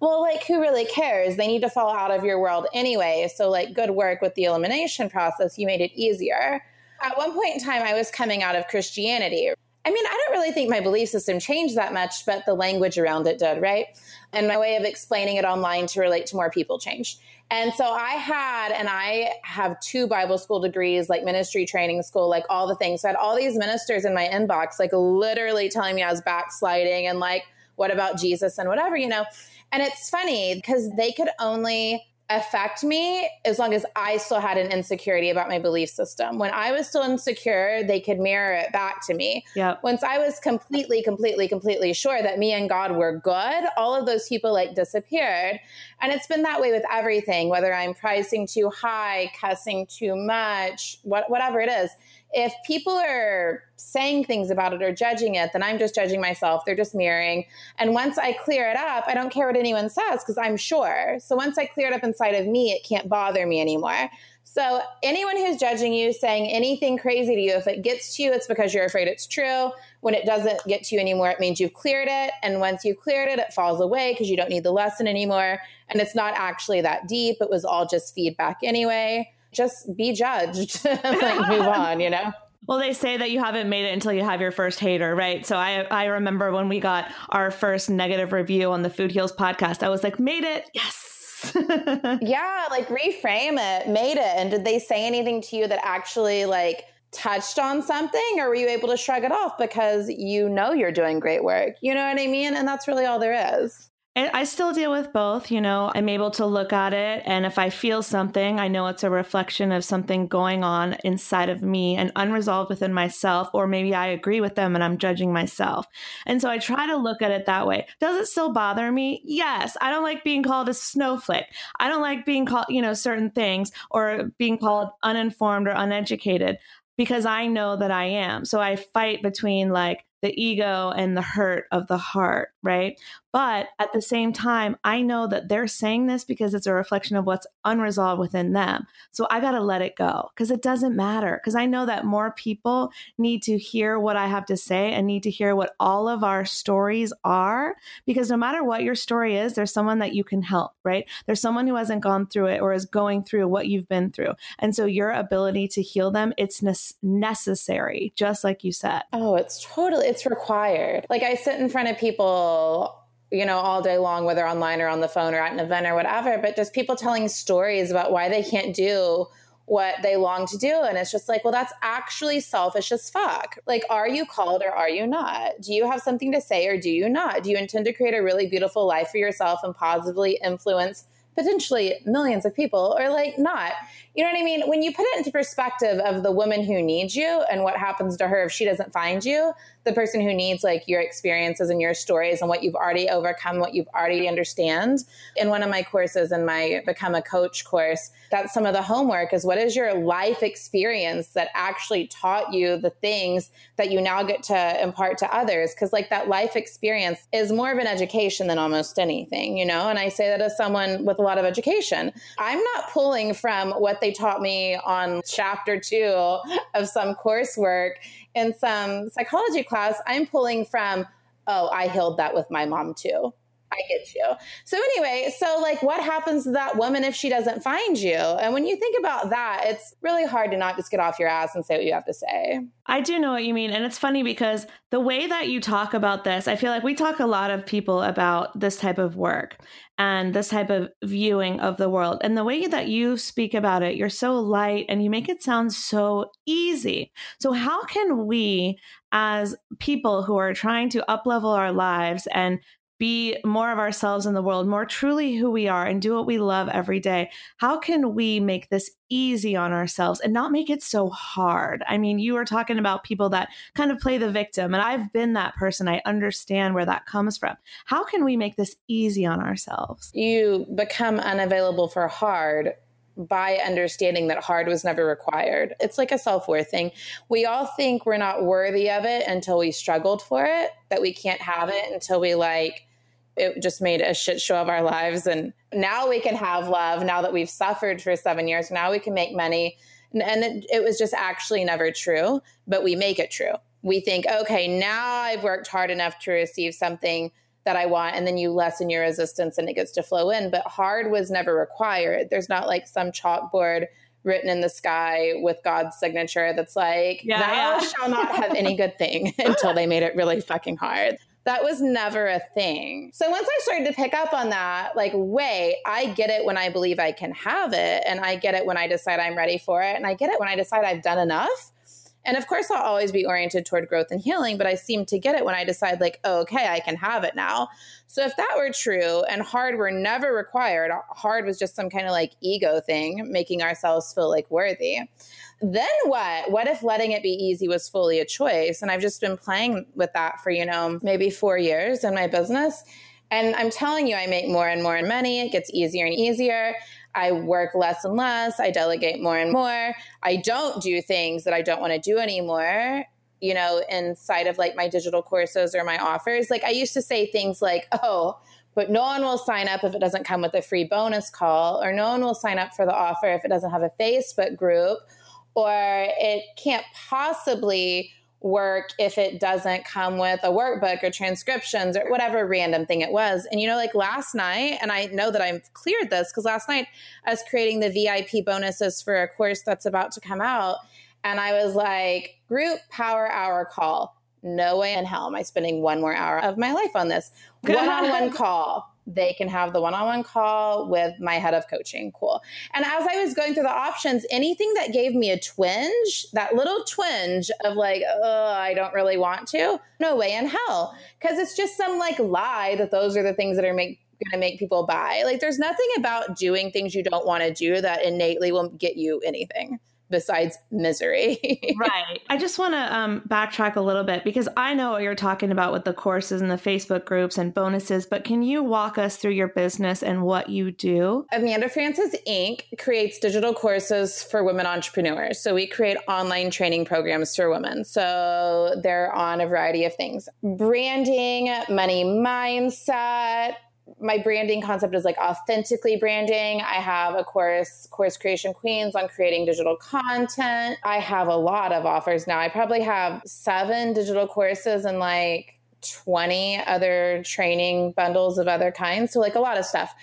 well, like, who really cares? They need to fall out of your world anyway. So, like, good work with the elimination process. You made it easier. At one point in time, I was coming out of Christianity. I mean, I don't really think my belief system changed that much, but the language around it did, right? And my way of explaining it online to relate to more people changed. And so I had, and I have two Bible school degrees, like ministry training school, like all the things. So I had all these ministers in my inbox, like literally telling me I was backsliding and like, what about Jesus and whatever, you know? And it's funny because they could only affect me as long as I still had an insecurity about my belief system. When I was still insecure, they could mirror it back to me. Yep. Once I was completely, completely, completely sure that me and God were good, all of those people like disappeared. And it's been that way with everything, whether I'm pricing too high, cussing too much, what, whatever it is if people are saying things about it or judging it, then I'm just judging myself. They're just mirroring. And once I clear it up, I don't care what anyone says because I'm sure. So once I clear it up inside of me, it can't bother me anymore. So anyone who's judging you, saying anything crazy to you, if it gets to you, it's because you're afraid it's true. When it doesn't get to you anymore, it means you've cleared it. And once you've cleared it, it falls away because you don't need the lesson anymore. And it's not actually that deep. It was all just feedback anyway just be judged like move on you know well, they say that you haven't made it until you have your first hater, right? So I I remember when we got our first negative review on the Food Heals podcast, I was like, made it, yes. yeah, like reframe it, made it. And did they say anything to you that actually like touched on something, or were you able to shrug it off because you know you're doing great work? You know what I mean? And that's really all there is. I still deal with both. You know, I'm able to look at it, and if I feel something, I know it's a reflection of something going on inside of me and unresolved within myself, or maybe I agree with them and I'm judging myself. And so I try to look at it that way. Does it still bother me? Yes. I don't like being called a snowflake. I don't like being called, you know, certain things or being called uninformed or uneducated because I know that I am. So I fight between like, the ego and the hurt of the heart, right? But at the same time, I know that they're saying this because it's a reflection of what's unresolved within them. So I got to let it go because it doesn't matter. Because I know that more people need to hear what I have to say and need to hear what all of our stories are. Because no matter what your story is, there's someone that you can help, right? There's someone who hasn't gone through it or is going through what you've been through. And so your ability to heal them, it's ne- necessary, just like you said. Oh, it's totally, it's required. Like I sit in front of people you know, all day long, whether online or on the phone or at an event or whatever, but just people telling stories about why they can't do what they long to do. And it's just like, well, that's actually selfish as fuck. Like, are you called or are you not? Do you have something to say or do you not? Do you intend to create a really beautiful life for yourself and positively influence potentially millions of people or like not? You know what I mean? When you put it into perspective of the woman who needs you and what happens to her if she doesn't find you, the person who needs like your experiences and your stories and what you've already overcome, what you've already understand. In one of my courses in my Become a Coach course, that's some of the homework is what is your life experience that actually taught you the things that you now get to impart to others? Because like that life experience is more of an education than almost anything, you know? And I say that as someone with a lot of education. I'm not pulling from what they taught me on chapter two of some coursework in some psychology class. I'm pulling from, oh, I healed that with my mom too. I get you. So anyway, so like what happens to that woman if she doesn't find you? And when you think about that, it's really hard to not just get off your ass and say what you have to say. I do know what you mean. And it's funny because the way that you talk about this, I feel like we talk a lot of people about this type of work and this type of viewing of the world. And the way that you speak about it, you're so light and you make it sound so easy. So, how can we, as people who are trying to uplevel our lives and be more of ourselves in the world, more truly who we are, and do what we love every day. How can we make this easy on ourselves and not make it so hard? I mean, you were talking about people that kind of play the victim, and I've been that person. I understand where that comes from. How can we make this easy on ourselves? You become unavailable for hard by understanding that hard was never required. It's like a self worth thing. We all think we're not worthy of it until we struggled for it, that we can't have it until we like it just made a shit show of our lives. And now we can have love now that we've suffered for seven years. Now we can make money. And it, it was just actually never true, but we make it true. We think, okay, now I've worked hard enough to receive something that I want. And then you lessen your resistance and it gets to flow in. But hard was never required. There's not like some chalkboard written in the sky with God's signature that's like, yeah, thou yeah. shall not have any good thing until they made it really fucking hard. That was never a thing. So once I started to pick up on that, like, wait, I get it when I believe I can have it. And I get it when I decide I'm ready for it. And I get it when I decide I've done enough. And of course, I'll always be oriented toward growth and healing, but I seem to get it when I decide, like, oh, okay, I can have it now. So if that were true and hard were never required, hard was just some kind of like ego thing, making ourselves feel like worthy then what? What if letting it be easy was fully a choice? And I've just been playing with that for, you know, maybe four years in my business. And I'm telling you, I make more and more money. It gets easier and easier. I work less and less. I delegate more and more. I don't do things that I don't want to do anymore, you know, inside of like my digital courses or my offers. Like I used to say things like, oh, but no one will sign up if it doesn't come with a free bonus call, or no one will sign up for the offer if it doesn't have a Facebook group, or it can't possibly work if it doesn't come with a workbook or transcriptions or whatever random thing it was. And you know, like last night, and I know that I've cleared this because last night I was creating the VIP bonuses for a course that's about to come out. And I was like, group power hour call. No way in hell am I spending one more hour of my life on this. One on one call they can have the one-on-one call with my head of coaching. Cool. And as i was going through the options anything that gave me a twinge that little twinge of like oh i don't really want to no way in hell. Because it's just some like lie that those are the things that are make going to make people buy. Like there's nothing about doing things you don't want to do that innately will get you anything besides misery. right. I just want to um, backtrack a little bit because I know what you're talking about with the courses and the Facebook groups and bonuses, but can you walk us through your business and what you do? Amanda Frances Inc. creates digital courses for women entrepreneurs. So we create online training programs for women. So they're on a variety of things branding, money mindset, my branding concept is like authentically branding. I have a course, Course Creation Queens, on creating digital content. I have a lot of offers now. I probably have seven digital courses and like 20 other training bundles of other kinds. So, like a lot of stuff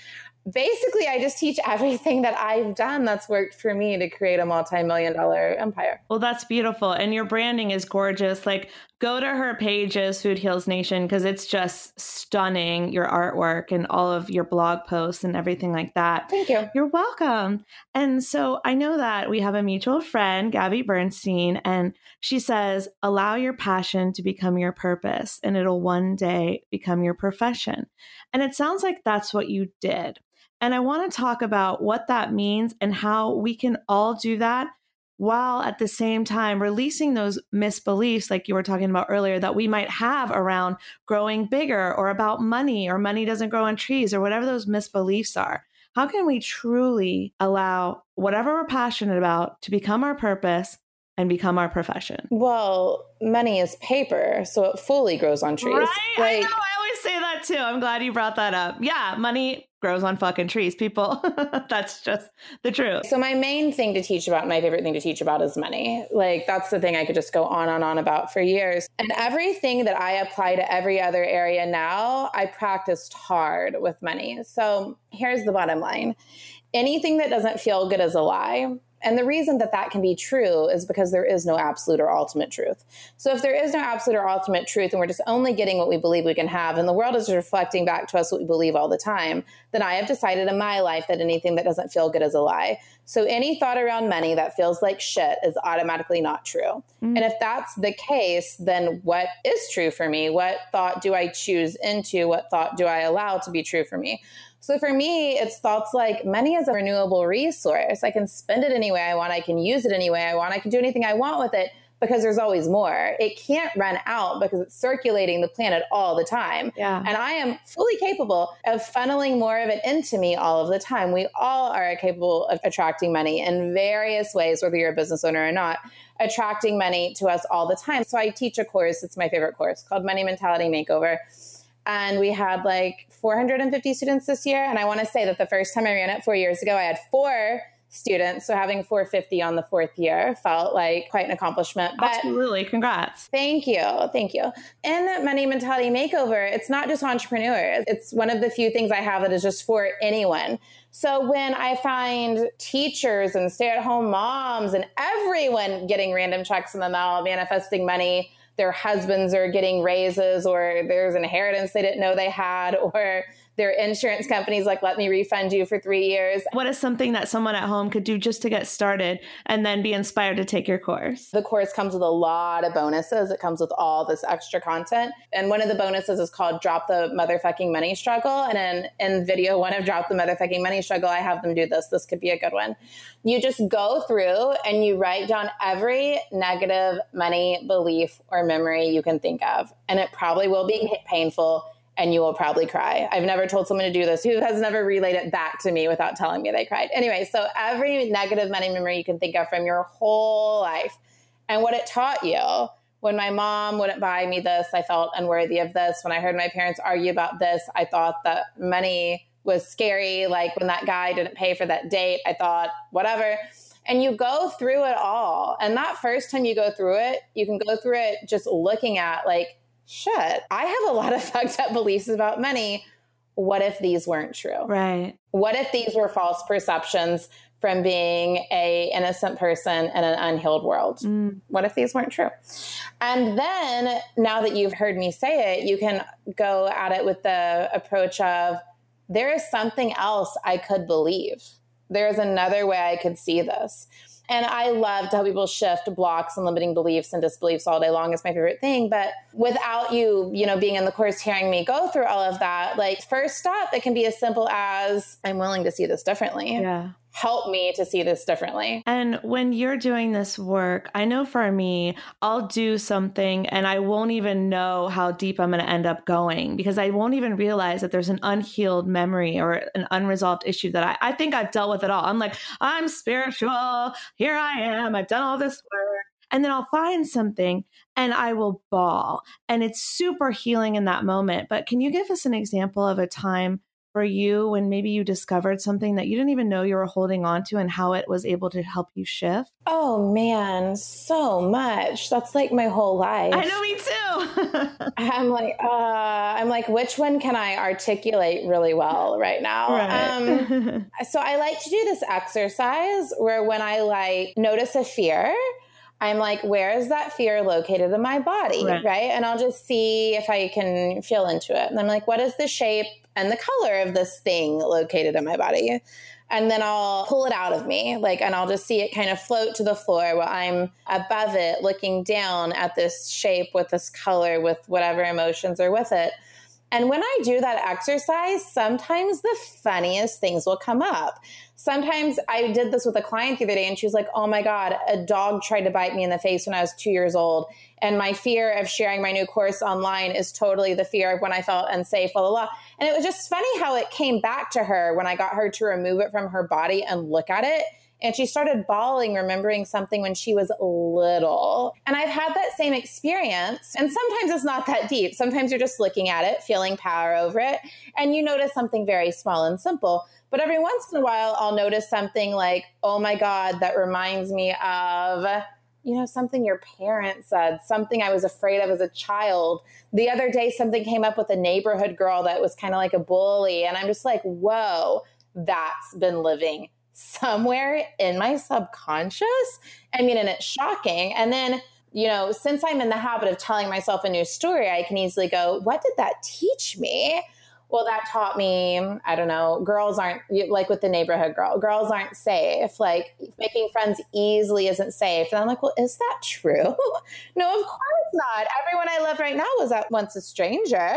basically I just teach everything that I've done that's worked for me to create a multi-million dollar empire. Well, that's beautiful. And your branding is gorgeous. Like go to her pages, Food Heals Nation, because it's just stunning, your artwork and all of your blog posts and everything like that. Thank you. You're welcome. And so I know that we have a mutual friend, Gabby Bernstein, and she says, allow your passion to become your purpose and it'll one day become your profession. And it sounds like that's what you did. And I want to talk about what that means and how we can all do that while at the same time releasing those misbeliefs, like you were talking about earlier, that we might have around growing bigger or about money or money doesn't grow on trees or whatever those misbeliefs are. How can we truly allow whatever we're passionate about to become our purpose and become our profession? Well, money is paper, so it fully grows on trees. Right? Like, I know. I always say that too. I'm glad you brought that up. Yeah, money grows on fucking trees, people. that's just the truth. So my main thing to teach about, my favorite thing to teach about is money. Like that's the thing I could just go on and on about for years. And everything that I apply to every other area now, I practiced hard with money. So here's the bottom line. Anything that doesn't feel good is a lie. And the reason that that can be true is because there is no absolute or ultimate truth. So if there is no absolute or ultimate truth and we're just only getting what we believe we can have and the world is reflecting back to us what we believe all the time, then I have decided in my life that anything that doesn't feel good is a lie. So any thought around money that feels like shit is automatically not true. Mm. And if that's the case, then what is true for me? What thought do I choose into? What thought do I allow to be true for me? So for me, it's thoughts like money is a renewable resource. I can spend it any way I want. I can use it any way I want. I can do anything I want with it because there's always more. It can't run out because it's circulating the planet all the time. Yeah. And I am fully capable of funneling more of it into me all of the time. We all are capable of attracting money in various ways, whether you're a business owner or not, attracting money to us all the time. So I teach a course, it's my favorite course called Money Mentality Makeover and we had like 450 students this year. And I want to say that the first time I ran it four years ago, I had four students. So having 450 on the fourth year felt like quite an accomplishment. But Absolutely. Congrats. Thank you. Thank you. In Money Mentality Makeover, it's not just entrepreneurs. It's one of the few things I have that is just for anyone. So when I find teachers and stay at home moms and everyone getting random checks in the mail, manifesting money, their husbands are getting raises or there's an inheritance they didn't know they had or their insurance companies like let me refund you for three years. What is something that someone at home could do just to get started and then be inspired to take your course? The course comes with a lot of bonuses. It comes with all this extra content. And one of the bonuses is called drop the motherfucking money struggle. And in, in video one of drop the motherfucking money struggle i have them do this. This could be a good one. You just go through and you write down every negative money belief or memory you can think of. And it probably will be painful and you will probably cry. I've never told someone to do this who has never relayed it back to me without telling me they cried. Anyway, so every negative money memory you can think of from your whole life and what it taught you. When my mom wouldn't buy me this, I felt unworthy of this. When I heard my parents argue about this, I thought that money was scary. Like when that guy didn't pay for that date, I thought, whatever. And you go through it all. And that first time you go through it, you can go through it just looking at like, shit, I have a lot of fucked up beliefs about money. What if these weren't true? Right. What if these were false perceptions from being a innocent person in an unhealed world? Mm. What if these weren't true? And then now that you've heard me say it, you can go at it with the approach of there is something else I could believe. There is another way I could see this. And I love to help people shift blocks and limiting beliefs and disbeliefs all day long is my favorite thing. But without you, you know, being in the course, hearing me go through all of that, like first step, it can be as simple as I'm willing to see this differently. Yeah help me to see this differently. And when you're doing this work, I know for me, I'll do something and I won't even know how deep I'm going to end up going because I won't even realize that there's an unhealed memory or an unresolved issue that I, I think I've dealt with it all. I'm like, I'm spiritual. Here I am. I've done all this work. And then I'll find something and I will bawl. And it's super healing in that moment. But can you give us an example of a time for you when maybe you discovered something that you didn't even know you were holding on to and how it was able to help you shift? Oh man, so much. That's like my whole life. I know me too. I'm like, uh, I'm like, which one can I articulate really well right now? Right. Um, so I like to do this exercise where when I like notice a fear, I'm like, where is that fear located in my body? Right. right. And I'll just see if I can feel into it. And I'm like, what is the shape and the color of this thing located in my body? And then I'll pull it out of me, like, and I'll just see it kind of float to the floor while I'm above it, looking down at this shape with this color, with whatever emotions are with it. And when I do that exercise, sometimes the funniest things will come up sometimes I did this with a client the other day and she was like, Oh my God, a dog tried to bite me in the face when I was two years old. And my fear of sharing my new course online is totally the fear of when I felt unsafe, blah, blah, blah. And it was just funny how it came back to her when I got her to remove it from her body and look at it. and she started bawling, remembering something when she was little. And I've had that same experience. And sometimes it's not that deep. Sometimes you're just looking at it, feeling power over it, and you notice something very small and simple. But every once in a while, I'll notice something like, oh my God, that reminds me of you know, something your parents said, something I was afraid of as a child. The other day, something came up with a neighborhood girl that was kind of like a bully. And I'm just like, whoa, that's been living somewhere in my subconscious. I mean, and it's shocking. And then, you know, since I'm in the habit of telling myself a new story, I can easily go, what did that teach me? Well, that taught me, I don't know, girls aren't like with the neighborhood girl, girls aren't safe. Like making friends easily isn't safe. And I'm like, well, is that true? no, of course not. Everyone I love right now was at once a stranger.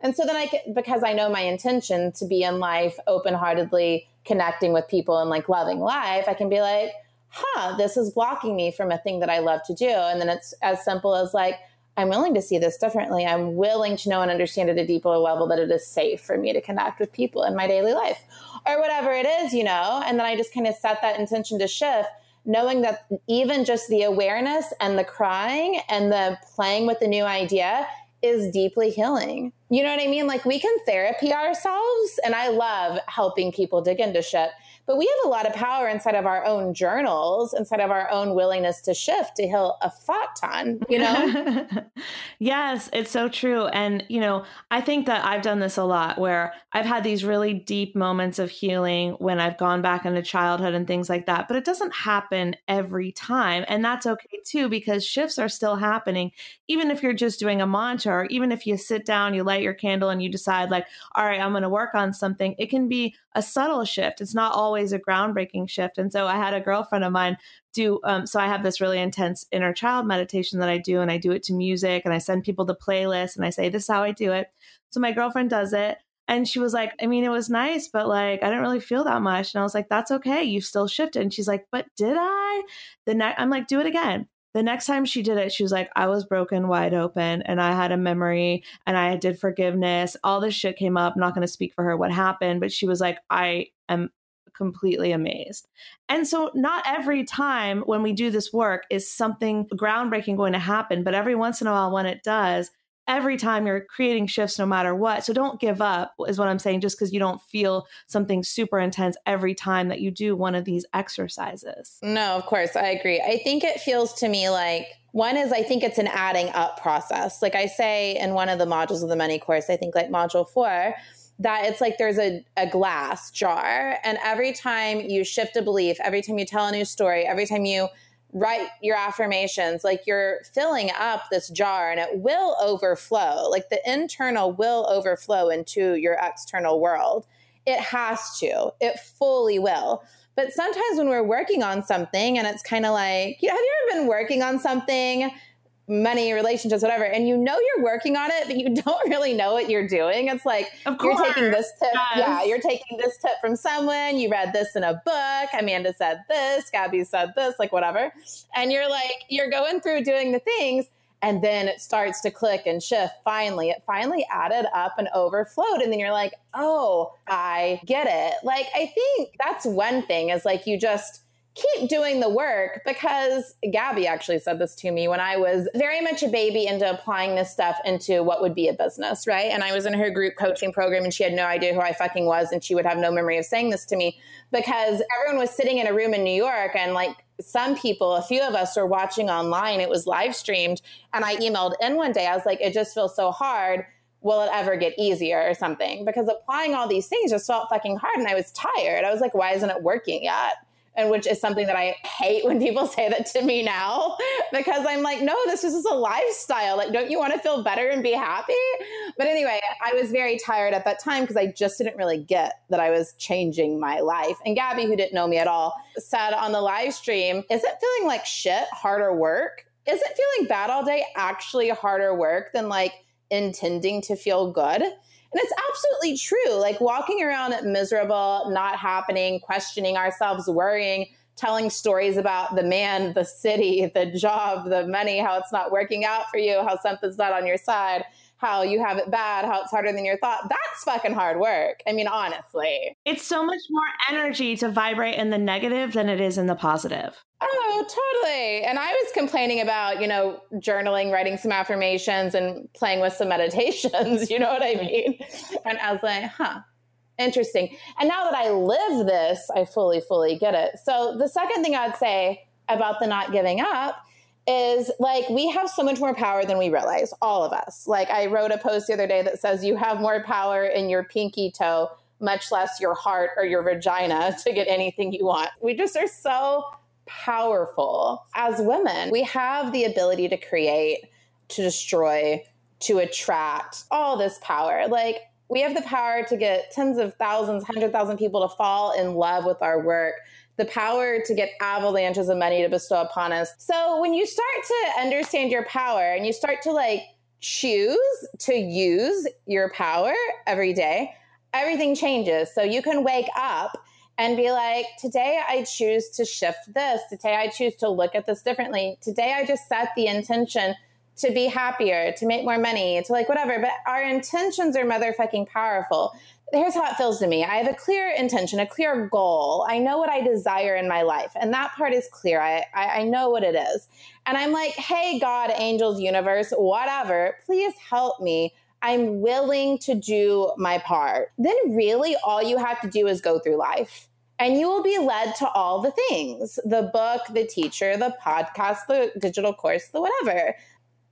And so then I, because I know my intention to be in life open heartedly connecting with people and like loving life, I can be like, huh, this is blocking me from a thing that I love to do. And then it's as simple as like, I'm willing to see this differently. I'm willing to know and understand at a deeper level that it is safe for me to connect with people in my daily life or whatever it is, you know? And then I just kind of set that intention to shift, knowing that even just the awareness and the crying and the playing with the new idea is deeply healing. You know what I mean? Like we can therapy ourselves, and I love helping people dig into shit. But we have a lot of power inside of our own journals, inside of our own willingness to shift to heal a fuck ton, you know? yes, it's so true. And, you know, I think that I've done this a lot where I've had these really deep moments of healing when I've gone back into childhood and things like that. But it doesn't happen every time. And that's okay too, because shifts are still happening. Even if you're just doing a mantra, or even if you sit down, you light your candle, and you decide, like, all right, I'm going to work on something, it can be a subtle shift. It's not always a groundbreaking shift. And so I had a girlfriend of mine do, um, so I have this really intense inner child meditation that I do, and I do it to music, and I send people the playlist, and I say, this is how I do it. So my girlfriend does it. And she was like, I mean, it was nice, but like, I didn't really feel that much. And I was like, that's okay. You still shifted. And she's like, but did I? The next, I'm like, do it again the next time she did it, she was like, I was broken wide open and I had a memory and I did forgiveness. All this shit came up. I'm not going to speak for her what happened, but she was like, I am completely amazed. And so, not every time when we do this work is something groundbreaking going to happen, but every once in a while, when it does, every time you're creating shifts no matter what. So don't give up, is what I'm saying, just because you don't feel something super intense every time that you do one of these exercises. No, of course. I agree. I think it feels to me like one is I think it's an adding up process. Like I say in one of the modules of the money course, I think like module four, that it's like there's a, a glass jar. And every time you shift a belief, every time you tell a new story, every time you write your affirmations like you're filling up this jar and it will overflow. Like the internal will overflow into your external world. It has to. It fully will. But sometimes when we're working on something and it's kind of like you know, have you ever been working on something money, relationships, whatever, and you know you're working on it, but you don't really know what you're doing. It's like you're taking this tip. Yes. Yeah, you're taking this tip from someone. You read this in a book. Amanda said this. Gabby said this, like whatever. And you're like, you're going through doing the things. And then it starts to click and shift. Finally, it finally added up and overflowed. And then you're like, oh, I get it. Like, I think that's one thing is like you just, keep doing the work because Gabby actually said this to me when I was very much a baby into applying this stuff into what would be a business, right? And I was in her group coaching program and she had no idea who I fucking was and she would have no memory of saying this to me because everyone was sitting in a room in New York and like some people, a few of us were watching online. It was live streamed. And I emailed in one day, I was like, it just feels so hard will it ever get easier or something? Because applying all these things just felt fucking hard and I was tired. I was like, why isn't it working yet? And which is something that I hate when people say that to me now because I'm like, no, this is just a lifestyle. Like, don't you want to feel better and be happy? But anyway, I was very tired at that time because I just didn't really get that I was changing my life. And Gabby, who didn't know me at all, said on the live stream, Is it feeling like shit, harder work? Is it feeling bad all day actually harder work than like intending to feel good? And it's absolutely true. Like walking around miserable, not happening, questioning ourselves, worrying, telling stories about the man, the city, the job, the money, how it's not working out for you, how something's not on your side, how you have it bad, how it's harder than you thought. That's fucking hard work. I mean, honestly. It's so much more energy to vibrate in the negative than it is in the positive. Oh, totally. And I was complaining about, you know, journaling, writing some affirmations, and playing with some meditations. You know what I mean? And I was like, huh, interesting. And now that I live this, I fully, fully get it. So the second thing I'd say about the not giving up is like we have so much more power than we realize, all of us. Like I wrote a post the other day that says you have more power in your pinky toe, much less your heart or your vagina to get anything you want. We just are so powerful as women. We have the ability to create, to destroy, to attract all this power. Like we have the power to get tens of thousands, hundred thousand people to fall in love with our work the power to get avalanches of money to bestow upon us. So when you start to understand your power and you start to like choose to use your power every day, everything changes. So you can wake up and be like, today I choose to shift this. Today I choose to look at this differently. Today I just set the intention to be happier, to make more money, to like whatever. But our intentions are motherfucking powerful here's how it feels to me I have a clear intention, a clear goal. I know what I desire in my life. And that part is clear. I, I, I, know what it is. And I'm like, hey, God, angels, universe, whatever, please help me. I'm willing to do my part. Then, really, all you have to do is go through life. And you will be led to all the things the book, the teacher, the podcast, the digital course, the whatever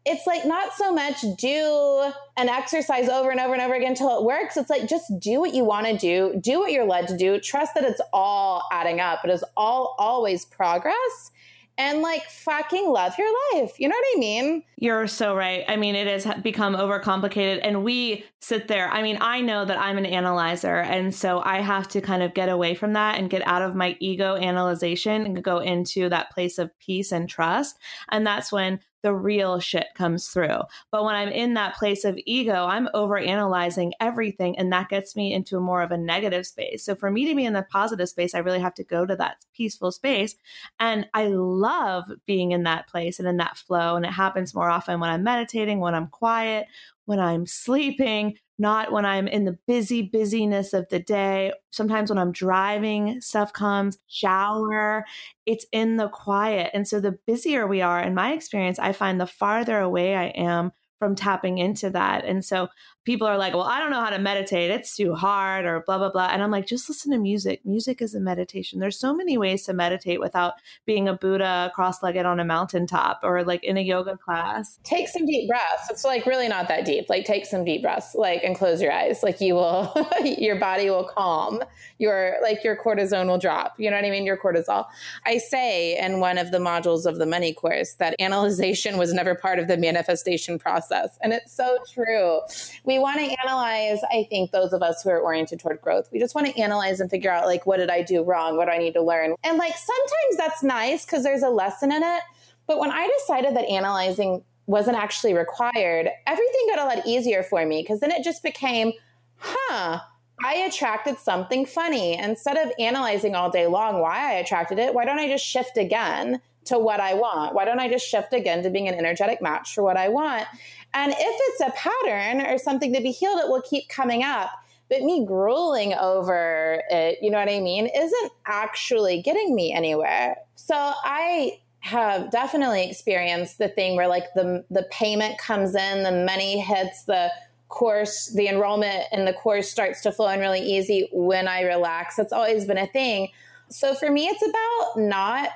it's like not so much do an exercise over and over and over again until it works. It's like just do what you want to do, do what you're led to do, trust that it's all adding up. It is all always progress. And like fucking love your life. You know what I mean? You're so right. I mean, it has become overcomplicated. And we sit there. I mean, I know that I'm an analyzer. And so I have to kind of get away from that and get out of my ego analyzation and go into that place of peace and trust. And that's when the real shit comes through. But when I'm in that place of ego, I'm over analyzing everything and that gets me into more of a negative space. So for me to be in the positive space, I really have to go to that peaceful space. And I love being in that place and in that flow. And it happens more often when I'm meditating, when I'm quiet, when I'm sleeping, not when I'm in the busy busyness of the day. Sometimes when I'm driving, stuff comes, shower, it's in the quiet. And so the busier we are, in my experience, I find the farther away I am from tapping into that. And so people are like, well, I don't know how to meditate. It's too hard or blah, blah, blah. And I'm like, just listen to music. Music is a meditation. There's so many ways to meditate without being a Buddha cross legged on a mountaintop or like in a yoga class. Take some deep breaths. It's like really not that deep. Like take some deep breaths, like, and close your eyes. Like you will, your body will calm. Your, like your cortisone will drop. You know what I mean? Your cortisol. I say in one of the modules of the money course that analyzation was never part of the manifestation process. And it's so true. We we want to analyze, I think, those of us who are oriented toward growth. We just want to analyze and figure out, like, what did I do wrong? What do I need to learn? And, like, sometimes that's nice because there's a lesson in it. But when I decided that analyzing wasn't actually required, everything got a lot easier for me because then it just became, huh, I attracted something funny. Instead of analyzing all day long why I attracted it, why don't I just shift again to what I want? Why don't I just shift again to being an energetic match for what I want? And if it's a pattern or something to be healed, it will keep coming up. But me grueling over it, you know what I mean, isn't actually getting me anywhere. So I have definitely experienced the thing where like the the payment comes in, the money hits the course, the enrollment in the course starts to flow in really easy when I relax. It's always been a thing. So for me, it's about not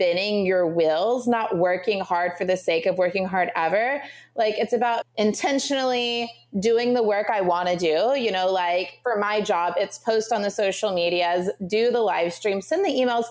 spinning your wheels, not working hard for the sake of working hard ever. Like it's about intentionally doing the work I want to do. You know, like for my job, it's post on the social medias, do the live stream, send the emails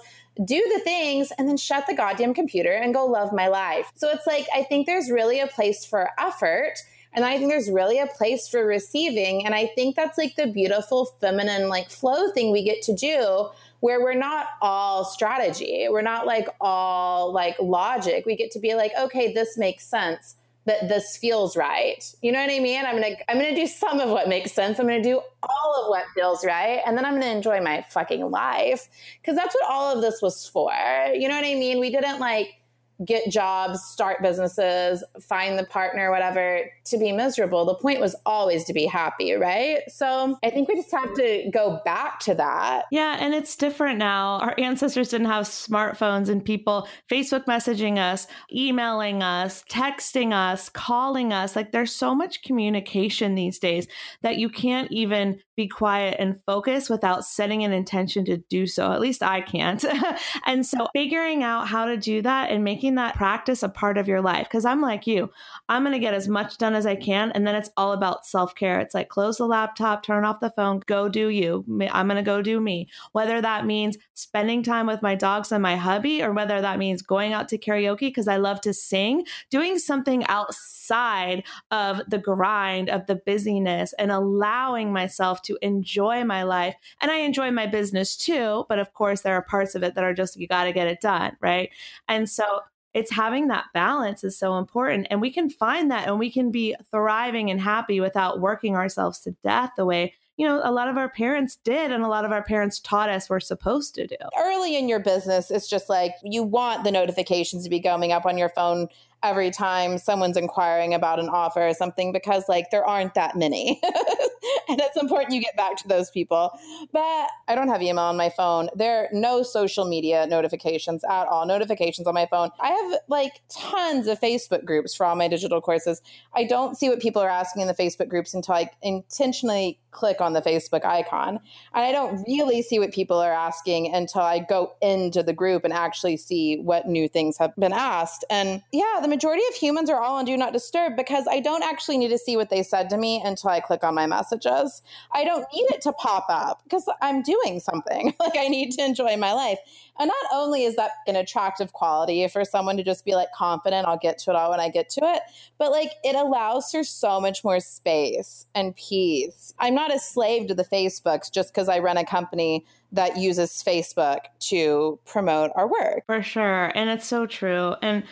do the things and then shut the goddamn computer and go love my life. So it's like, I think there's really a place for effort. And I think there's really a place for receiving. And I think that's like the beautiful feminine, like flow thing we get to do where we're not all strategy. We're not like all like logic. We get to be like, okay, this makes sense that this feels right. You know what I mean? I'm gonna I'm gonna do some of what makes sense. I'm gonna do all of what feels right, and then I'm gonna enjoy my fucking life because that's what all of this was for. You know what I mean? We didn't like get jobs, start businesses, find the partner, whatever, to be miserable. The point was always to be happy, right? So I think we just have to go back to that. Yeah, and it's different now. Our ancestors didn't have smartphones and people Facebook messaging us, emailing us, texting us, calling us. Like there's so much communication these days that you can't even be quiet and focus without setting an intention to do so. At least I can't. and so figuring out how to do that and making that practice a part of your life. Cause I'm like you, I'm going to get as much done as I can. And then it's all about self care. It's like close the laptop, turn off the phone, go do you. I'm going to go do me. Whether that means spending time with my dogs and my hubby, or whether that means going out to karaoke because I love to sing, doing something outside of the grind of the busyness and allowing myself to enjoy my life. And I enjoy my business too. But of course, there are parts of it that are just, you got to get it done. Right. And so it's having that balance is so important. And we can find that and we can be thriving and happy without working ourselves to death the way you know, a lot of our parents did and a lot of our parents taught us we're supposed to do. Early in your business, it's just like you want the notifications to be going up on your phone every time someone's inquiring about an offer or something because like there aren't that many. and it's important you get back to those people. But I don't have email on my phone. There are no social media notifications at all. Notifications on my phone. I have like tons of Facebook groups for all my digital courses. I don't see what people are asking in the Facebook groups until I intentionally click on the Facebook icon. And I don't really see what people are asking until I go into the group and actually see what new things have been asked. And yeah, the majority of humans are all on do not disturb because I don't actually need to see what they said to me until I click on my messages. I don't need it to pop up because I'm doing something. like I need to enjoy my life. And not only is that an attractive quality for someone to just be like confident, I'll get to it all when I get to it, but like it allows for so much more space and peace. I'm not a slave to the Facebooks just because I run a company that uses Facebook to promote our work. For sure. And it's so true. And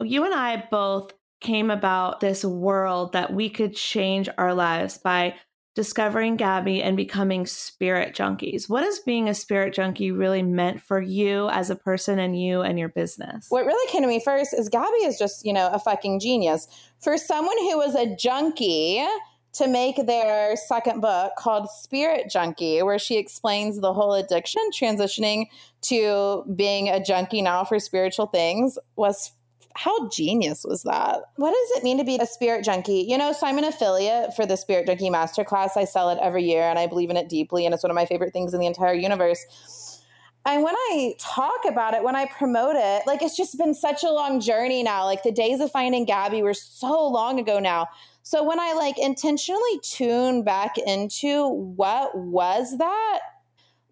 you and I both came about this world that we could change our lives by discovering Gabby and becoming spirit junkies. What has being a spirit junkie really meant for you as a person and you and your business? What really came to me first is Gabby is just, you know, a fucking genius. For someone who was a junkie, to make their second book called Spirit Junkie, where she explains the whole addiction, transitioning to being a junkie now for spiritual things, was how genius was that? What does it mean to be a spirit junkie? You know, so I'm an affiliate for the Spirit Junkie Masterclass. I sell it every year and I believe in it deeply, and it's one of my favorite things in the entire universe. And when I talk about it, when I promote it, like it's just been such a long journey now. Like the days of finding Gabby were so long ago now. So when I like intentionally tune back into what was that,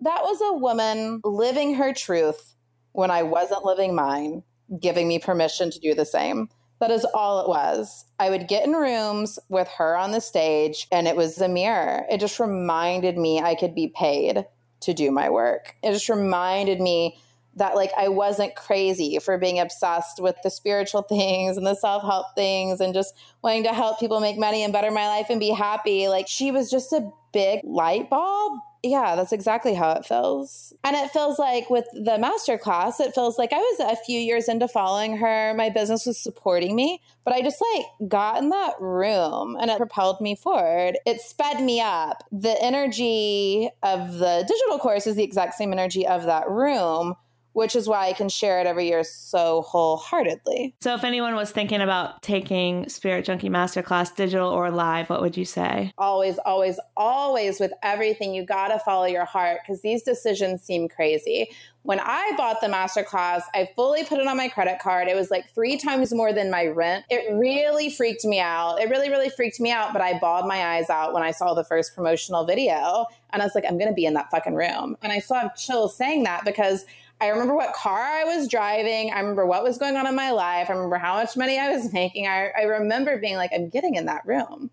that was a woman living her truth when I wasn't living mine giving me permission to do the same. That is all it was. I would get in rooms with her on the stage, and it was a mirror. It just reminded me I could be paid to do my work. It just reminded me that like I wasn't crazy for being obsessed with the spiritual things and the self-help things and just wanting to help people make money and better my life and be happy. Like she was just a big light bulb yeah, that's exactly how it feels. And it feels like with the master class, it feels like I was a few years into following her. My business was supporting me, but I just like got in that room and it propelled me forward. It sped me up. The energy of the digital course is the exact same energy of that room which is why I can share it every year so wholeheartedly. So, if anyone was thinking about taking Spirit Junkie Masterclass digital or live, what would you say? Always, always, always with everything, you got to follow your heart because these decisions seem crazy. When I bought the masterclass, I fully put it on my credit card. It was like three times more than my rent. It really freaked me out. It really, really freaked me out. But I bawled my eyes out when I saw the first promotional video. And I was like, I'm to be in that fucking room. And I still have chills saying that because I remember what car I was driving. I remember what was going on in my life. I remember how much money I was making. I, I remember being like, I'm getting in that room.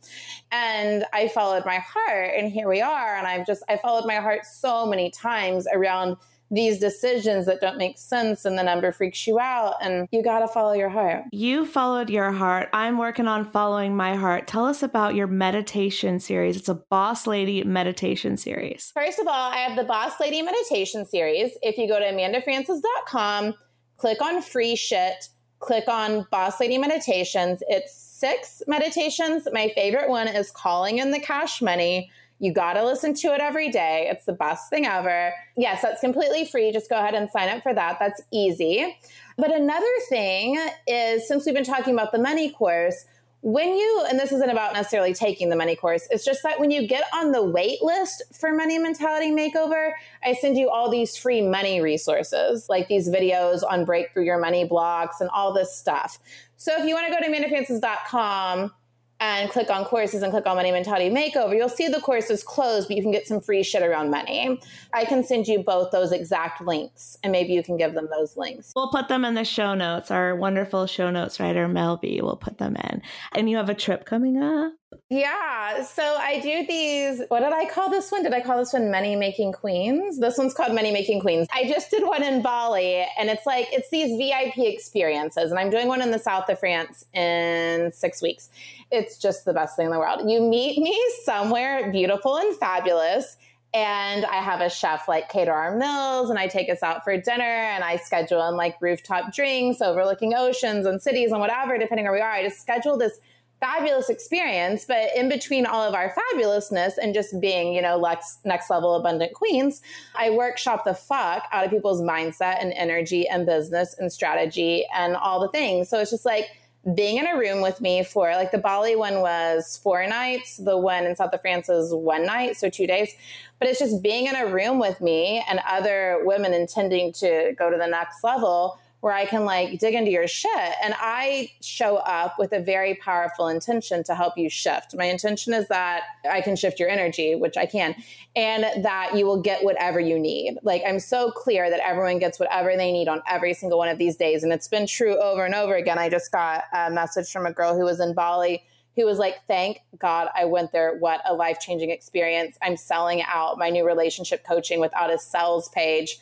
And I followed my heart. And here we are. And I've just, I followed my heart so many times around these decisions that don't make sense and the number freaks you out and you got to follow your heart. You followed your heart. I'm working on following my heart. Tell us about your meditation series. It's a Boss Lady meditation series. First of all, I have the Boss Lady meditation series. If you go to amandafrances.com, click on free shit, click on Boss Lady Meditations. It's six meditations. My favorite one is Calling in the Cash Money. You got to listen to it every day. It's the best thing ever. Yes, that's completely free. Just go ahead and sign up for that. That's easy. But another thing is since we've been talking about the money course, when you and this isn't about necessarily taking the money course it's just that when you get on the wait list for money mentality makeover i send you all these free money resources like these videos on breakthrough your money blocks and all this stuff so if you want to go to amandafrances.com and click on courses and click on Money Mentality Makeover, you'll see the course is closed, but you can get some free shit around money. I can send you both those exact links and maybe you can give them those links. We'll put them in the show notes. Our wonderful show notes writer, Mel B, will put them in. And you have a trip coming up? Yeah. So I do these. What did I call this one? Did I call this one Money Making Queens? This one's called Money Making Queens. I just did one in Bali and it's like, it's these VIP experiences. And I'm doing one in the south of France in six weeks. It's just the best thing in the world. You meet me somewhere beautiful and fabulous and I have a chef like cater meals and I take us out for dinner and I schedule in like rooftop drinks overlooking oceans and cities and whatever, depending where we are. I just schedule this fabulous experience. But in between all of our fabulousness and just being, you know, next, next level abundant queens, I workshop the fuck out of people's mindset and energy and business and strategy and all the things. So it's just like, being in a room with me for like the Bali one was four nights, the one in South of France was one night, so two days. But it's just being in a room with me and other women intending to go to the next level where I can like dig into your shit. And I show up with a very powerful intention to help you shift. My intention is that I can shift your energy, which I can, and that you will get whatever you need. Like I'm so clear that everyone gets whatever they need on every single one of these days. And it's been true over and over again. I just got a message from a girl who was in Bali who was like, Thank God I went there. What a life changing experience. I'm selling out my new relationship coaching without a sales page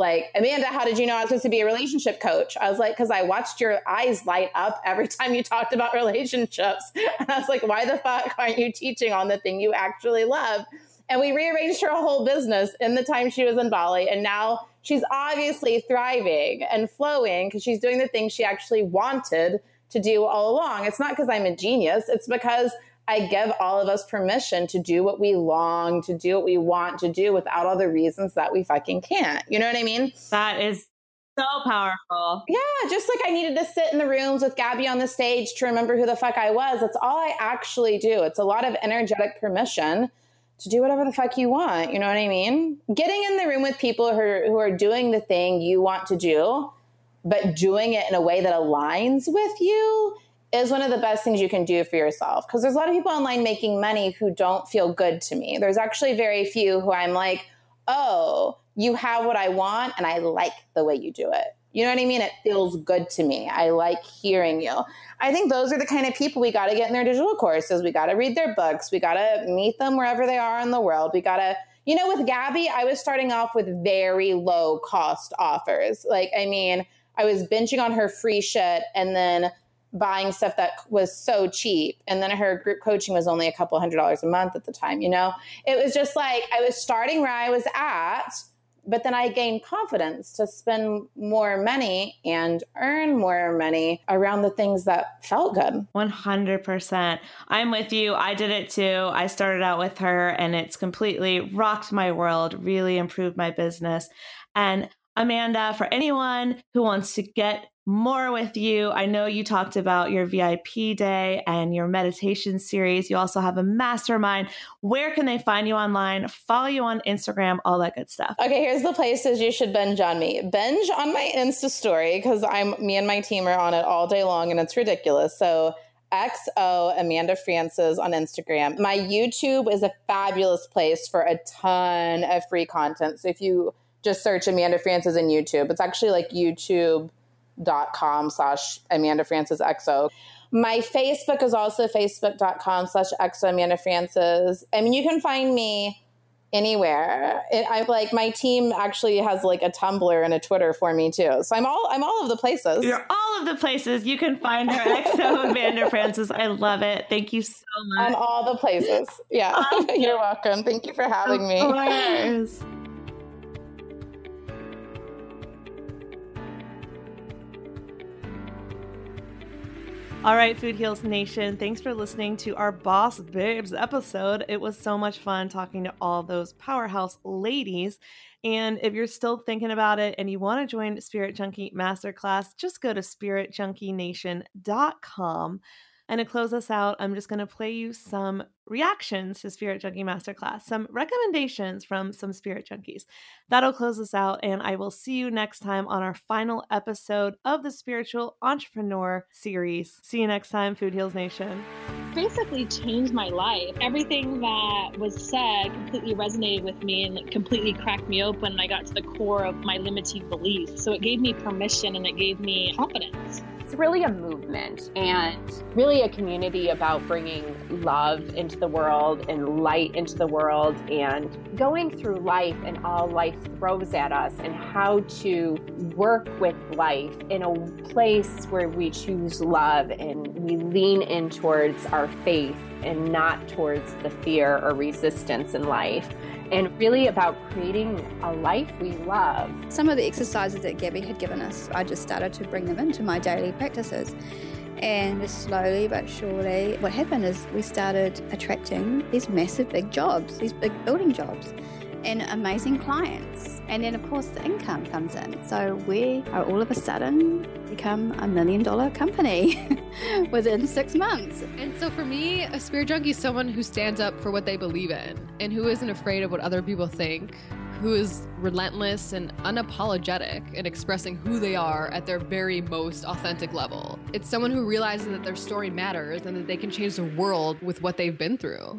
like, Amanda, how did you know I was supposed to be a relationship coach? I was like, because I watched your eyes light up every time you talked about relationships. And I was like, why the fuck aren't you teaching on the thing you actually love? And we rearranged her whole business in the time she was in Bali. And now she's obviously thriving and flowing because she's doing the things she actually wanted to do all along. It's not because I'm a genius, it's because I give all of us permission to do what we long to do, what we want to do without all the reasons that we fucking can't. You know what I mean? That is so powerful. Yeah, just like I needed to sit in the rooms with Gabby on the stage to remember who the fuck I was. That's all I actually do. It's a lot of energetic permission to do whatever the fuck you want. You know what I mean? Getting in the room with people who are, who are doing the thing you want to do, but doing it in a way that aligns with you is one of the best things you can do for yourself because there's a lot of people online making money who don't feel good to me. There's actually very few who I'm like, oh, you have what I want and I like the way you do it. You know what I mean? It feels good to me. I like hearing you. I think those are the kind of people we got to get in their digital courses. We got to read their books. We got to meet them wherever they are in the world. We got to, you know, with Gabby, I was starting off with very low cost offers. Like, I mean, I was binging on her free shit and then buying stuff that was so cheap. And then her group coaching was only a couple hundred dollars a month at the time, you know? It was just like I was starting where I was at, but then I gained confidence to spend more money and earn more money around the things that felt good. 100%. I'm with you. I did it too. I started out with her and it's completely rocked my world, really improved my business. And Amanda, for anyone who wants to get more with you. I know you talked about your VIP day and your meditation series. You also have a mastermind. Where can they find you online? Follow you on Instagram, all that good stuff. Okay, here's the places you should binge on me. Binge on my Insta story because I'm me and my team are on it all day long and it's ridiculous. So XO Amanda Frances on Instagram. My YouTube is a fabulous place for a ton of free content. So if you just search Amanda Frances in YouTube, it's actually like YouTube dot com slash Amanda Frances XO. My Facebook is also facebook.com slash XO Amanda Frances. I mean, you can find me anywhere. It, I like my team actually has like a Tumblr and a Twitter for me too. So I'm all I'm all of the places. You're all of the places. You can find her XO Amanda Frances. I love it. Thank you so much. On all the places. Yeah. You're welcome. Thank you for having me. All right, Food Heals Nation, thanks for listening to our Boss Babes episode. It was so much fun talking to all those powerhouse ladies. And if you're still thinking about it and you want to join Spirit Junkie Masterclass, just go to spiritjunkienation.com. And to close us out, I'm just going to play you some reactions to Spirit Junkie Masterclass, some recommendations from some Spirit Junkies. That'll close us out, and I will see you next time on our final episode of the Spiritual Entrepreneur series. See you next time, Food Heals Nation. Basically, changed my life. Everything that was said completely resonated with me and completely cracked me open. And I got to the core of my limiting beliefs. So it gave me permission and it gave me confidence it's really a movement and really a community about bringing love into the world and light into the world and going through life and all life throws at us and how to work with life in a place where we choose love and we lean in towards our faith and not towards the fear or resistance in life and really about creating a life we love. Some of the exercises that Gabby had given us, I just started to bring them into my daily practices. And slowly but surely, what happened is we started attracting these massive big jobs, these big building jobs and amazing clients. And then, of course, the income comes in. So we are all of a sudden become a million dollar company within six months. And so for me, a spirit junkie is someone who stands up for what they believe in and who isn't afraid of what other people think. Who is relentless and unapologetic in expressing who they are at their very most authentic level. It's someone who realizes that their story matters and that they can change the world with what they've been through.